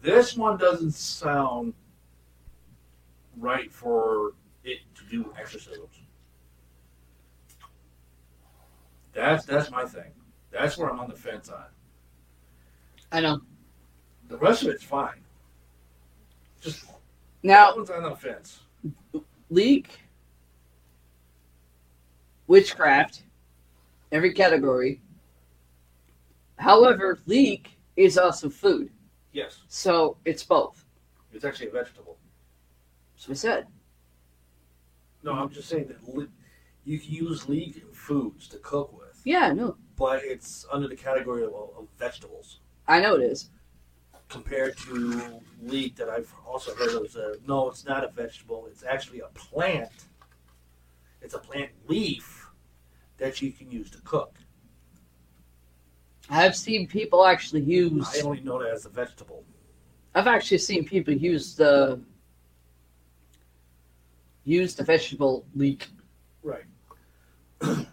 This one doesn't sound right for it to do exorcisms. That's that's my thing. That's where I'm on the fence on. I know. The rest of it's fine. Just Now, that one's on the fence. leek, witchcraft, every category. However, leek is also food, Yes, so it's both. it's actually a vegetable. So I said, No, I'm just saying that le- you can use leek foods to cook with, yeah, no, but it's under the category of, of vegetables. I know it is. compared to leek that I've also heard of. Uh, no, it's not a vegetable. It's actually a plant. It's a plant leaf that you can use to cook. I've seen people actually use. I only know that as a vegetable. I've actually seen people use the use the vegetable leek. Right.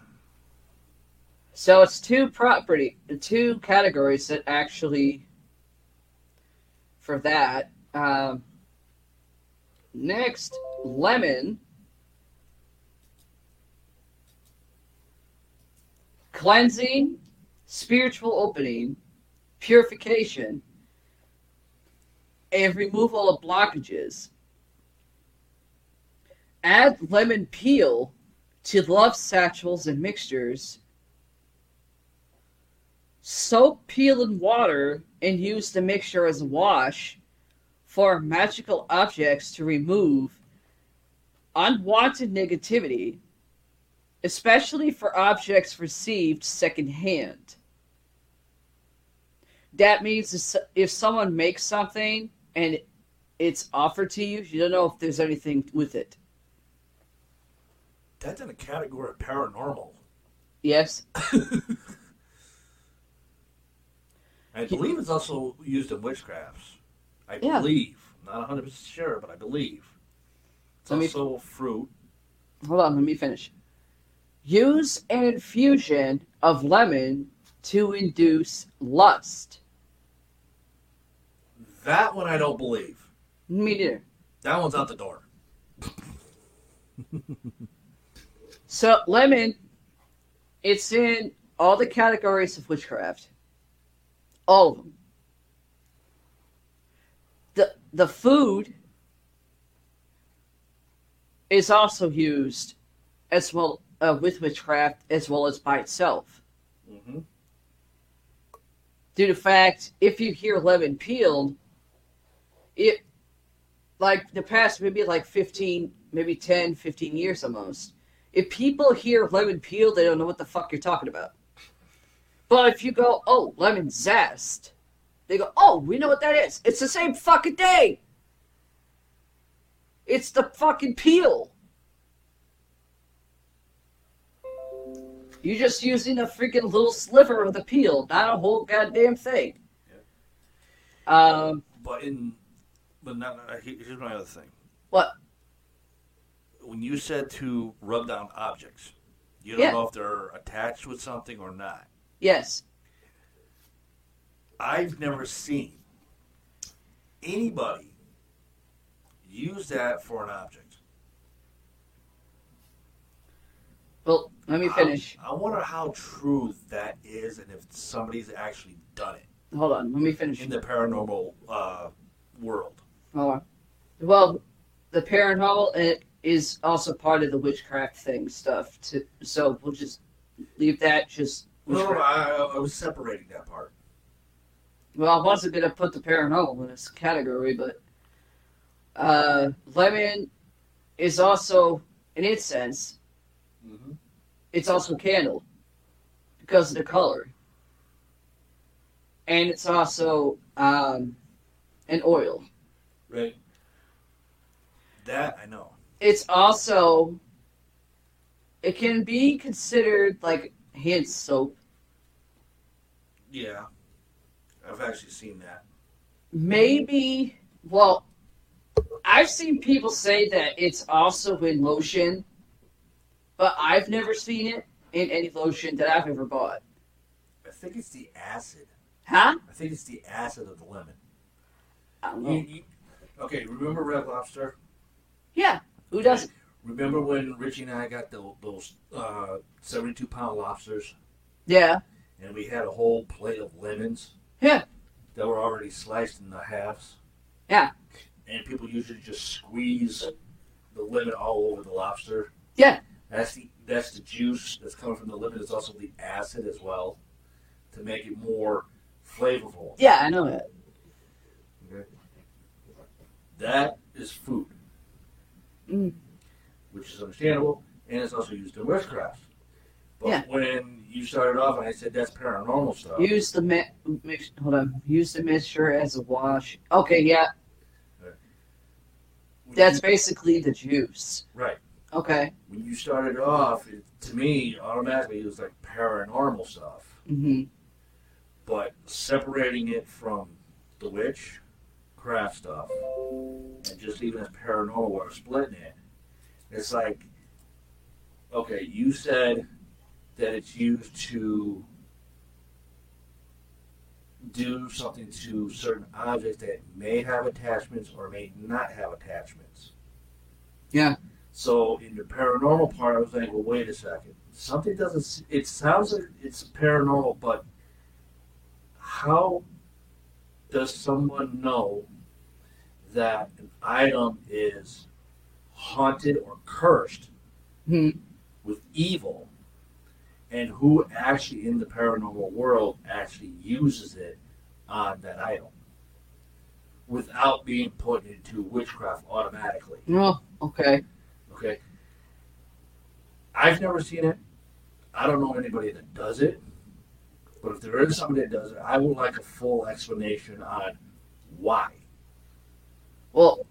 So it's two property, the two categories that actually for that. Um, next, lemon. Cleansing, spiritual opening, purification, and removal of blockages. Add lemon peel to love satchels and mixtures. Soak peel in water and use the mixture as a wash for magical objects to remove unwanted negativity especially for objects received secondhand. That means if- someone makes something and it's offered to you, you don't know if there's anything with it. That's in a category of paranormal. Yes? I believe it's also used in witchcrafts. I Yeah. believe. Not 100% sure, but I believe. It's Let me- also fruit. Hold on, let me finish. Use an infusion of lemon to induce lust. That one I don't believe. Me neither. That one's out the door. So, lemon, it's in all the categories of witchcraft. All of them. The, the food is also used as well uh, with witchcraft as well as by itself. Mm-hmm. due to fact if you hear lemon peeled it like the past maybe like 15 maybe 10 15 years almost if people hear lemon peel, they don't know what the fuck you're talking about but if you go oh lemon zest they go oh we know what that is it's the same fucking thing it's the fucking peel You're just using a freaking little sliver of the peel, not a whole goddamn thing. Yeah. Um, But in, but not, uh, here's my other thing. what? When you said to rub down objects, you don't Yeah. know if they're attached with something or not. Yes. I've never seen anybody use that for an object. Well, let me finish. I, I wonder how true that is and if somebody's actually done it Hold on. Let me finish. in the paranormal uh, world. Hold on. Well, the paranormal it is also part of the witchcraft thing stuff. To, so we'll just leave that. Just No. I, I was separating that part. Well, I wasn't gonna put the paranormal in this category, but uh, lemon is also an incense. Mm-hmm. It's also candle because of the color, and it's also um, an oil. Right. That I know. It's also it can be considered like hand soap. Yeah. I've actually seen that. Maybe well, I've seen people say that it's also in lotion, but I've never seen it in any lotion that I've ever bought. I think it's the acid. Huh? I think it's the acid of the lemon. I don't You, you, okay, remember Red Lobster? Yeah, who doesn't? Remember when Richie and I got the, those uh, 72 pound lobsters Yeah, and we had a whole plate of lemons yeah, that were already sliced into halves? Yeah. And people usually just squeeze the lemon all over the lobster. Yeah. That's the that's the juice that's coming from the lemon. It's also the acid as well to make it more flavorful. yeah. I know that. Okay. That is food, Mm. which is understandable, and it's also used in witchcraft. But Yeah. when you started off and I said that's paranormal stuff, Use the mi- mix. Hold on. Use the mixture as a wash. Okay, yeah, when that's you- basically the juice. right. Okay. When you started off, it, to me, automatically it was like paranormal stuff. Mm-hmm. But separating it from the witch craft stuff and just it as paranormal or splitting it, it's like, okay, you said that it's used to do something to certain objects that may have attachments or may not have attachments. Yeah. So in the paranormal part, I was like, well, wait a second. Something doesn't. It sounds like it's paranormal, but how does someone know that an item is haunted or cursed hmm with evil, and who actually in the paranormal world actually uses it on that item without being put into witchcraft automatically? Oh, okay. Okay. I've never seen it. I don't know anybody that does it. But if there is somebody that does it, I would like a full explanation on why. Well,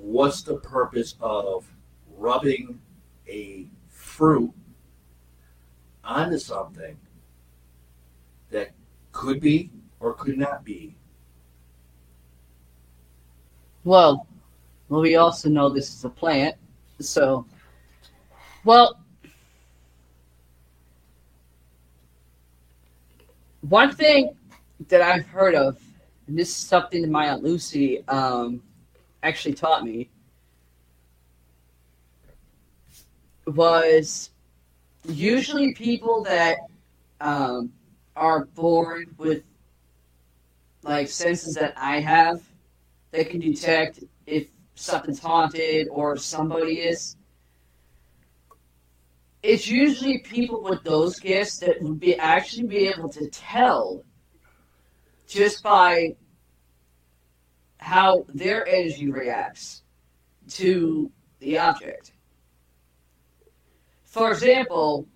What's the purpose of rubbing a fruit onto something that could be or could not be? well, well, we also know this is a plant, so, well, one thing that I've heard of, and this is something that my aunt Lucy um, actually taught me, was usually people that um, are born with like senses that I have that can detect if something's haunted or somebody is. It's usually people with those gifts that would be actually be able to tell just by how their energy reacts to the object. For example,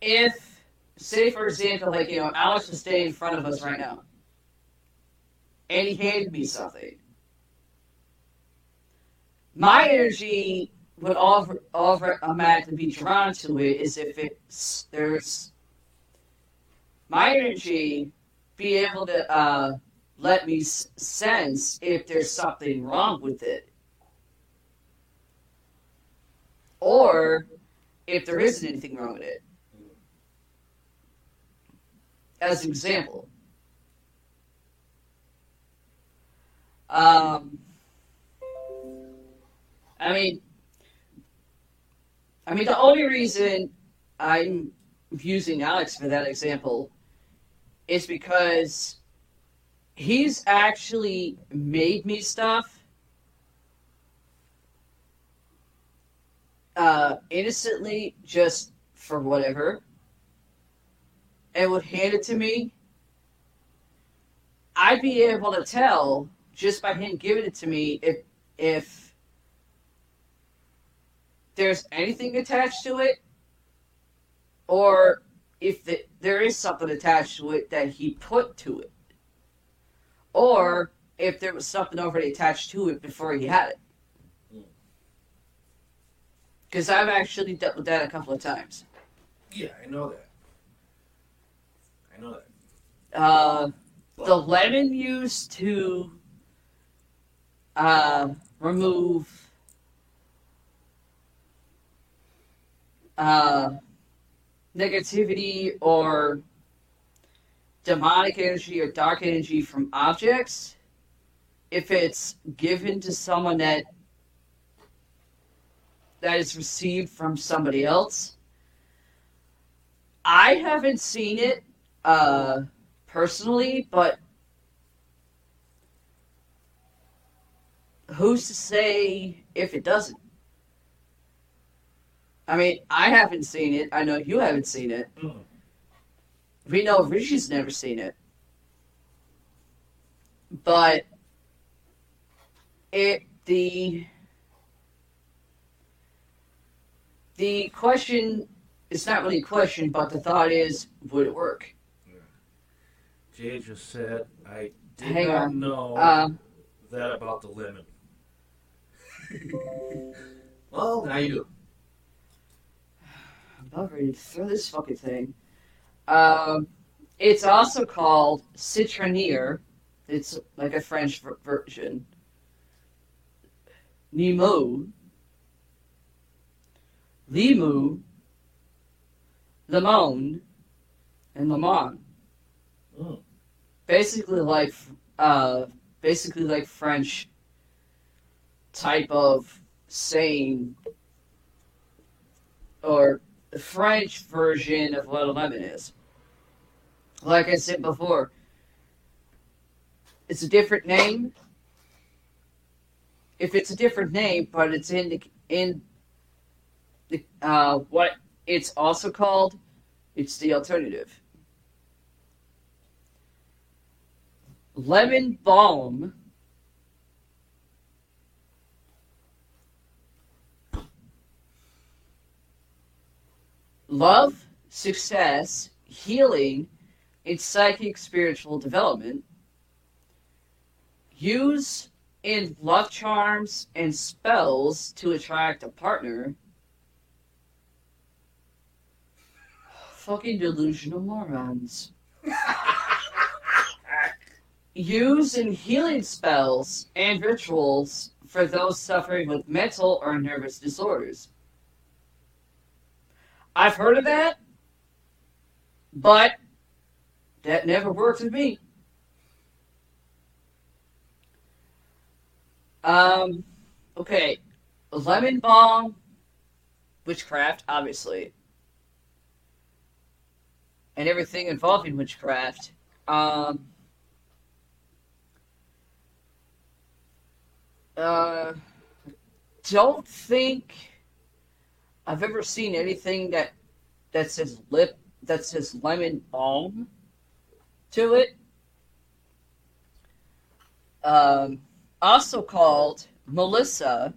if, say, for example, like, you know, Alex was standing in front of us right now, and he handed me something, my energy would all, automatically be drawn to it is if it's, there's, my energy be able to, uh, let me sense if there's something wrong with it. Or if there isn't anything wrong with it. As an example. Um, I mean, I mean, the only reason I'm using Alex for that example is because he's actually made me stuff uh, innocently just for whatever and would hand it to me. I'd be able to tell just by him giving it to me if if there's anything attached to it or if the, there is something attached to it that he put to it or if there was something already attached to it before he had it. Because I've actually dealt with that a couple of times. Yeah, I know that. I know that. Uh, the lemon used to uh, remove uh, negativity or demonic energy or dark energy from objects if it's given to someone that that is received from somebody else i haven't seen it uh personally but who's to say if it doesn't i mean i haven't seen it i know you haven't seen it Mm. we know Richie's never seen it. But it the the question it's not really a question, but the thought is would it work? Jay just said, I did Hang not on. know Um that about the lemon. well, now you do. I'm about ready to throw this fucking thing. Um, it's also called citronnier. It's like a French ver- version. Nemo. Limu. Limon. And lemon. Mm. Basically like, uh, basically like French type of saying or the French version of what a lemon is. Like I said before, it's a different name. If it's a different name, but it's in the in the uh, what it's also called, it's the alternative. Lemon balm love, success, healing, and psychic spiritual development. Use in love charms and spells to attract a partner. Fucking delusional morons. Use in healing spells and rituals for those suffering with mental or nervous disorders. I've heard of that, but that never worked with me. Um, okay, lemon balm, witchcraft, obviously, and everything involving witchcraft. Um, uh, don't think I've ever seen anything that that says lip that says lemon balm to it. Um, also called Melissa.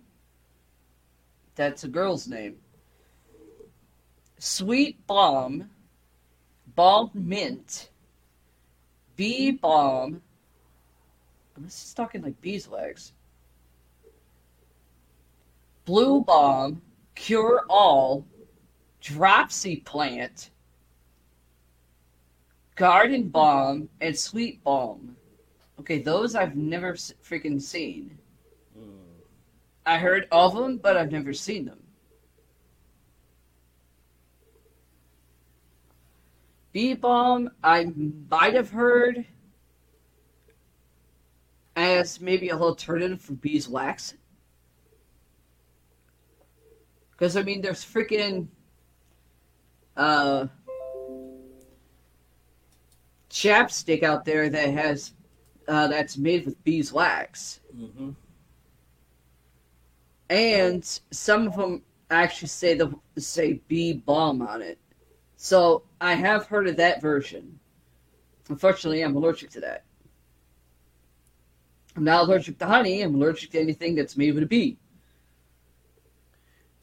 That's a girl's name. Sweet balm, balm mint, bee balm. This is talking like beeswax. Blue balm, cure all, dropsy plant, garden balm, and sweet balm. Okay, those I've never freaking seen. Hmm. I heard of them, but I've never seen them. Bee balm, I might have heard as maybe a little alternative for beeswax. Because, I mean, there's freaking. Uh. Chapstick out there that has. Uh, that's made with beeswax. Mm-hmm. And some of them actually say the say bee balm on it. So I have heard of that version. Unfortunately, I'm allergic to that. I'm not allergic to honey. I'm allergic to anything that's made with a bee.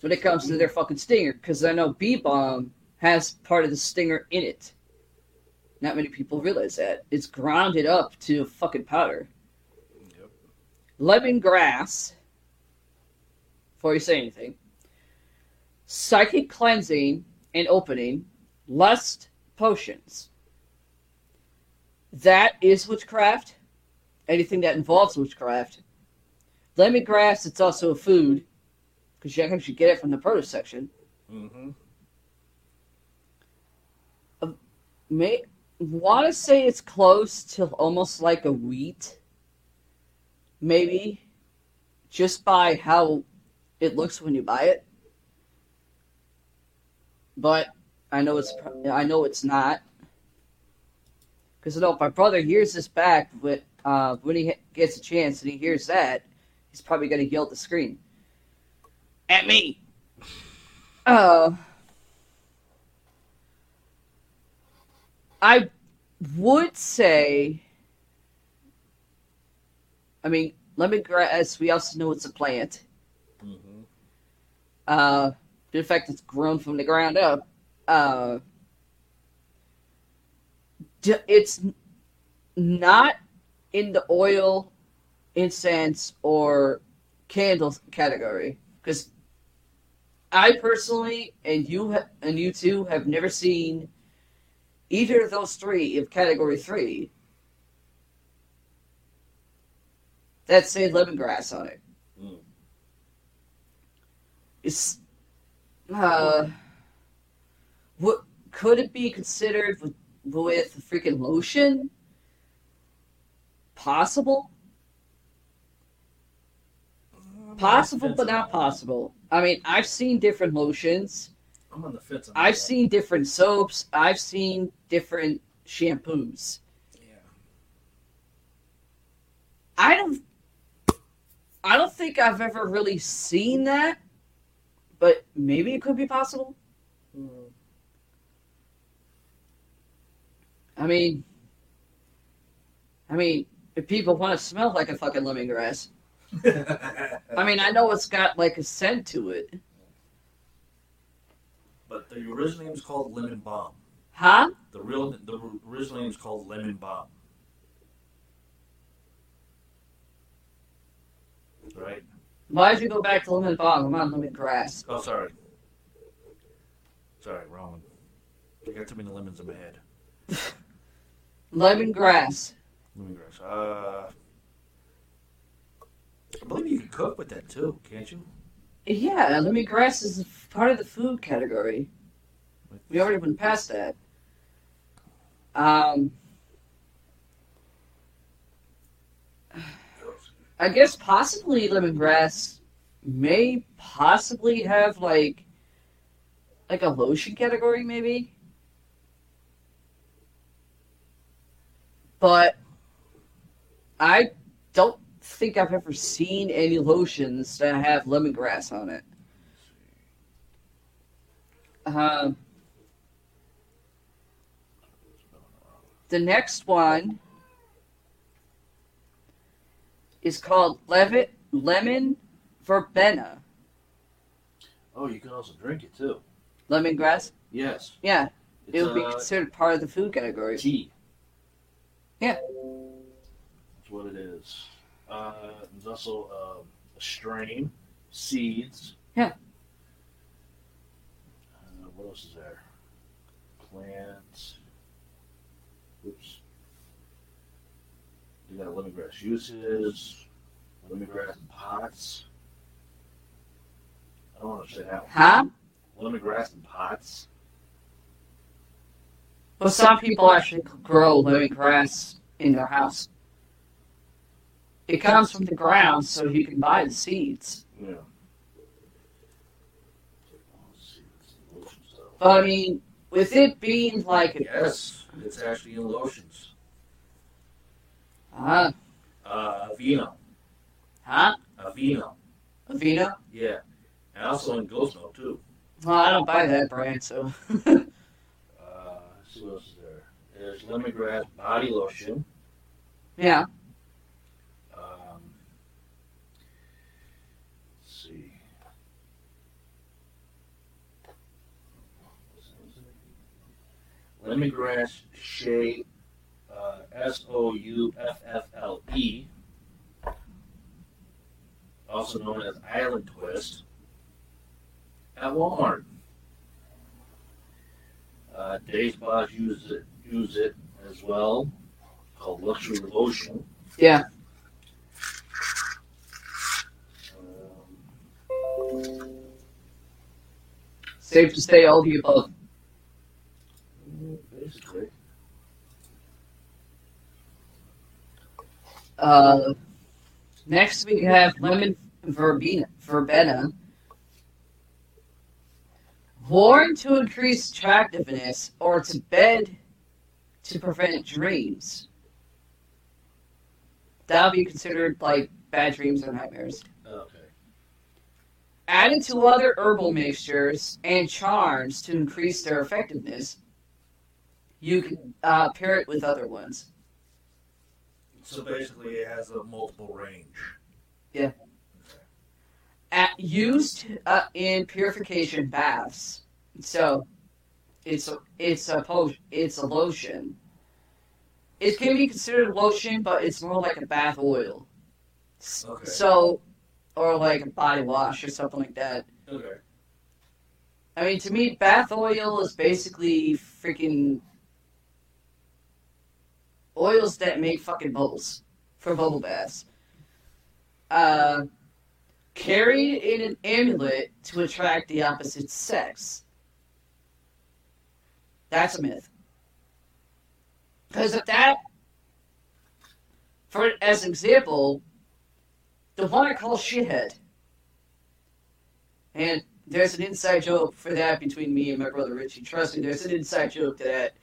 When it comes to their fucking stinger, because I know bee balm has part of the stinger in it. Not many people realize that. It's grounded up to fucking powder. Yep. Lemongrass before you say anything. Psychic cleansing and opening, lust potions. That is witchcraft. Anything that involves witchcraft. Lemongrass, it's also a food because you can actually get it from the produce section. Mm-hmm. May want to say it's close to almost like a wheat, maybe, just by how it looks when you buy it. But I know it's I know it's not because I know if my brother hears this back, but uh, when he gets a chance and he hears that, he's probably gonna yell at the screen at me. Uh, I would say. I mean, lemongrass. We also know it's a plant. Mm-hmm. Uh, in fact, it's grown from the ground up. Uh, it's not in the oil, incense, or candles category because I personally and you ha- and you two have never seen either of those three of category three that say lemongrass on it. Mm. It's uh, what could it be considered with with freaking lotion? Possible, possible, but not possible. I mean, I've seen different lotions. I'm on the fence. On I've seen different soaps. I've seen different shampoos. Yeah. I don't. I don't think I've ever really seen that, but maybe it could be possible. Mm. I mean, I mean, if people want to smell like a fucking lemongrass, I mean, I know it's got like a scent to it. But The original name is called Lemon Balm. Huh? The real, the original name is called Lemon Balm. Right? Why'd you go back to lemon balm? I'm on lemon grass. Oh, sorry. Sorry, wrong. I got too many lemons in my head. Lemon grass. Lemongrass. Uh, I believe you can cook with that too, can't you? Yeah, lemon grass is part of the food category. We already went past that. Um, I guess possibly lemongrass may possibly have like like a lotion category maybe. But I don't think I've ever seen any lotions that have lemongrass on it. Um, the next one is called Levitt Lemon Verbena. Oh, you can also drink it too. Lemongrass? Yes. Yeah, It's it would be uh, considered part of the food category. tea. Yeah. That's what it is. Uh, there's also um, strain, seeds. Yeah. Uh, what else is there? Plants. Oops. You got lemongrass uses, lemongrass in pots. I don't want to say that one. Huh? Lemongrass in pots. Well, some people actually grow lemongrass in their house. It comes from the ground, so you can buy the seeds. Yeah. Seeds, lotion stuff. But I mean, with it being like a Yes, it's actually in lotions. huh, Uh, Aveeno. huh, Aveeno. Avena. Yeah. And also in ghost milk too. Well, I don't buy that brand, so Uh, let's see what else is there. There's lemongrass body lotion. yeah. Um, let's see. Lemongrass shea, uh, S O U F F L E, also known as Island Twist, at Walmart. Uh, Day Spas use it, use it as well, called Luxury Lotion. Yeah. Um, Safe to say all the above. basically. Uh, next we have lemon verbena, verbena. Worn to increase attractiveness or to bed to prevent dreams. That would be considered like bad dreams or nightmares. Okay. Added to other herbal mixtures and charms to increase their effectiveness, you can uh, pair it with other ones. So basically, it has a multiple range. Yeah. At, used uh, in purification baths. So it's a, it's a po- it's a lotion. It can be considered lotion, but it's more like a bath oil. Okay. So, or like a body wash or something like that. Okay. I mean, to me, bath oil is basically freaking oils that make fucking bubbles for bubble baths. Uh, carried in an amulet to attract the opposite sex. That's a myth. Because of that, for as an example, the one I call shithead, and there's an inside joke for that between me and my brother Richie. Trust me, there's an inside joke to that.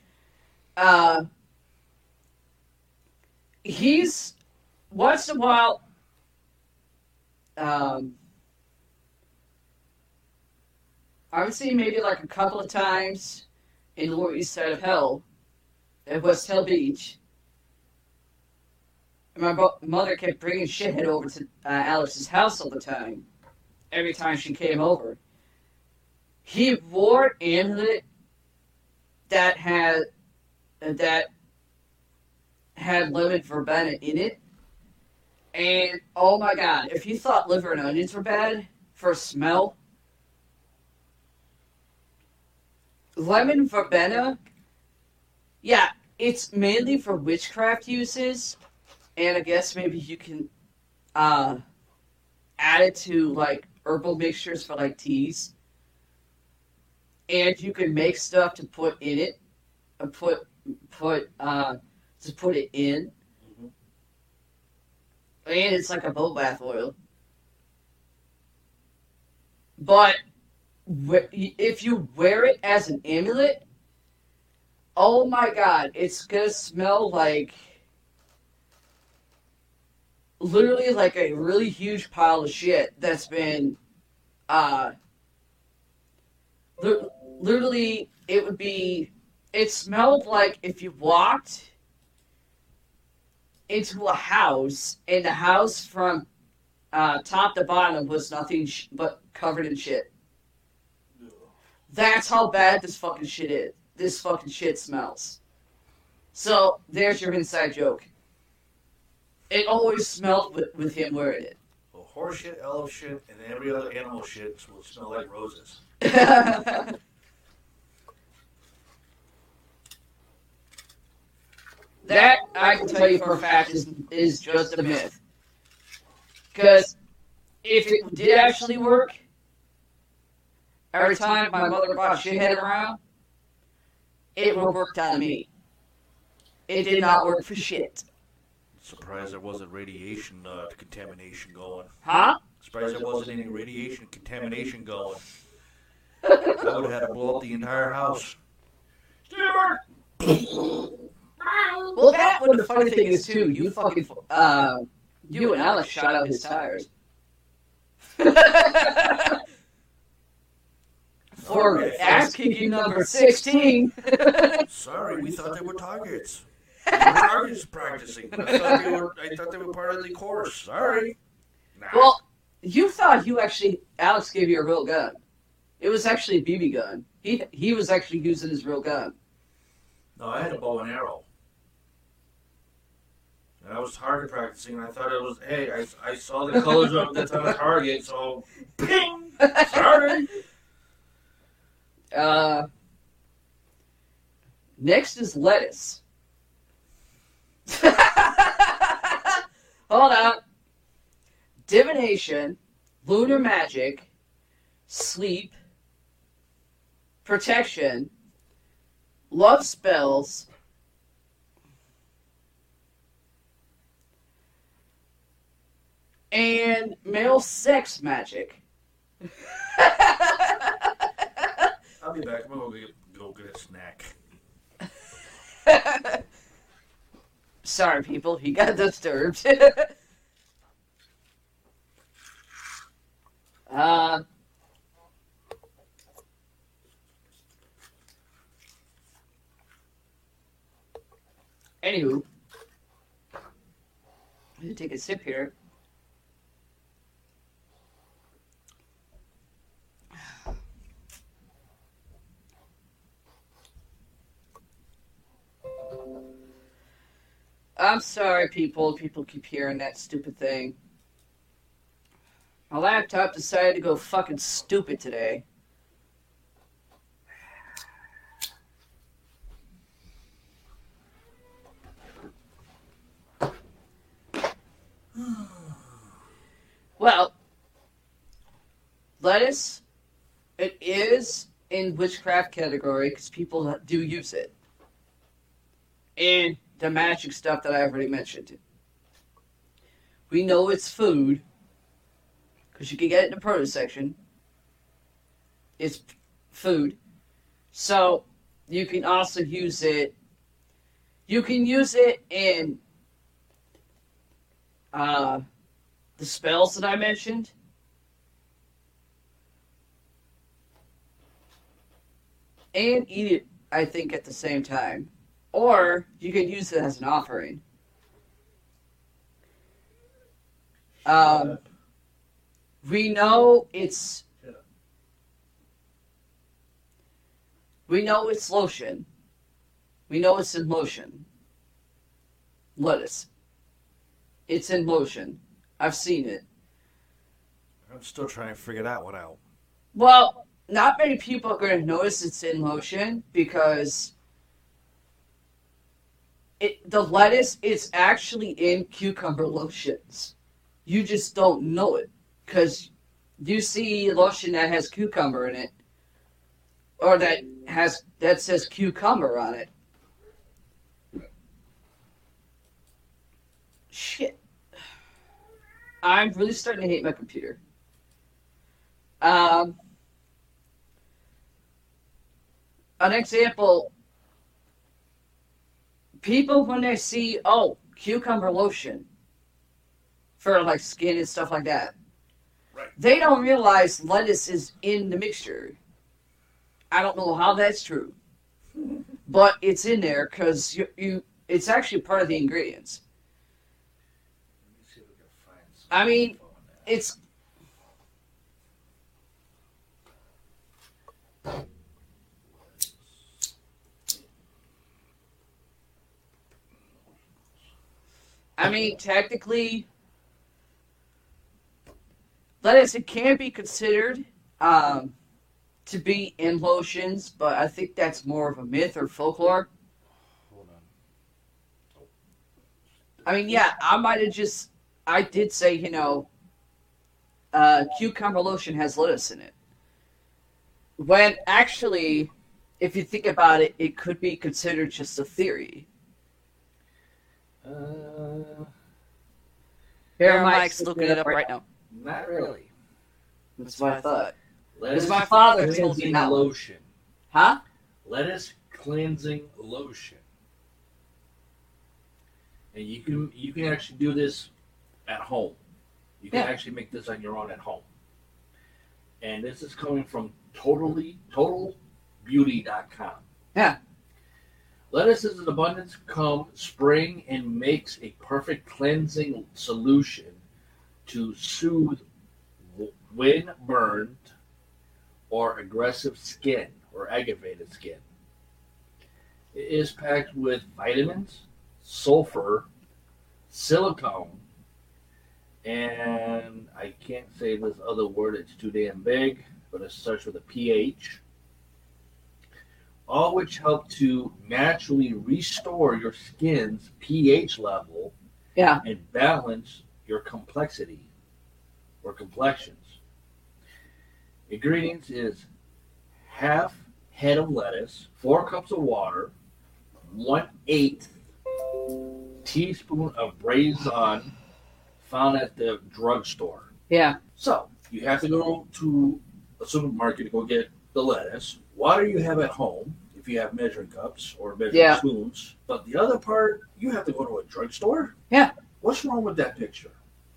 Uh, he's once in a while. Um, I would say maybe like a couple of times in the Lower East Side of Hell, at West Hell Beach. And my bo- mother kept bringing shithead over to uh, Alex's house all the time. Every time she came over He wore an amulet that had that had lemon verbena in it. And oh my god, if you thought liver and onions were bad for smell, lemon verbena, yeah, it's mainly for witchcraft uses, and I guess maybe you can uh, add it to like herbal mixtures for like teas, and you can make stuff to put in it, and put put uh, to put it in, Mhm. and it's like a bubble bath oil. But if you wear it as an amulet, oh my god, it's gonna smell like literally like a really huge pile of shit that's been uh literally it would be it smelled like if you walked into a house and the house from uh, top to bottom was nothing sh- but covered in shit. That's how bad this fucking shit is. This fucking shit smells. So there's your inside joke. It always smelled with, with him wearing Well, horse shit, elf shit, and every other animal shit will smell like roses. it. that I can tell you for a fact is is just a myth. Because if it did actually work, every time my mother brought shithead around, it worked on me. It did not work for shit. Surprised there wasn't radiation uh, contamination going. Huh? Surprised there wasn't any radiation contamination going. I would have had to blow up the entire house. Well, that one, the funny thing is, too, you fucking, uh, you and Alex shot out his tires. For ass kicking number 16. Sorry, we thought they were targets. They were targets practicing. I thought they were. I thought they were part of the course. Sorry. Nah. well, you thought you actually, Alex gave you a real gun. It was actually a BB gun. He, he was actually using his real gun. no, I had a bow and arrow. And I was target practicing, and I thought it was. Hey, I, I saw the colors of that's on a target, so ping. Sorry. Uh, next is lettuce. Hold on. Divination, lunar magic, sleep, protection, love spells, and male sex magic. I'll be back. I'm gonna go get, go get a snack. Sorry, people, he got disturbed. uh, anywho, I'm gonna take a sip here. I'm sorry, people. People keep hearing that stupid thing. My laptop decided to go fucking stupid today. Well, lettuce, it is in witchcraft category because people do use it. And the magic stuff that I already mentioned. We know it's food because you can get it in the produce section. It's food. So you can also use it. You can use it in uh, the spells that I mentioned. And eat it, I think, at the same time. Or you could use it as an offering. Um, we know it's We know it's lotion. We know it's in lotion. Lettuce. It's in lotion. I've seen it. I'm still trying to figure that one out. Well, not many people are going to notice it's in lotion because it the lettuce is actually in cucumber lotions. You just don't know it because you see lotion that has cucumber in it, or that has that says cucumber on it. Shit. I'm really starting to hate my computer. Um, an example people when they see oh cucumber lotion for like skin and stuff like that Right. they don't realize lettuce is in the mixture i don't know how that's true but it's in there because you, you it's actually part of the ingredients Let me see if we can find I mean, info on that. it's I mean, technically, lettuce it can be considered um, to be in lotions, but I think that's more of a myth or folklore. Hold on. I mean, yeah, I might have just, I did say, you know, uh, cucumber lotion has lettuce in it. When actually, if you think about it, it could be considered just a theory. Uh, Here, Mike's looking it up right now. not really. That's what I thought. Lettuce my father cleansing lotion. Huh? Lettuce cleansing lotion. And you can you can actually do this at home. You can Yeah. actually make this on your own at home. And this is coming from totally totalbeauty.com. Yeah. Lettuces in abundance come spring and makes a perfect cleansing solution to soothe when burned or aggressive skin or aggravated skin. It is packed with vitamins, sulfur, silicone, and I can't say this other word, it's too damn big, but it starts with a pH. All which help to naturally restore your skin's pH level Yeah. and balance your complexity or complexions. Ingredients is half head of lettuce, four cups of water, one eighth teaspoon of Brazon found at the drugstore. Yeah. So you have to go to a supermarket to go get the lettuce. Water you have at home if you have measuring cups or measuring Yeah. spoons. But the other part, you have to go to a drugstore. Yeah. What's wrong with that picture?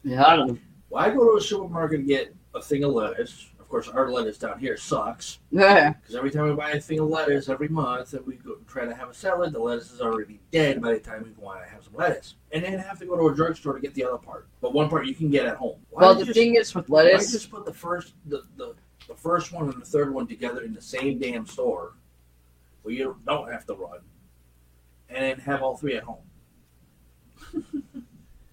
Yeah, I don't know. Why go to a supermarket and get a thing of lettuce? Of course, our lettuce down here sucks Yeah. because every time we buy a thing of lettuce every month and we go try to have a salad, the lettuce is already dead by the time we want to have some lettuce. And then have to go to a drugstore to get the other part. But one part you can get at home. Why Well, the just- thing is with why lettuce, just put the first the, the, the first one and the third one together in the same damn store where you don't have to run and then have all three at home.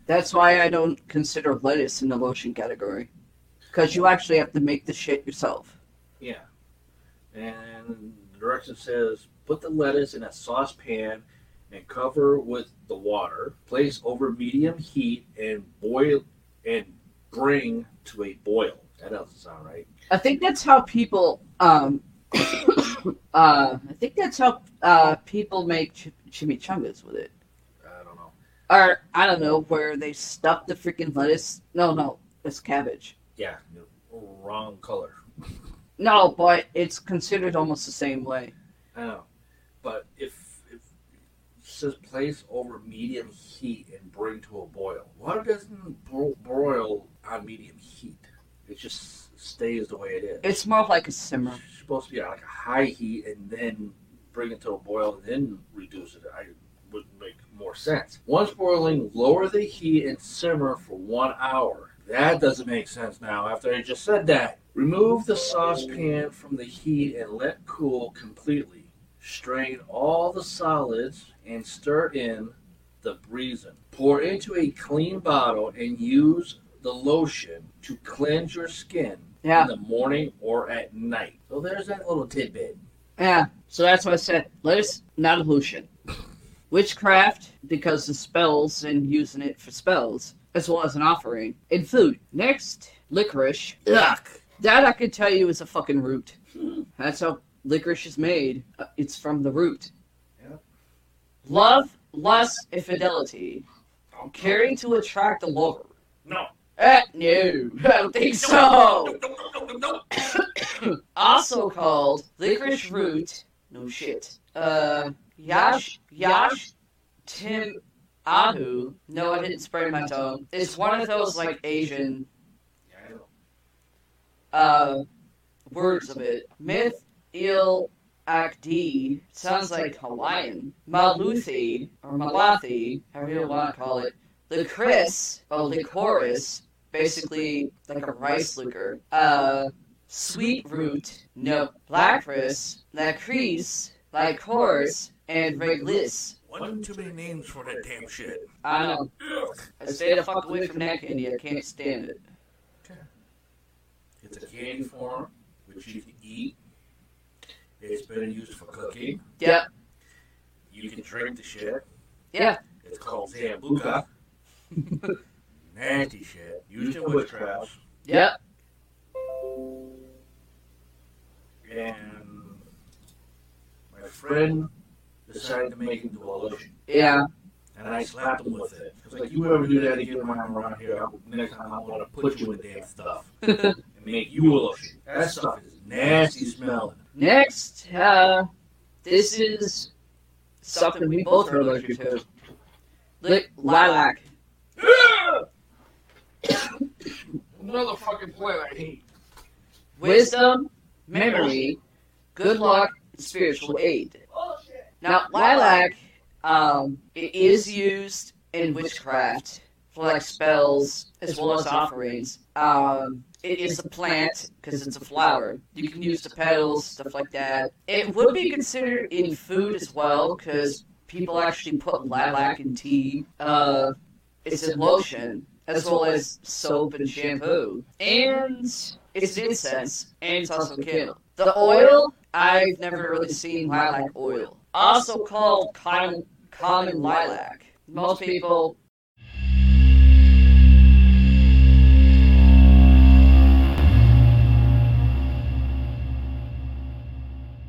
that's why I don't consider lettuce in the lotion category. Because you actually have to make the shit yourself. Yeah. And the direction says put the lettuce in a saucepan and cover with the water. Place over medium heat and boil and bring to a boil. That doesn't sound right. I think that's how people. Um, uh, I think that's how uh, people make ch- chimichangas with it. I don't know. Or I don't know where they stuff the freaking lettuce. No, no, it's cabbage. Yeah, wrong color. No, but it's considered almost the same way. I know. But if, if it says place over medium heat and bring to a boil, water doesn't bro- broil on medium heat. It just stays the way it is. It's more like a simmer. Supposed to be at like a high heat and then bring it to a boil and then reduce it. I would make more sense. Once boiling, lower the heat and simmer for one hour. That doesn't make sense now after I just said that. Remove the saucepan from the heat and let cool completely. Strain all the solids and stir in the breezin. Pour into a clean bottle and use the lotion to cleanse your skin Yeah. in the morning or at night. So there's that little tidbit. Yeah. So that's why I said lettuce, not a lotion. Witchcraft, because the spells and using it for spells, as well as an offering. In food. Next, licorice. Yuck. That I could tell you is a fucking root. That's how licorice is made. Uh, It's from the root. Yep. Love, lust, and fidelity. Caring to attract a lover. No. Eh, no, I don't think so. also called licorice root. No shit. Uh, yash, yash, tim, ahu. No, I didn't spray my tongue. It's one of those like Asian Yeah, I know. uh words of it. Myth, il, akdi sounds like Hawaiian. Maluthi or Malathi, however you want to call it. Licorice or licorice, basically like a rice liquor. Uh, sweet root, no, lacris, lacrice, licorice, and reglis. One too many names for that damn shit. I know. I stay the fuck away from that candy. I can't stand it. It's a candy form which you can eat. It's been used for cooking. Yep. You can drink the shit. Yeah. It's called Sambuca. Nasty shit. Used in witchcraft. Yep. And my friend decided to make him do a lotion. Yeah. And I slapped him with it. It's like, you ever do that again when I'm around here, I'll- next time I'm going to put you in damn stuff and make you a lotion. That stuff is nasty smelling. Next, uh, this is something we both are allergic to. Li- lilac. Another fucking plant I hate. Wisdom, memory, good luck, spiritual aid. Now, lilac um, it is used in witchcraft for like spells as well as offerings. Um, it is a plant because it's a flower. You can use the petals, stuff like that. It would be considered in food as well because people actually put lilac in tea. Uh, it's in lotion as well as soap and shampoo. And it's incense and it's also candle. The oil, I've never really seen lilac oil. Also called common, common lilac. Most people